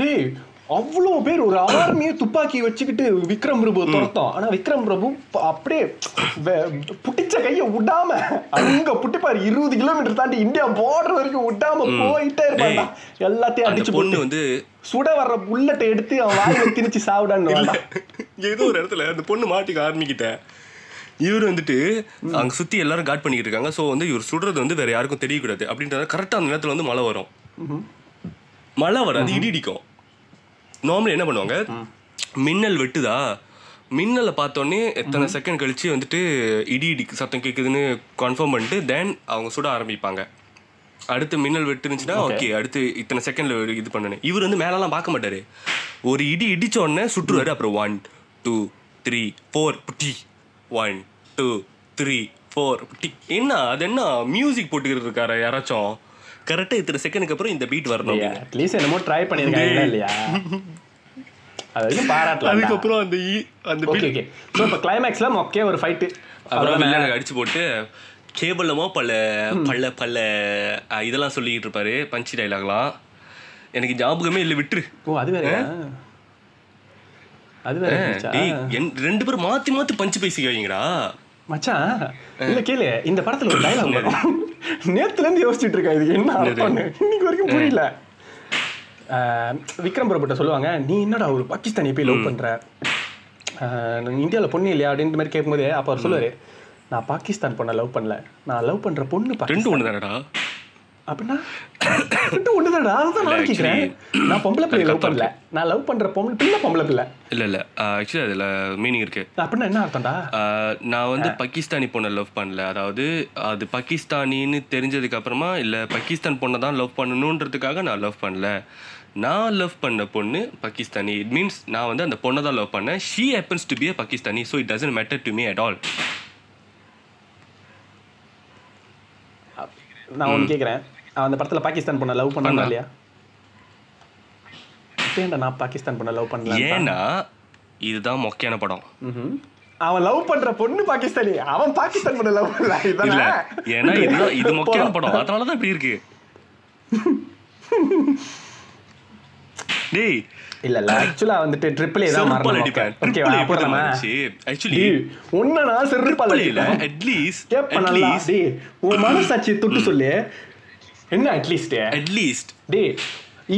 டேய் அவ்வளோ பேர் ஒரு ஆர்மியை துப்பாக்கி வச்சுக்கிட்டு விக்ரம் பிரபு துரத்தோம். ஆனா விக்ரம் பிரபு அப்படியே புட்டிச்ச கைய விடாம அங்க புட்டிப்பாரு இருபது கிலோமீட்டர் தாண்டி இந்தியா பார்டர் வரைக்கும் விடாம போயிட்டே இருப்பாங்க எல்லாத்தையும் அடிச்சு பொண்ணு வந்து சுட வர்ற புல்லட்டை எடுத்து அவன் வாயில திணிச்சு சாவிடான்னு வந்தான். ஏதோ ஒரு இடத்துல அந்த பொண்ணு மாட்டிக்க ஆரம்பிக்கிட்ட. இவர் வந்துட்டு அங்க சுத்தி எல்லாரும் காட் பண்ணிக்கிட்டு இருக்காங்க. ஸோ வந்து இவர் சுடுறது வந்து வேற யாருக்கும் தெரியக்கூடாது. அப்படின்றத கரெக்டாக அந்த நேரத்துல வந்து மழை வரும். மழை வராது இடி இடிக்கும் நார்மலி என்ன பண்ணுவாங்க? மின்னல் வெட்டுதா? மின்னலை பார்த்தோன்னே எத்தனை செகண்ட் கழிச்சு வந்துட்டு இடி இடி சத்தம் கேட்குதுன்னு கன்ஃபார்ம் பண்ணிட்டு தென் அவங்க சுட ஆரம்பிப்பாங்க. அடுத்து மின்னல் வெட்டுனுச்சுன்னா ஓகே அடுத்து இத்தனை செகண்ட்ல இது பண்ணணும் இவர் வந்து மேலலாம் பார்க்க மாட்டாரு. ஒரு இடி இடிச்ச உடனே சுட்டுருவாரு. அப்புறம் ஒன் டூ த்ரீ ஃபோர் புட்டி. ஒன் டூ த்ரீ ஃபோர் புட்டி. என்ன? அது என்ன? மியூசிக் போட்டுக்கிட்டு இருக்காரு யாராச்சும்? கரெக்டாக இத்தனை செகண்டுக்கு அப்புறம் இந்த பீட் வரணும். அட்லீஸ்ட் என்னமோ ட்ரை பண்ணிருக்காங்க இல்லையா? அதுக்கப்புறம் அந்த ஈ- அந்த ஓகே ஓகே ஸோ இப்போ கிளைமேக்ஸ்ல மொக்கே ஒரு ஃபைட்டு அப்புறம் வில்லனுக்கு அடிச்சு போட்டு கேபிளமோ பல பல பல அஹ், இதெல்லாம் சொல்லிக்கிட்டு இருப்பாரு. பஞ்சி டைலாக்லாம் எனக்கு ஞாபகமே இல்லை விட்டுரு. ஓ அது வேற அது வேற? டேய் ரெண்டு பேரும் மாத்தி மாத்தி பஞ்சு பேசிக்க வைங்கடா மச்சான் இல்ல கேளு இந்த படத்துல ஒரு டைலாக் வரும். நேத்துல இருந்து யோசிச்சுட்டு இருக்கேன் இது என்ன அர்த்தம்னு? இன்னைக்கு வரைக்கும் புரியல. விக்ரம் பிரபுட்ட சொல்லுவாங்க நீ என்னடா ஒரு பாகிஸ்தானியை போய் லவ் பண்ற? இந்தியால பொண்ணு இல்லையா? அப்படின்ற மாதிரி கேட்கும்போது அப்ப அவர் சொல்லுவாரு நான் பாகிஸ்தான் பொண்ணை லவ் பண்ணல. நான் லவ் பண்ற பொண்ணு ரெண்டு ஒண்ணு தானடா அப்படின்னா நான் இல்ல, கேட்கிறேன் நான் பொம்பளை பிள்ளை லவ் பண்ணல. நான் லவ் பண்ற பொம்பளை பிள்ளை பொம்பளை பிள்ளை. இல்ல இல்ல. ஆக்சுவலி அதுல மீனிங் இருக்கு. அப்படின்னா என்ன அர்த்தம்டா? நான் வந்து பாகிஸ்தானி பொண்ணை லவ் பண்ணல. அதாவது அது பாகிஸ்தானின்னு தெரிஞ்சதுக்கு அப்புறமா இல்ல பாகிஸ்தான் பொண்ணை தான் லவ் பண்ணணுன்றதுக்காக நான் லவ் பண்ணல. நான் லவ் பண்ண பொண்ணு பாகிஸ்தானி. இட் மீன்ஸ் நான் வந்து அந்த பொண்ணை தான் லவ் பண்ணேன். She happens to be a Pakistani. So it doesn't matter to me at all நான் ஒன்று கேட்குறேன் அந்த படத்துல பாகிஸ்தான் பொண்ணை லவ் பண்ணா. இல்லையா? ஏன்டா நான் பாகிஸ்தான் பொண்ணை லவ் பண்ணல ஏன்னா இதுதான் மொக்கையான படம். அவன் லவ் பண்ற பொண்ணு பாகிஸ்தானி. அவன் பாகிஸ்தான் பொண்ணை லவ் பண்ணல இல்ல ஏன்னா இதுதான் இது மொக்கையான படம். அதனாலதான் இப்படி இருக்கு. டேய். இல்ல இல்ல ஆக்சுவலா வந்துட்டு ட்ரிபிள் ஏ தான் மாறணும் அடிப்பேன். ஓகேவா போடலாமா ஆக்சுவலி உன்ன நான் செருப்பால் ட்ரிபிள் இல்ல அடிப்பேன். அட்லீஸ்ட் கேப்ப நல்லா அட்லீஸ்ட் டேய் உன் மனசாட்சி தொட்டு சொல்லு. என்ன அட்லீஸ்ட் அட்லீஸ்ட் டேய்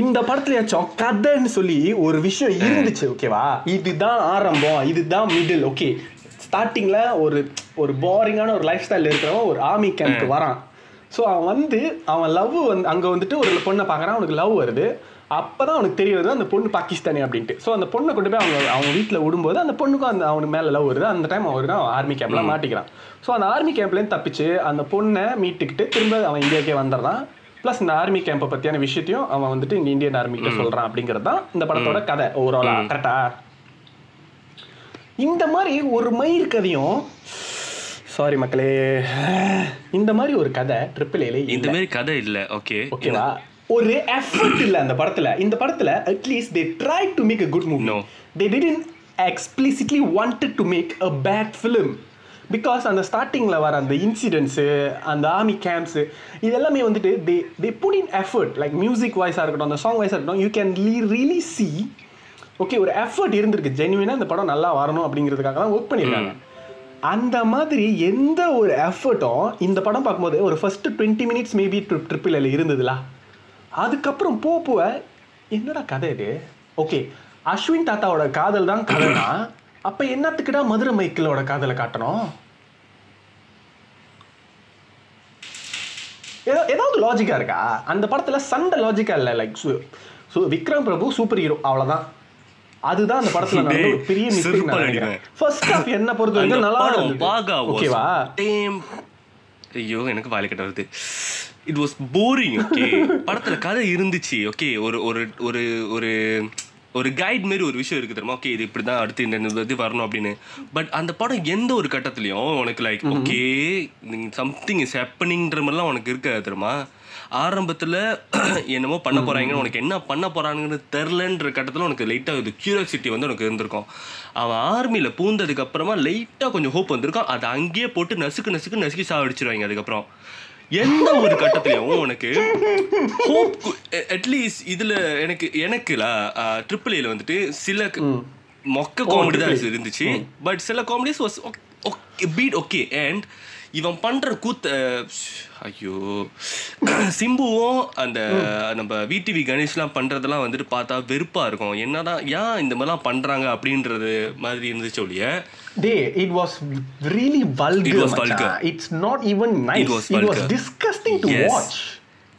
இந்த படத்துலயாச்சும் கதைன்னு சொல்லி ஒரு விஷயம் இருந்துச்சு ஓகேவா இதுதான் ஆரம்பம் இதுதான் மிடில் ஓகே ஸ்டார்டிங்ல ஒரு ஒரு போரிங்கான ஒரு லைஃப் ஸ்டைல் இருக்கிறவன் ஒரு ஆர்மி கேம்ப் வரான். ஸோ அவன் வந்து அவன் லவ் வந்து அங்கே வந்துட்டு ஒரு பொண்ணை பார்க்குறான் அவனுக்கு லவ் வருது. அப்பதான் அவனுக்கு தெரிய வருது அந்த பொண்ணு பாகிஸ்தானி அப்படின்ட்டு. ஸோ அந்த பொண்ணை கொண்டு போய் அவங்க அவங்க வீட்டில் விடும்போது அந்த பொண்ணுக்கும் அந்த அவனுக்கு மேலே லவ் வருது. அந்த டைம் அவரு தான் ஆர்மி கேம்ப்ல மாட்டிக்கிறான். ஸோ அந்த ஆர்மி கேம்ப்லேருந்து தப்பிச்சு அந்த பொண்ணை மீட்டுக்கிட்டு திரும்ப அவன் இந்தியாக்கே வந்துடுறான். ப்ளஸ் இந்த ஆர்மி கேம்பை பற்றியான விஷயத்தையும் அவன் வந்துட்டு இங்கே இந்தியன் ஆர்மிகிட்ட சொல்கிறான் அப்படிங்கிறது தான் இந்த படத்தோட கதை ஓவராலா கரெக்டா இந்த மாதிரி ஒரு மயிர் கதையும் சாரி மக்களே இந்த மாதிரி ஒரு கதை ட்ரிபிள் ஏல இந்த மாதிரி கதை இல்ல. ஓகே ஓகேவா ஒரு எஃபர்ட் இல்ல அந்த படத்துல. இந்த படத்துல at least they try to make a good movie. They didn't explicitly wanted to make a bad film because அந்த ஸ்டார்டிங்ல வர அந்த இன்சிடென்ட்ஸு அந்த ஆர்மி கேம்ப்ஸு இதெல்லாமே வந்துட்டு they they put in effort like music வாய்ஸாக இருக்கட்டும் அந்த சாங் வாய்ஸாக இருக்கட்டும் you can really see okay ஒரு எஃபர்ட் இருந்திருக்கு. ஜென்யூனாக இந்த படம் நல்லா வரணும் அப்படிங்கிறதுக்காக தான் ஒர்க் பண்ணியிருக்காங்க. அந்த மாதிரி எந்த ஒரு எஃபர்ட்டும் இந்த படம் பார்க்கும்போது ஒரு first twenty minutes maybe trip ட்ரிப்பில் இருந்ததுல. அதுக்கப்புறம் போக போக என்னடா கதை இது? ஓகே அஸ்வின் தாத்தாவோட காதல் தான் கதைனா அப்ப என்னத்துக்குடா மதுரை மைக்கிளோட காதலை காட்டணும்? ஏதோ ஏதாவது லாஜிக்கா இருக்கா? அந்த படத்துல சண்டை லாஜிக்கா இல்ல like so Vikram Prabhu super hero அவ்வளவுதான். அதுதான் அந்த படத்துல ஒரு பெரிய மிஸ்டேக் நினைக்கிறேன். ஃபர்ஸ்ட் ஹாஃப் என்ன பொறுத்த வரைக்கும் நல்லா இருந்தது. ஓகேவா? ஐயோ எனக்கு வாய் கட்ட வருது. இட் வாஸ் போரிங் ஓகே படத்துல கதை இருந்துச்சு ஓகே ஒரு ஒரு ஒரு ஒரு ஒரு கைட் மாதிரி ஒரு விஷயம் இருக்கு தெரியுமா? ஓகே இது இப்படி தான் அடுத்து இந்த இது வரணும் அப்படின்னு. பட் அந்த படம் எந்த ஒரு கட்டத்துலயும் உனக்கு லைக் ஓகே சம்திங் இஸ் ஹேப்பனிங்ன்ற மாதிரிலாம் உனக்கு இருக்காது தெரியுமா? ஆரம்பத்துல [clears throat] என்னமோ பண்ண போறாங்க உனக்கு என்ன பண்ண போறாங்கன்னு தெரிலன்ற கட்டத்துல உனக்கு லைட்டா இது கியூரியாசிட்டி வந்து உனக்கு இருந்திருக்கும். அவன் ஆர்மியில பூந்ததுக்கு அப்புறமா லைட்டா கொஞ்சம் ஹோப் வந்திருக்கும். அதை அங்கேயே போட்டு நசுக்கு நசுக்கு நசுக்கி சாவடிச்சிருவாங்க அதுக்கப்புறம். எந்த ஒரு கட்டத்துலயும் உனக்கு ஹோப் அட்லீஸ்ட் இதுல எனக்கு எனக்குல ட்ரிபிள் ஏல வந்துட்டு சில மொக்க காமெடி தான் இருந்துச்சு. பட் சில comedies was beat okay and இவன் பண்ற கூத்த ஐயோ சிம்புவும் அந்த நம்ம விடிவி கணேஷ்லாம் பண்றதெல்லாம் வந்துட்டு பார்த்தா வெறுப்பா இருக்கும். என்னதான் ஏன் இந்த மாதிரிலாம் பண்றாங்க அப்படின்றது மாதிரி இருந்துச்சு ஒழிய day it was really vulgar It was vulgar. It's not even nice It was it was vulgar. Disgusting to Yes. Watch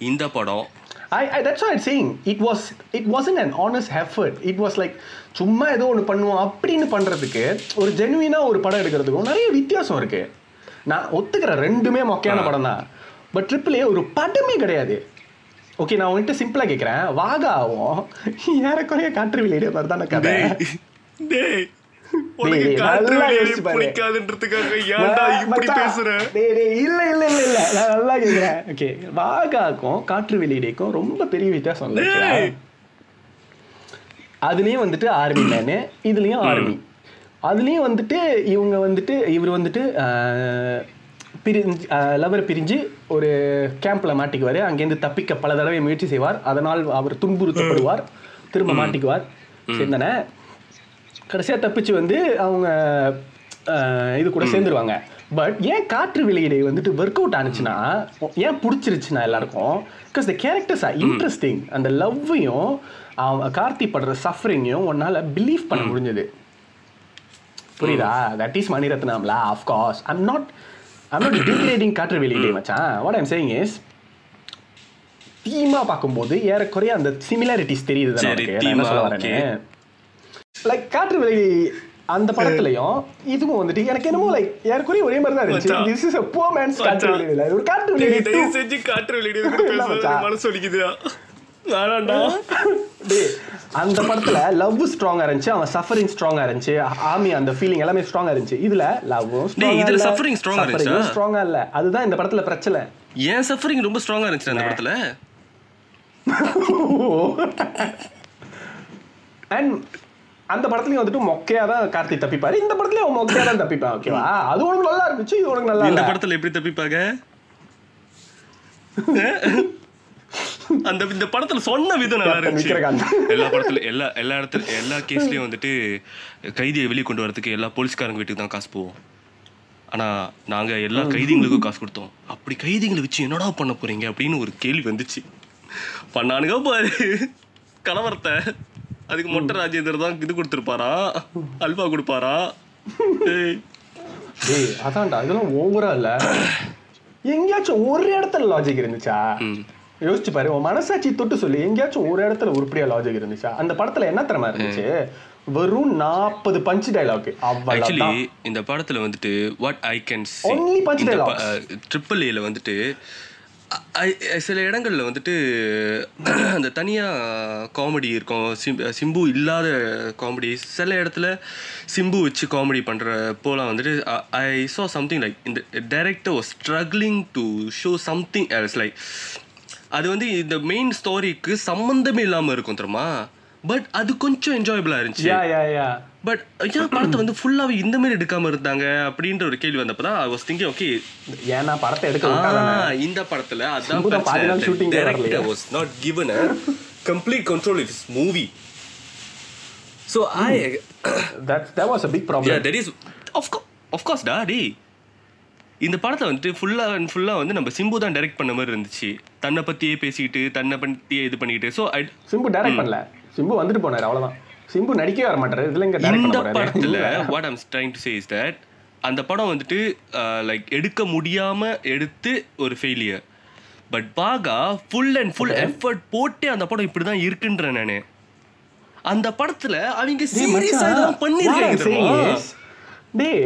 இந்த படம். I, I that's what I'm saying. It was it wasn't an honest effort. It was like சும்மா ஏதோ ஒன்று பண்ணுவோம் அப்படின்னு பண்றதுக்கு ஒரு ஜெனுவினா ஒரு படம் எடுக்கிறதுக்கும் நிறைய வித்தியாசம் இருக்கு. நான் ஒத்துக்கிறேன். ரெண்டுமே மொக்கையான படம் தான். பட் ட்ரிபிள் ஏ ஒரு படமே கிடையாது. ஓகே நான் உன்கிட்ட சிம்பிளா கேட்குறேன் வாகாவும் ஏறக்குறைய காற்று விளையாடிய மாதிரி தானே கதை. டேய் உனக்கு டேய், காற்று வெளியீடைக்கும் ரொம்ப பெரிய வித்தியாசம். அதுலயும் வந்துட்டு ஆர்மி மேனு இதுலயும் ஆர்மி அதுலயும் வந்துட்டு இவங்க வந்துட்டு இவர் வந்துட்டு பிரிஞ்சு லவர் பிரிஞ்சு ஒரு கேம்ப்ல மாட்டிக்குவார். அங்கேருந்து தப்பிக்க பல தடவை முயற்சி செய்வார். அதனால் அவர் துன்புறுத்தப்படுவார். திரும்ப மாட்டிக்குவார். சேர்ந்தன கடைசியா தப்பிச்சு வந்து அவங்க இது கூட சேர்ந்துருவாங்க. பட் ஏன் காற்று வெளியீடை வந்துட்டு ஒர்க் அவுட் ஆனிச்சுன்னா ஏன் பிடிச்சிருச்சுன்னா எல்லாருக்கும்? Because the characters are interesting அந்த லவ்வையும் அவன் கார்த்தி படுற சஃபரிங்கையும் உன்னால பிலீவ் பண்ண முடிஞ்சது. புரியுதா? That is மணிரத்னம்ல of course I'm not I'm not degrading Kaatru Veliyidai மச்சான். வாட் ஐம் சேயிங் இஸ் தீமா பார்க்கும்போது ஏறக்குறைய அந்த சிமிலாரிட்டிஸ் தெரியுது தானே என்ன சொல்ல வரேன்னு. லைக் காற்று வெளி அந்த படத்துலயும் இதுவும் வந்துட்டு எனக்கு என்னமோ லைக் ஏறக்குறைய ஒரே மாதிரி தான் இருந்துச்சு. This is a poor man's காற்று. வெளியில ஒரு காற்று தயவு செஞ்சு காற்று மச்சான். மனசு டேய், அந்த படத்துல லவ் ஸ்ட்ராங்கா இருந்துச்சு அவன் சஃபரிங் ஸ்ட்ராங்கா இருந்துச்சு ஆமி அந்த ஃபீலிங் எல்லாமே ஸ்ட்ராங்கா இருந்துச்சு. இதுல லவ்வும் இதுல strong ஆ இருந்துச்சா? ஸ்ட்ராங்கா இல்ல. அதுதான் இந்த படத்துல பிரச்சனை. ஏன் சஃபரிங் ரொம்ப ஸ்ட்ராங்கா இருந்துச்சு அந்த படத்துல? [laughs] அண்ட் அந்த படத்துலயும் வந்துட்டு மொக்கையா தான் கார்த்தி தப்பிப்பாரு. இந்த படத்துலயும் அவன் மொக்கையா தான் தப்பிப்பான் ஓகேவா அது உனக்கு நல்லா இருந்துச்சு இது உனக்கு நல்லா இந்த படத்துல எப்படி தப்பிப்பாங்க? [laughs] அந்த இந்த படத்துல சொன்ன விதம் நல்லா இருந்துச்சு. எல்லா படத்துல எல்லா எல்லா இடத்துல எல்லா கேஸ்லயும் வந்துட்டு கைதியை வெளியே கொண்டு வரதுக்கு எல்லா போலீஸ்காரங்க வீட்டுக்கு தான் காசு போவோம். ஆனா நாங்க எல்லா கைதிகளுக்கும் காசு கொடுத்தோம். அப்படி கைதிகளை வச்சு என்னடா பண்ண போறீங்க அப்படின்னு ஒரு கேள்வி வந்துச்சு. பண்ணானுங்க பாரு. கலவரத்தை. அதுக்கு மொட்டை ராஜேந்தர் தான் இது கொடுத்துருப்பாரா? அல்வா கொடுப்பாரா? ஏய். அதான்டா இதெல்லாம் ஓவரா இல்ல. எங்கேயாச்சும் ஒரு இடத்துல லாஜிக் இருந்துச்சா? யோசிச்சு பாரு உன் மனசாட்சி தொட்டு சொல்லி. எங்கேயாச்சும் ஒரு இடத்துல உருப்படியா லாஜிக் இருந்துச்சா? அந்த படத்துல என்ன திறமை இருந்துச்சு? வெறும் நாற்பது பஞ்ச் டைலாக் ஆக்சுவலி இந்த படத்துல வந்துட்டு what I can Only punch dialogues. Triple ஏல வந்துட்டு சில இடங்களில் வந்துட்டு [clears throat] அந்த தனியாக காமெடி இருக்கும். சிம்- சிம்பு இல்லாத காமெடி சில இடத்துல சிம்பு வச்சு காமெடி பண்ணுற போலாம் வந்துட்டு ஐ சா சம்திங் லைக் இந்த director was struggling to show something else like அது வந்து இந்த மெயின் ஸ்டோரிக்கு சம்மந்தமே இல்லாமல் இருக்கும் தெரியுமா? பட் அது கொஞ்சம் என்ஜாயபிளாக இருந்துச்சு. பட் ஏன் படத்தை வந்து ஃபுல்லாவே இந்த மாதிரி எடுக்காம இருந்தாங்க? அப்படின்ற ஒரு கேள்வி வந்தப்பதான் ஐ வாஸ் திங்கிங் ஓகே ஏன்னா படத்தை எடுக்க. இந்த படத்துல அதான் தான் வரலையே. Director was not control of his movie. So i that that was a big problem. Yeah there is of course of course டா டேய் இந்த படத்தை வந்துட்டு ஃபுல்லா அண்ட் ஃபுல்லா வந்து நம்ம சிம்பு தான் டைரக்ட் பண்ண மாதிரி இருந்துச்சு. தன்னை பத்தியே பேசிக்கிட்டு தன்னை பத்தியே இது பண்ணிக்கிட்டு. ஸோ சிம்பு டைரக்ட் பண்ணல. சிம்பு வந்துட்டு போனாரு அவ்வளவுதான். சிம்பு நடிக்கவே வர மாட்டாரு. இதுல இங்க இந்த படத்துல what I'm trying to say is that அந்த படம் வந்துட்டு லைக் எடுக்க முடியாம எடுத்து ஒரு ஃபெயிலியர் பட் பாகா ஃபுல் அண்ட் ஃபுல் எஃபர்ட் போட்டு அந்த படம் இப்படிதான் இருக்குன்றேன் நானு. அந்த படத்துல அவங்க சீரியஸா இதெல்லாம் பண்ணிருக்காங்க? டேய்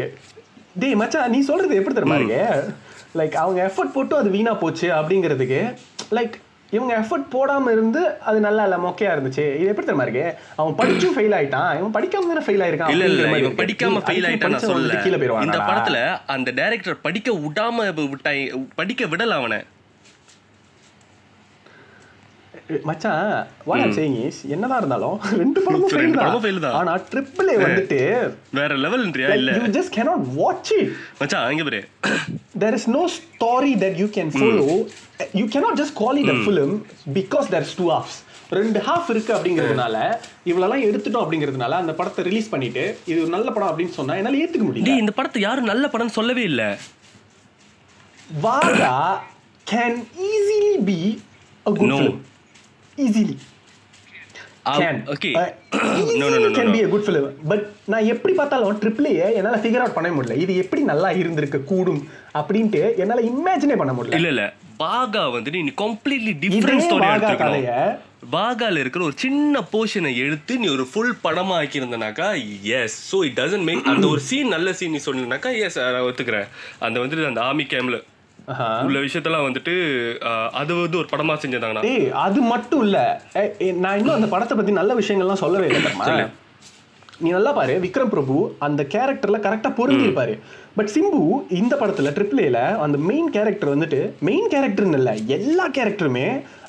டேய் மச்சான் நீ சொல்றது எப்படி தெரியுமா இருக்கு? லைக் அவங்க எஃபர்ட் போட்டு அது வீணா போச்சு அப்படிங்கிறதுக்கு லைக் இவங்க எஃபர்ட் போடாம இருந்து அது நல்லா இல்ல மொக்கையா இருந்துச்சு. இது எப்படி தெரியுமா இருக்கு? அவன் படிச்சும் ஃபெயில் ஆயிட்டான். இவன் படிக்காம தானே ஃபெயில் ஆயிருக்கான் இல்ல இல்ல இவன். படிக்காம ஃபெயில் ஆயிட்டான் நான் வந்து கீழே போயிருவான் இந்த படத்துல அந்த டைரக்டர் படிக்க விடாம விட்டாய் படிக்க விடல அவனை. மச்சான் வாட் ஐம் சேயிங் இஸ் என்னதான் இருந்தாலும் [laughs] ரெண்டு படமும் ஃபெயில் தான். ஆனா ட்ரிபிள் ஏ வந்துட்டு வேற லெவல்ன்றியா இல்ல. You just cannot watch it. மச்சான் இங்க பாரு. There is no story that you can follow. You cannot just call it a film because there's two halves. ரெண்டு ஹாஃப் இருக்கு அப்படிங்கிறதுனால இவ்வளெல்லாம் எடுத்துட்டோம் அப்படிங்கிறதுனால அந்த படத்தை ரிலீஸ் பண்ணிட்டு இது ஒரு நல்ல படம் அப்படின்னு சொன்னா என்னால ஏத்துக்க முடியல. டேய் இந்த படத்தை யாரும் நல்ல படம்னு சொல்லவே இல்ல. Vaaga can easily be a good Can. Okay no no no can be a good film but நான் எப்படி பார்த்தாலும் ட்ரிபிள் ஏ என்னால ஃபிகர் அவுட் பண்ண முடியல. இது எப்படி நல்லா இருந்திருக்க கூடும் அப்படின்ட்டு என்னால இமேஜினே பண்ண முடியல. இல்ல இல்ல. பாகா வந்து நீ கம்ப்ளீட்லி டிஃபரெண்ட் ஸ்டோரி எடுத்துக்கணும். பாகால இருக்கிற ஒரு சின்ன போர்ஷனை எடுத்து நீ ஒரு ஃபுல் படமா ஆக்கியிருந்தனாக்கா yes so it doesn't make அந்த ஒரு சீன் நல்ல சீன் நீ சொன்னீங்கன்னாக்கா எஸ் நான் ஒத்துக்கிறேன். அந்த வந்துட்டு அந்த ஆமி கேம்ல. உள்ள விஷயத்தெல்லாம் வந்துட்டு அது வந்து ஒரு படமா செஞ்சிருந்தாங்கன்னா டேய் அது மட்டும் இல்ல. ஏய், ஏய், நான் இன்னும் அந்த படத்தை பத்தி நல்ல விஷயங்கள்லாம் சொல்லவே இல்லை. நீ நல்லா பாரு விக்ரம் பிரபு அந்த கேரக்டர்ல கரெக்டா பொருந்தி இருப்பாரு பட் சிம்பு இந்த படத்துல ட்ரிபிள் ஏல அந்த மெயின் கேரக்டர் வந்துட்டு மெயின் கேரக்டர்னு இல்ல எல்லா கேரக்டருமே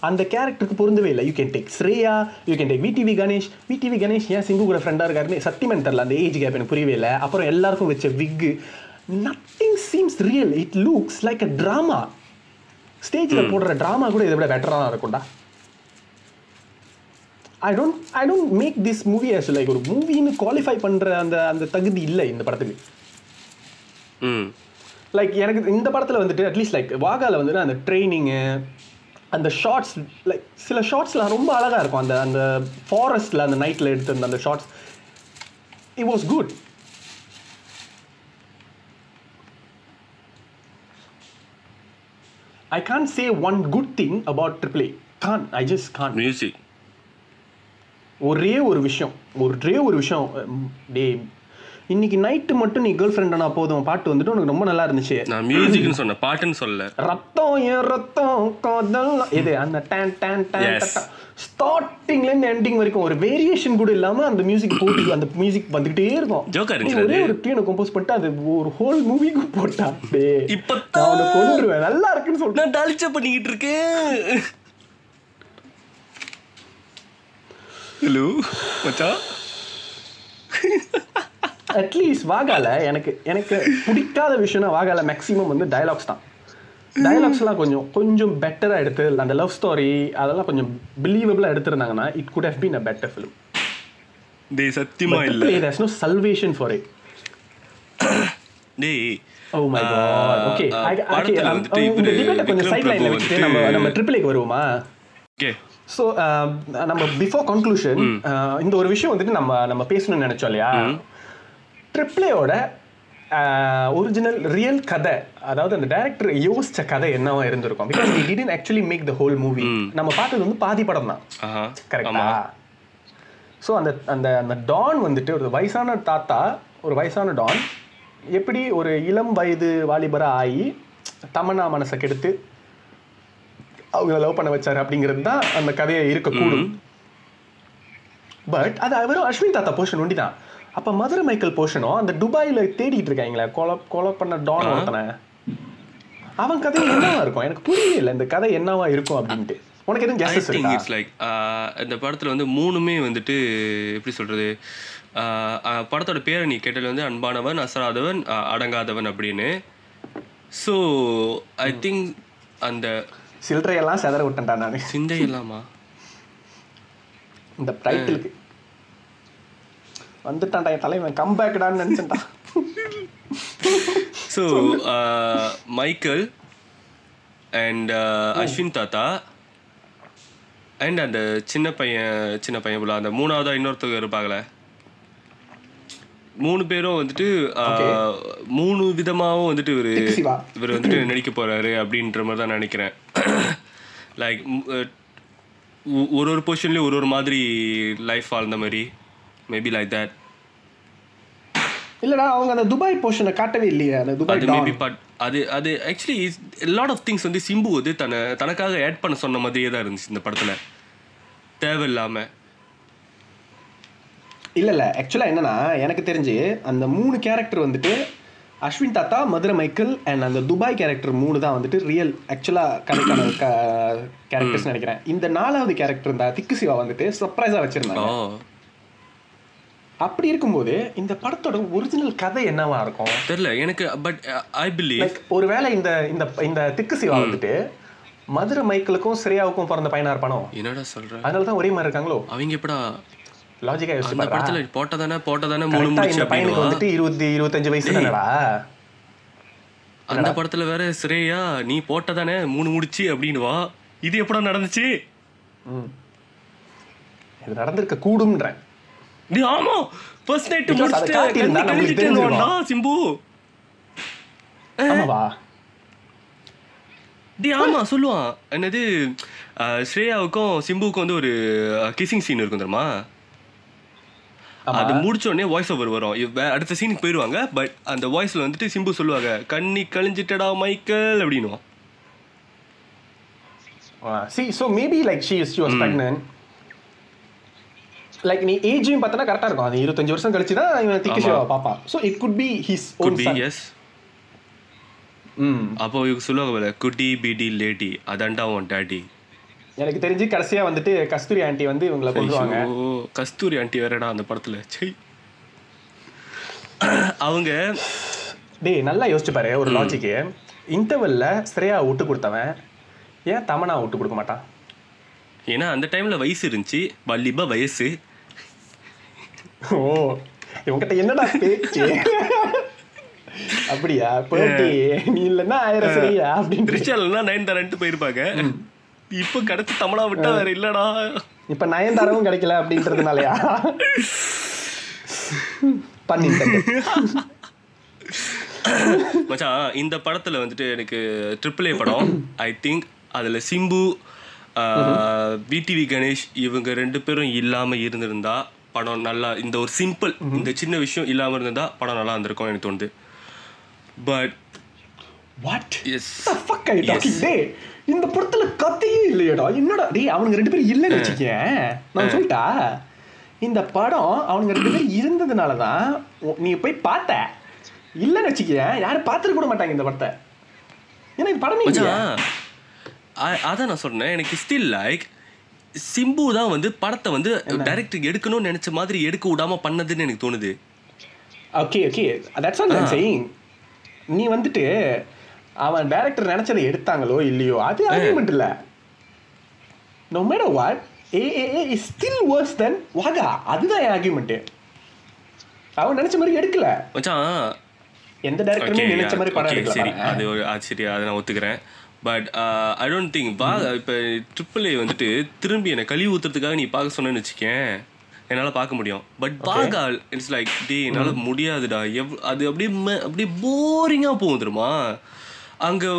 அந்த கேரக்டருக்கு பொருந்தவே இல்லை. You can take Shriya you can take VTV Ganesh VTV Ganesh ஏன் சிம்பு கூட ஃப்ரெண்டா இருக்காருன்னு சத்தியமன் தெரியல அந்த ஏஜ் கேப் எனக்கு புரியவே இல்லை. அப்புறம் எல்லாருக்கும் வச்ச wig nothing seems real it looks like a drama ஸ்டேஜில் போடுற ட்ராமா கூட இதை விட பெட்டராக இருக்கும்டா. I don't I don't make this movie as like ஒரு மூவின்னு குவாலிஃபை பண்ணுற அந்த அந்த தகுதி இல்லை இந்த படத்துக்கு. லைக் எனக்கு இந்த படத்தில் வந்துட்டு அட்லீஸ்ட் லைக் வாகால வந்துட்டு அந்த ட்ரைனிங்கு அந்த ஷார்ட்ஸ் லைக் சில ஷார்ட்ஸ்லாம் ரொம்ப அழகாக இருக்கும். அந்த அந்த ஃபாரஸ்ட்டில் அந்த நைட்டில் எடுத்திருந்த அந்த shots it was good I can say one good thing about triple A can I just can music ஒரே ஒரு விஷயம் ஒரே ஒரு விஷயம் உம், டேய் இன்னைக்கு நைட்டு மட்டும் நீ கேர்ள் ஃப்ரெண்டானா போதும். பாட்டு வந்துட்டு உனக்கு ரொம்ப நல்லா இருந்துச்சு. நான் மியூசிக்னு சொன்னேன். பாட்டுன்னு சொல்லல. ரத்தம் என் ரத்தம் காதல். இது அந்த டான் டான் டான். ஸ்டார்டிங்ல இருந்து எண்டிங் வரைக்கும் ஒரு வேரியேஷன் கூட இல்லாம அந்த மியூசிக் போட்டு அந்த மியூசிக் வந்துகிட்டே இருக்கும். இருந்துச்சு ஒரே. ஒரு டியூனை கம்போஸ் பண்ணிட்டு அது ஒரு ஹோல் மூவிக்கு போட்டா. டேய் இப்பதான் நான் உன்னை கொண்டுருவேன் நல்லா இருக்குன்னு சொல்றேன். நான் டாலிச்சா பண்ணிக்கிட்டு இருக்கேன். ஹலோ மச்சான்? [laughs] அட்லீஸ்ட் வாகால எனக்கு எனக்கு பிடிக்காத விஷயம்னா வாகால மேக்ஸிமம் வந்து டயலாக்ஸ் தான். டயலாக்ஸ்லாம் கொஞ்சம் கொஞ்சம் பெட்டராக எடுத்து அந்த லவ் ஸ்டோரி அதெல்லாம் கொஞ்சம் பிலீவபிளாக எடுத்திருந்தாங்கன்னா it could have been a better film டேய் சத்தியமா இல்ல. There's no salvation for it டேய். ஓ மை காட் ஓகே வந்துட்டு இந்த டிபேட்டை கொஞ்சம் சைட் லைனில் வச்சுட்டு நம்ம நம்ம ட்ரிபிள் வருவோமா? ஓகே. ஸோ நம்ம பிஃபோர் கன்க்ளூஷன் இந்த ஒரு விஷயம் வந்துட்டு நம்ம நம்ம பேசணும்னு நினைச்சோம் இல்லையா? ட்ரிப்ளேயோட ஒரிஜினல் ரியல் கதை அதாவது அந்த டைரக்டர் யோசிச்ச கதை என்னவா இருந்திருக்கும்? Because we didn't actually make the whole movie நம்ம பார்த்தது வந்து பாதி படம் தான். கரெக்டா ஸோ அந்த அந்த அந்த டான் வந்துட்டு ஒரு வயசான தாத்தா ஒரு வயசான டான் எப்படி ஒரு இளம் வயது வாலிபராக ஆகி தமன்னா மனசை கெடுத்து அவங்கள லவ் பண்ண வச்சாரு அப்படிங்கிறது தான் அந்த கதையை இருக்கக்கூடும். பட் அது அவரும் அஸ்வின் தாத்தா போர்ஷன் ஒண்டி தான் அப்போ மதுரை மைக்கேல் போர்ஷனும் அந்த துபாயில் தேடிட்டு இருக்காங்களே கொலை கொலை பண்ண டான் ஒருத்தனை? அவன் கதை என்னவா இருக்கும்? எனக்கு புரியவே இல்லை இந்த கதை என்னவா இருக்கும் அப்படின்ட்டு. உனக்கு எதுவும் இருக்கா? இட்ஸ் லைக் இந்த படத்துல வந்து மூணுமே வந்துட்டு எப்படி சொல்றது ஆஹ் ஆஹ் படத்தோட பேரை நீ கேட்டது வந்து அன்பானவன் அசராதவன் அடங்காதவன் அப்படின்னு. ஸோ ஐ திங்க் அந்த சில்லறையெல்லாம் செதற விட்டேன்டா நான். சிந்தை இல்லாமா இந்த டைட்டிலுக்கு வந்துட்டான்டா என் தலைவன். கம்பேக்டான்னு நினைச்சேன்டா ஸோ மைக்கேல் அண்ட் அஸ்வின் தாத்தா அண்ட் அந்த சின்ன பையன் சின்ன பையன் போல அந்த மூணாவதா இன்னொருத்தவங்க இருப்பாங்களே. மூணு பேரும் வந்துட்டு ஆஹ், மூணு விதமாகவும் வந்துட்டு இவர். இவர் வந்துட்டு நடிக்க போறாரு அப்படின்ற மாதிரி தான் நினைக்கிறேன். லைக் ஒரு ஒரு பொசிஷன்லேயும் ஒரு ஒரு மாதிரி லைஃப் வாழ்ந்த மாதிரி. மேபி லைக் தட் இல்லடா அவங்க அந்த துபாய் போர்ஷனை காட்டவே இல்லையே அந்த துபாய் அது மேபி பட் அது அது ஆக்சுவலி லாட் ஆஃப் திங்ஸ் வந்து சிம்பு வந்து தன்னை தனக்காக ஆட் பண்ண சொன்ன மாதிரியே தான் இருந்துச்சு இந்த படத்துல. தேவையில்லாம. இல்ல இல்ல ஆக்சுவலா என்னன்னா எனக்கு தெரிஞ்சு அந்த மூணு கேரக்டர் வந்துட்டு அஸ்வின் தாத்தா மதுரை மைக்கேல் அண்ட் அந்த துபாய் கேரக்டர் மூணு தான் வந்துட்டு ரியல் ஆக்சுவலாக கதைக்கான கேரக்டர்ஸ் நினைக்கிறேன். இந்த நாலாவது கேரக்டர் இந்த திக்கு சிவா வந்துட்டு சர்ப்ரைஸாக வச்சிருந்தாங்க. அப்படி இருக்கும்போது இந்த படத்தோட ஒரிஜினல் கதை என்னவா இருக்கும்? தெரியல எனக்கு பட் ஐ பிலீவ் ஒருவேளை இந்த இந்த இந்த திக்கு சிவா வந்துட்டு மதுரை மைக்கேலுக்கும் சிரியாவுக்கும் பிறந்த பையனா இருப்பானோ? என்னடா சொல்ற? அதனால தான் ஒரே மாதிரி இருக்காங்களோ? அவங்க எப்படா லாஜிக்கா யோசிச்சு அந்த. படத்துல போட்டதானே போட்டதானே மூணு முடிச்சு பையனுக்கு வந்துட்டு இருபத்தி இருபத்தஞ்சு வயசு தானடா. அந்த படத்துல வேற சிரேயா நீ போட்டதானே மூணு முடிச்சு அப்படின்னுவா? இது எப்படா நடந்துச்சு. இது நடந்திருக்க கூடும்ன்றேன். நீ ஆமா ஃபர்ஸ்ட் நைட் முடிச்சிட்டு சிம்பு. டி ஆமா சொல்லுவான். என்னது ஸ்ரேயாவுக்கும் சிம்புவுக்கும் வந்து ஒரு கிசிங் சீன் இருக்கும் தெரியுமா. அது முடிச்ச உடனே வாய்ஸ் ஓவர் வரும் அடுத்த சீனுக்கு போயிடுவாங்க பட் அந்த வாய்ஸ்ல வந்துட்டு சிம்பு சொல்லுவாங்க கண்ணி கழிஞ்சிட்டடா Michael அப்படின்னுவான். See so maybe like she she was pregnant. Like நீ ஏஜையும் பார்த்தனா கரெக்டாக இருக்கும். அது இருபத்தஞ்சு வருஷம் கழிச்சு தான் இவன் திக்கு. சிவா பாப்பான் so it could be his own B S ம். அப்போ இவங்க சொல்லுவாங்க போல குட்டி பிடி லேடி அதான்டா உன் டாடி எனக்கு தெரிஞ்சு கடைசியா வந்துட்டு கஸ்தூரி ஆண்டி வந்து இவங்களை கொண்டுருவாங்க ஐயோ, கஸ்தூரி ஆண்டி வேறடா அந்த படத்துல. சை அவங்க டேய் நல்லா யோசிச்சு பாரு ஒரு லாஜிக்கு இன்டர்வெல்ல ஸ்ரேயா விட்டு கொடுத்தவன் ஏன் தமனா விட்டு கொடுக்க மாட்டான்? ஏன்னா அந்த டைம்ல வயசு இருந்துச்சு. வல்லிப வயசு. ஓ இவங்கிட்ட என்னடா பேச்சு? அப்படியா? போட்டி. நீ இல்லைன்னா ஆயிரம் சரியா? அப்படின்னு ரிச்சாலா நைன் தரன்ட்டு போயிருப்பாங்க. இப்ப கிடைச்சு தமிழா விட்டா வேற இல்லடா. இப்ப நயன்தாராவும் கிடைக்கல அப்படின்றதுனாலயா? பண்ணிட்டேன். மச்சான் இந்த படத்துல வந்துட்டு எனக்கு ட்ரிபிள் ஏ படம். ஐ திங்க் அதுல சிம்பு விடிவி கணேஷ் இவங்க ரெண்டு பேரும் இல்லாம இருந்திருந்தா படம் நல்லா இந்த ஒரு சிம்பிள் இந்த சின்ன விஷயம் இல்லாம இருந்திருந்தா படம் நல்லா இருந்திருக்கும் எனக்கு தோணுது. But what yes are you talking? டேய் இந்த படத்துல கதையே இல்லையடா. என்னடா டேய் அவனுங்க ரெண்டு பேரும் இல்லைன்னு வச்சுக்கேன் நான் சொல்லிட்டா? இந்த படம் அவனுங்க ரெண்டு பேரும் இருந்ததுனால தான் நீ போய் பார்த்த. இல்லைன்னு வச்சுக்கேன் யாரும் பார்த்துருக்க கூட மாட்டாங்க இந்த படத்தை. ஏன்னா இந்த படமே அதான் நான் சொன்னேன். எனக்கு ஸ்டில் லைக் சிம்பு தான் வந்து படத்தை வந்து டைரக்டர் எடுக்கணும்னு நினைச்ச மாதிரி எடுக்க விடாம பண்ணதுன்னு எனக்கு தோணுது. Okay okay that's all I'm saying நீ வந்துட்டு அவன் டைரக்டர் நினைச்சதை எடுத்தாங்களோ இல்லையோ அது ஆர்குமெண்ட் இல்ல. No matter what A A is still worse than Vaaga அதுதான் என் ஆர்குமெண்ட் அவன் நினைச்ச மாதிரி எடுக்கல. மச்சான். எந்த டைரக்டருமே நினைச்ச மாதிரி படம் எடுக்கல சரி. அது சரி அதை நான் ஒத்துக்கிறேன். பட் ஐ டோன்ட் திங்க் வா இப்போ ட்ரிபிள் ஏ வந்துட்டு திரும்பி என்னை கழுவி ஊத்துறதுக்காக நீ பார்க்க சொன்னேன்னு வச்சுக்கேன் என்னால் பார்க்க முடியும் பட் பாகா இட்ஸ் லைக் டே என்னால் முடியாதுடா எவ் அது அப்படியே ம- அப்படியே போரிங்காக போகும் தெரியுமா அங்கே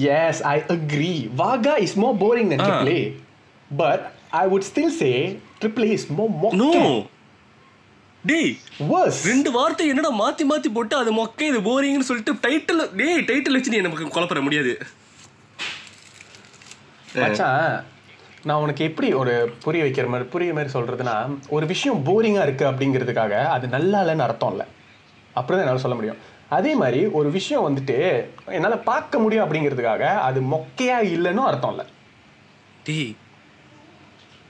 Yes, I agree. Vaga is more boring than Ah. Triple A. But I would still say Triple A is more no. டேய் Worse. ரெண்டு வார்த்தை என்னடா மாத்தி மாத்தி போட்டு அது மொக்க இது போரிங்னு சொல்லிட்டு டைட்டில் டேய் டைட்டில் வச்சு நீ நமக்கு குழப்பற முடியாது மச்சான் நான் உனக்கு எப்படி ஒரு புரிய வைக்கிற மாதிரி புரிய மாதிரி சொல்றதுன்னா ஒரு விஷயம் போரிங்கா இருக்கு அப்படிங்கிறதுக்காக அது நல்லா இல்லைன்னு அர்த்தம் இல்லை அப்படிதான் என்னால் சொல்ல முடியும். அதே மாதிரி ஒரு விஷயம் வந்துட்டு என்னால் பார்க்க முடியும் அப்படிங்கிறதுக்காக அது மொக்கையா இல்லைன்னு அர்த்தம் இல்லை டேய்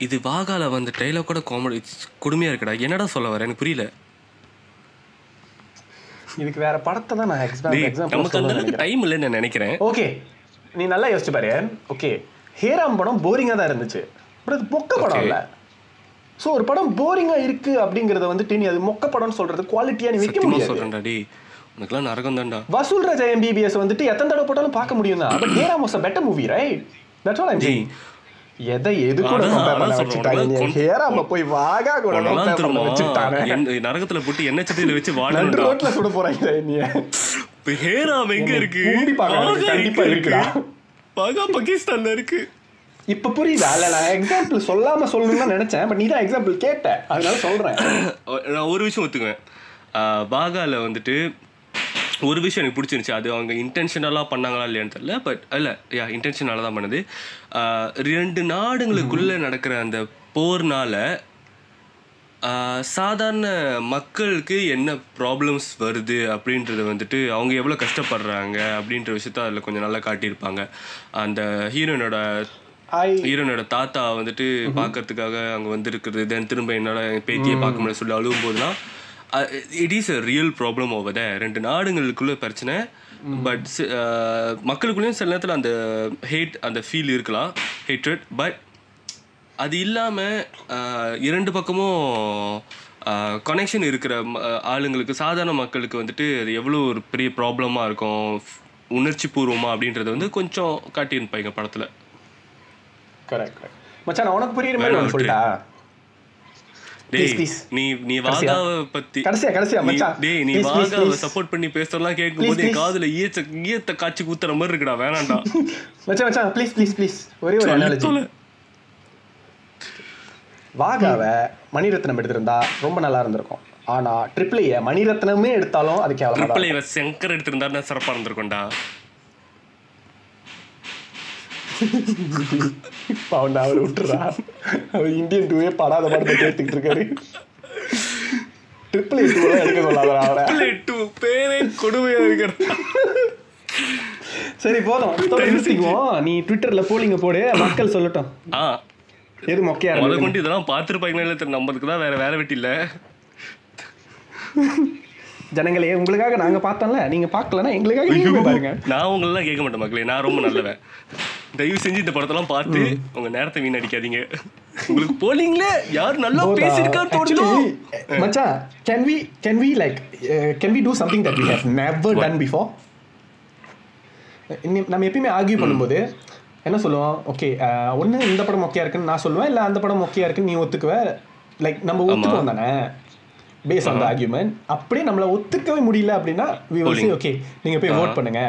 இது வாகால வந்த டைலாக் கூட காமெடி கொடுமையா இருக்குடா. என்னடா சொல்ல வர? எனக்கு புரியல. இதுக்கு வேற படத்தை தான் நான் நமக்கு அந்த அளவுக்கு டைம் இல்லைன்னு நான் நினைக்கிறேன். ஓகே நீ நல்லா யோசிச்சு பாரு. ஓகே ஹேராம் படம் போரிங்காக தான் இருந்துச்சு. பட் அது மொக்க படம். இல்ல. ஸோ ஒரு படம் போரிங்கா இருக்கு அப்படிங்கறத வந்துட்டு நீ அது மொக்க படம்னு சொல்றது குவாலிட்டியா நீ வைக்க முடியாது. உனக்குலாம் நரகம் தான்டா. வசூல் ராஜா எம்பிபிஎஸ் வந்துட்டு எத்தனை தடவை போட்டாலும் பார்க்க முடியும் தான் but Hey Ram was a better movie right that's all I'm saying எதை எது கூட ஹேராம போய் வாகா கூட நரகத்துல போட்டு எண்ணெய் சட்டியில வச்சு நடு வாழணும்டா. ரோட்ல சுட போறாங்க நீ ஹேராம் எங்க இருக்கு? கண்டிப்பா இருக்குடா. வாகா பாகிஸ்தான்ல இருக்கு. இப்ப புரியுதா? இல்ல நான் எக்ஸாம்பிள் சொல்லாம சொல்லணும்னு நினைச்சேன் பட் நீ தான் எக்ஸாம்பிள் கேட்ட. அதனால சொல்றேன். [coughs] நான் ஒரு விஷயம் ஒத்துக்குவேன். பாகால வந்துட்டு ஒரு விஷயம் எனக்கு பிடிச்சிருந்துச்சு. அது அவங்க இன்டென்ஷனலாக பண்ணாங்களா இல்லையான்னு தெரியல பட் இல்லை யா இன்டென்ஷனால தான் பண்ணுது. ரெண்டு நாடுகளுக்குள்ள நடக்கிற அந்த போர்னால சாதாரண மக்களுக்கு என்ன ப்ராப்ளம்ஸ் வருது அப்படின்றது வந்துட்டு அவங்க எவ்வளோ கஷ்டப்படுறாங்க அப்படின்ற விஷயத்த அதில் கொஞ்சம் நல்லா காட்டியிருப்பாங்க. அந்த ஹீரோயினோட ஐ ஹீரோனோட தாத்தா வந்துட்டு பார்க்கறதுக்காக அங்கே வந்திருக்கிறது தென் திரும்ப என்னோட பேத்தியை பார்க்க முடியல சொல்லி அழுவும் போதுலாம் it is a real problem over ரெண்டு நாடுகளுக்குள்ள பிரச்சனை பட் மக்களுக்குள்ளேயும் சில நேரத்தில் அந்த ஹேட் அந்த ஃபீல் இருக்கலாம் ஹேட்ரட் பட் அது இல்லாமல் இரண்டு பக்கமும் கனெக்ஷன் இருக்கிற ஆளுங்களுக்கு சாதாரண மக்களுக்கு வந்துட்டு அது எவ்வளோ ஒரு பெரிய ப்ராப்ளமாக இருக்கும் உணர்ச்சி பூர்வமாக அப்படின்றத வந்து கொஞ்சம் காட்டியிருப்பாங்க படத்தில் கரெக்ட் கரெக்ட் மச்சான் உனக்கு புரியுற மாதிரி சொல்லிட்டா. நீ நீ. வாகாவை பத்தி கடைசியா, கடைசியா, நீ- மச்சான். டேய் நீ வாகாவை. சப்போர்ட் பண்ணி பேசுறதெல்லாம் கேட்கும் Please, போது என். காதுல ஈயத்தை காய்ச்சி ஊத்துற மாதிரி இருக்குடா வேணாம்டா [laughs] மச்சான் மச்சான் ப்ளீஸ் ப்ளீஸ் ப்ளீஸ் ஒரே ஒரு அனாலஜி. வாகாவை மணிரத்னம் எடுத்திருந்தா ரொம்ப நல்லா இருந்திருக்கும். ஆனா ட்ரிபிள் ஏ மணிரத்னமே எடுத்தாலும் அது கேவலமா ட்ரிபிள் இவ செங்கர் எடுத்திருந்தா சிறப்பா இருந்திருக்கும்டா? அவன் அவர் விட்டுறா. அவர் இந்தியன் டூவே படாத படத்தை கேட்டுக்கிட்டு இருக்காரு. ட்ரிபிள் ஏ டூ எடுக்க சொல்லாத அவரை. ட்ரிபிள் டூ பேரே கொடுமையா இருக்கிறதா சரி போதும். நிறுத்திக்குவோம் நீ ட்விட்டர்ல போலிங்க போடு மக்கள் சொல்லட்டும். ஆ எது மொக்கையா முத இருக்கு கொண்டு இதெல்லாம் பார்த்துருப்பாங்களே இல்லை தெரியல. நம்மளுக்கு தான் வேற வேலை வெட்டி இல்ல. ஜனங்களே உங்களுக்காக நாங்க பார்த்தோம்ல. நீங்க பார்க்கலன்னா எங்களுக்காக பாருங்க. நான் உங்களெல்லாம் கேட்க மாட்டேன் மக்களே. நான் ரொம்ப நல்லவன். தயவு செஞ்சு இந்த படத்தெல்லாம் பார்த்து உங்க நேரத்தை வீணடிக்காதீங்க. உங்களுக்கு போலிங்களே? யார் நல்லா பேசியிருக்கான்னு தோணுதோ. மச்சான் can we like uh, can we do something that we have never done before? இன்னி- நம்ம எப்பயுமே ஆர்கியூ பண்ணும்போது என்ன சொல்லுவோம்? ஓகே ஒன்று இந்த படம் மொக்கையா இருக்குன்னு நான் சொல்லுவேன் இல்லை அந்த படம் மொக்கையா இருக்குன்னு நீ ஒத்துக்குவ? லைக் நம்ம ஒத்துக்குவோம் தானே? பேஸ் ஆன் த ஆர்கியூமெண்ட் அப்படியே நம்மள ஒத்துக்கவே முடியல அப்படின்னா வி வில் சே ஓகே நீங்க போய் ஓட் பண்ணுங்க.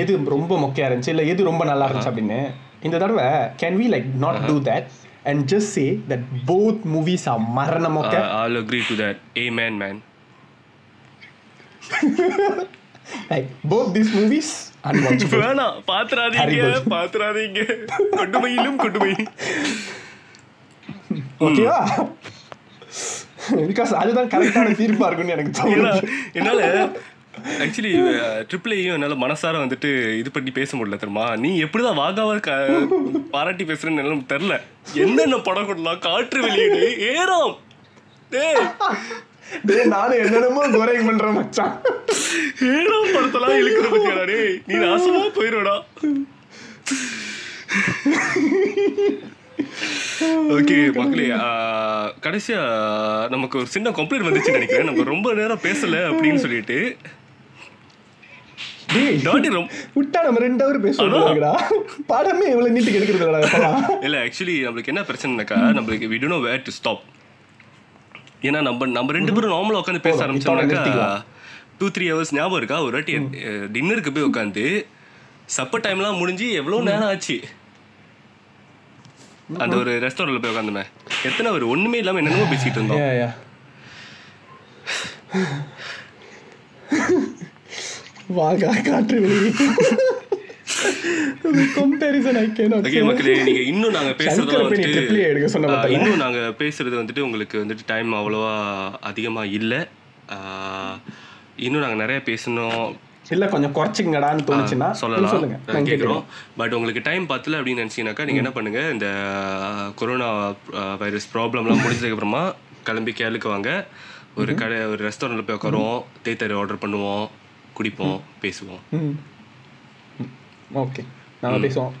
எது ரொம்ப மொக்கையா இருந்துச்சு இல்லை எது ரொம்ப நல்லா இருந்துச்சு அப்படின்னு. இந்த தடவை can we like not do that and just say that both movies are மரண மொக்க I'll agree to that. Amen, man. Like both this movies [laughs] வேணாம். பாத்துறாதீங்க. பாத்துறாதீங்க. கொடுமையிலும் கொடுமை. [laughs] ஓகேவா பிகாஸ் அதுதான் கரெக்டான தீர்ப்பா இருக்கும்னு எனக்கு தோணுது. என்னால ஆக்சுவலி ட்ரிபிள் ஏயும் என்னால மனசார வந்துட்டு இது பண்ணி பேச முடியல தெரியுமா? நீ எப்படிதான் வாகாவ பாராட்டி பேசுறேன்னு தெரியல. என்னென்ன படம் கொடுக்கலாம் காற்று வெளியீடு? ஏறாம். டேய் நானும் என்னென்னமோ குறைங் பண்றேன் மச்சான். ஏறாம் படத்தெல்லாம் இழுக்கிற பத்தியாடா டேய். நீ [laughs] நாசமா போயிருடா. ஓகே மக்களே கடைசியா நமக்கு ஒரு சின்ன கம்ப்ளைண்ட் வந்துச்சு நினைக்கிறேன். நம்ம ரொம்ப நேரம் பேசல அப்படின்னு சொல்லிட்டு. விட்டா நம்ம ரெண்டு ஹவர் பேசுவோம்டா படமே இவ்வளவு நீட்டுக்கு எடுக்கிறது இல்லடா இப்பலாம் இல்ல ஆக்சுவலி நம்மளுக்கு என்ன பிரச்சனைனாக்கா நம்மளுக்கு we know where to stop ஏன்னா நம்ம நம்ம ரெண்டு பேரும் நார்மலா உட்காந்து பேச ஆரம்பிச்சோம்னாக்கா. டூ த்ரீ ஹவர்ஸ் ஞாபகம் இருக்கா? ஒரு வாட்டி டின்னருக்கு போய் உட்காந்து சப்பர் டைம்லாம் முடிஞ்சு எவ்வளவு நேரம் ஆச்சு? அந்த ஒரு ரெஸ்டாரண்ட்ல போய் உட்காந்துமே. எத்தனை ஒரு ஒண்ணுமே இல்லாம என்னென்னமோ பேசிட்டு இருந்தோம். யா யா வாகா காற்று வெளியே. கம்பேரிசன் ஐ கேனாட் ஓகே மக்களே நீங்க இன்னும் நாங்க [laughs] பேசுறது வந்துட்டு எடுக்க சொன்ன இன்னும் நாங்க பேசுறது வந்துட்டு உங்களுக்கு வந்துட்டு டைம் அவ்வளவா அதிகமா இல்ல. இன்னும் நாங்க நிறைய பேசணும். இல்ல கொஞ்சம் குறைச்சிங்கடான்னு தோணுச்சுன்னா சொல்லலாம். சொல்லுங்க. கேட்குறோம் பட் உங்களுக்கு டைம் பத்தல அப்படின்னு நினைச்சீங்கன்னாக்கா நீங்க என்ன பண்ணுங்க இந்த கொரோனா வைரஸ் ப்ராப்ளம்லாம் முடிஞ்சதுக்கு அப்புறமா கிளம்பி கேளுக்கு வாங்க. ஒரு கடை ஒரு ரெஸ்டாரண்ட்ல போய் உட்காருவோம். தேத்தரி ஆர்டர் பண்ணுவோம். குடிப்போம். பேசுவோம். ஓகே நாம பேசுவோம்.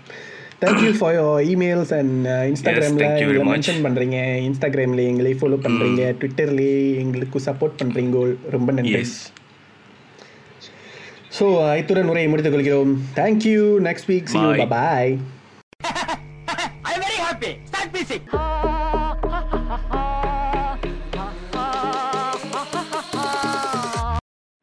Thank you for your emails and இன்ஸ்டாகிராமில் thank you very எங்களை. மென்ஷன் பண்ணுறீங்க இன்ஸ்டாகிராமில் எங்களை ஃபாலோ பண்ணுறீங்க ட்விட்டர்லேயே எங்களுக்கு சப்போர்ட் பண்ணுறீங்க ரொம்ப நன்றி. ஸோ இத்துடன் உரையை முடித்துக் கொள்கிறோம். Thank you next week see you Bye. Bye I am very happy. Start music.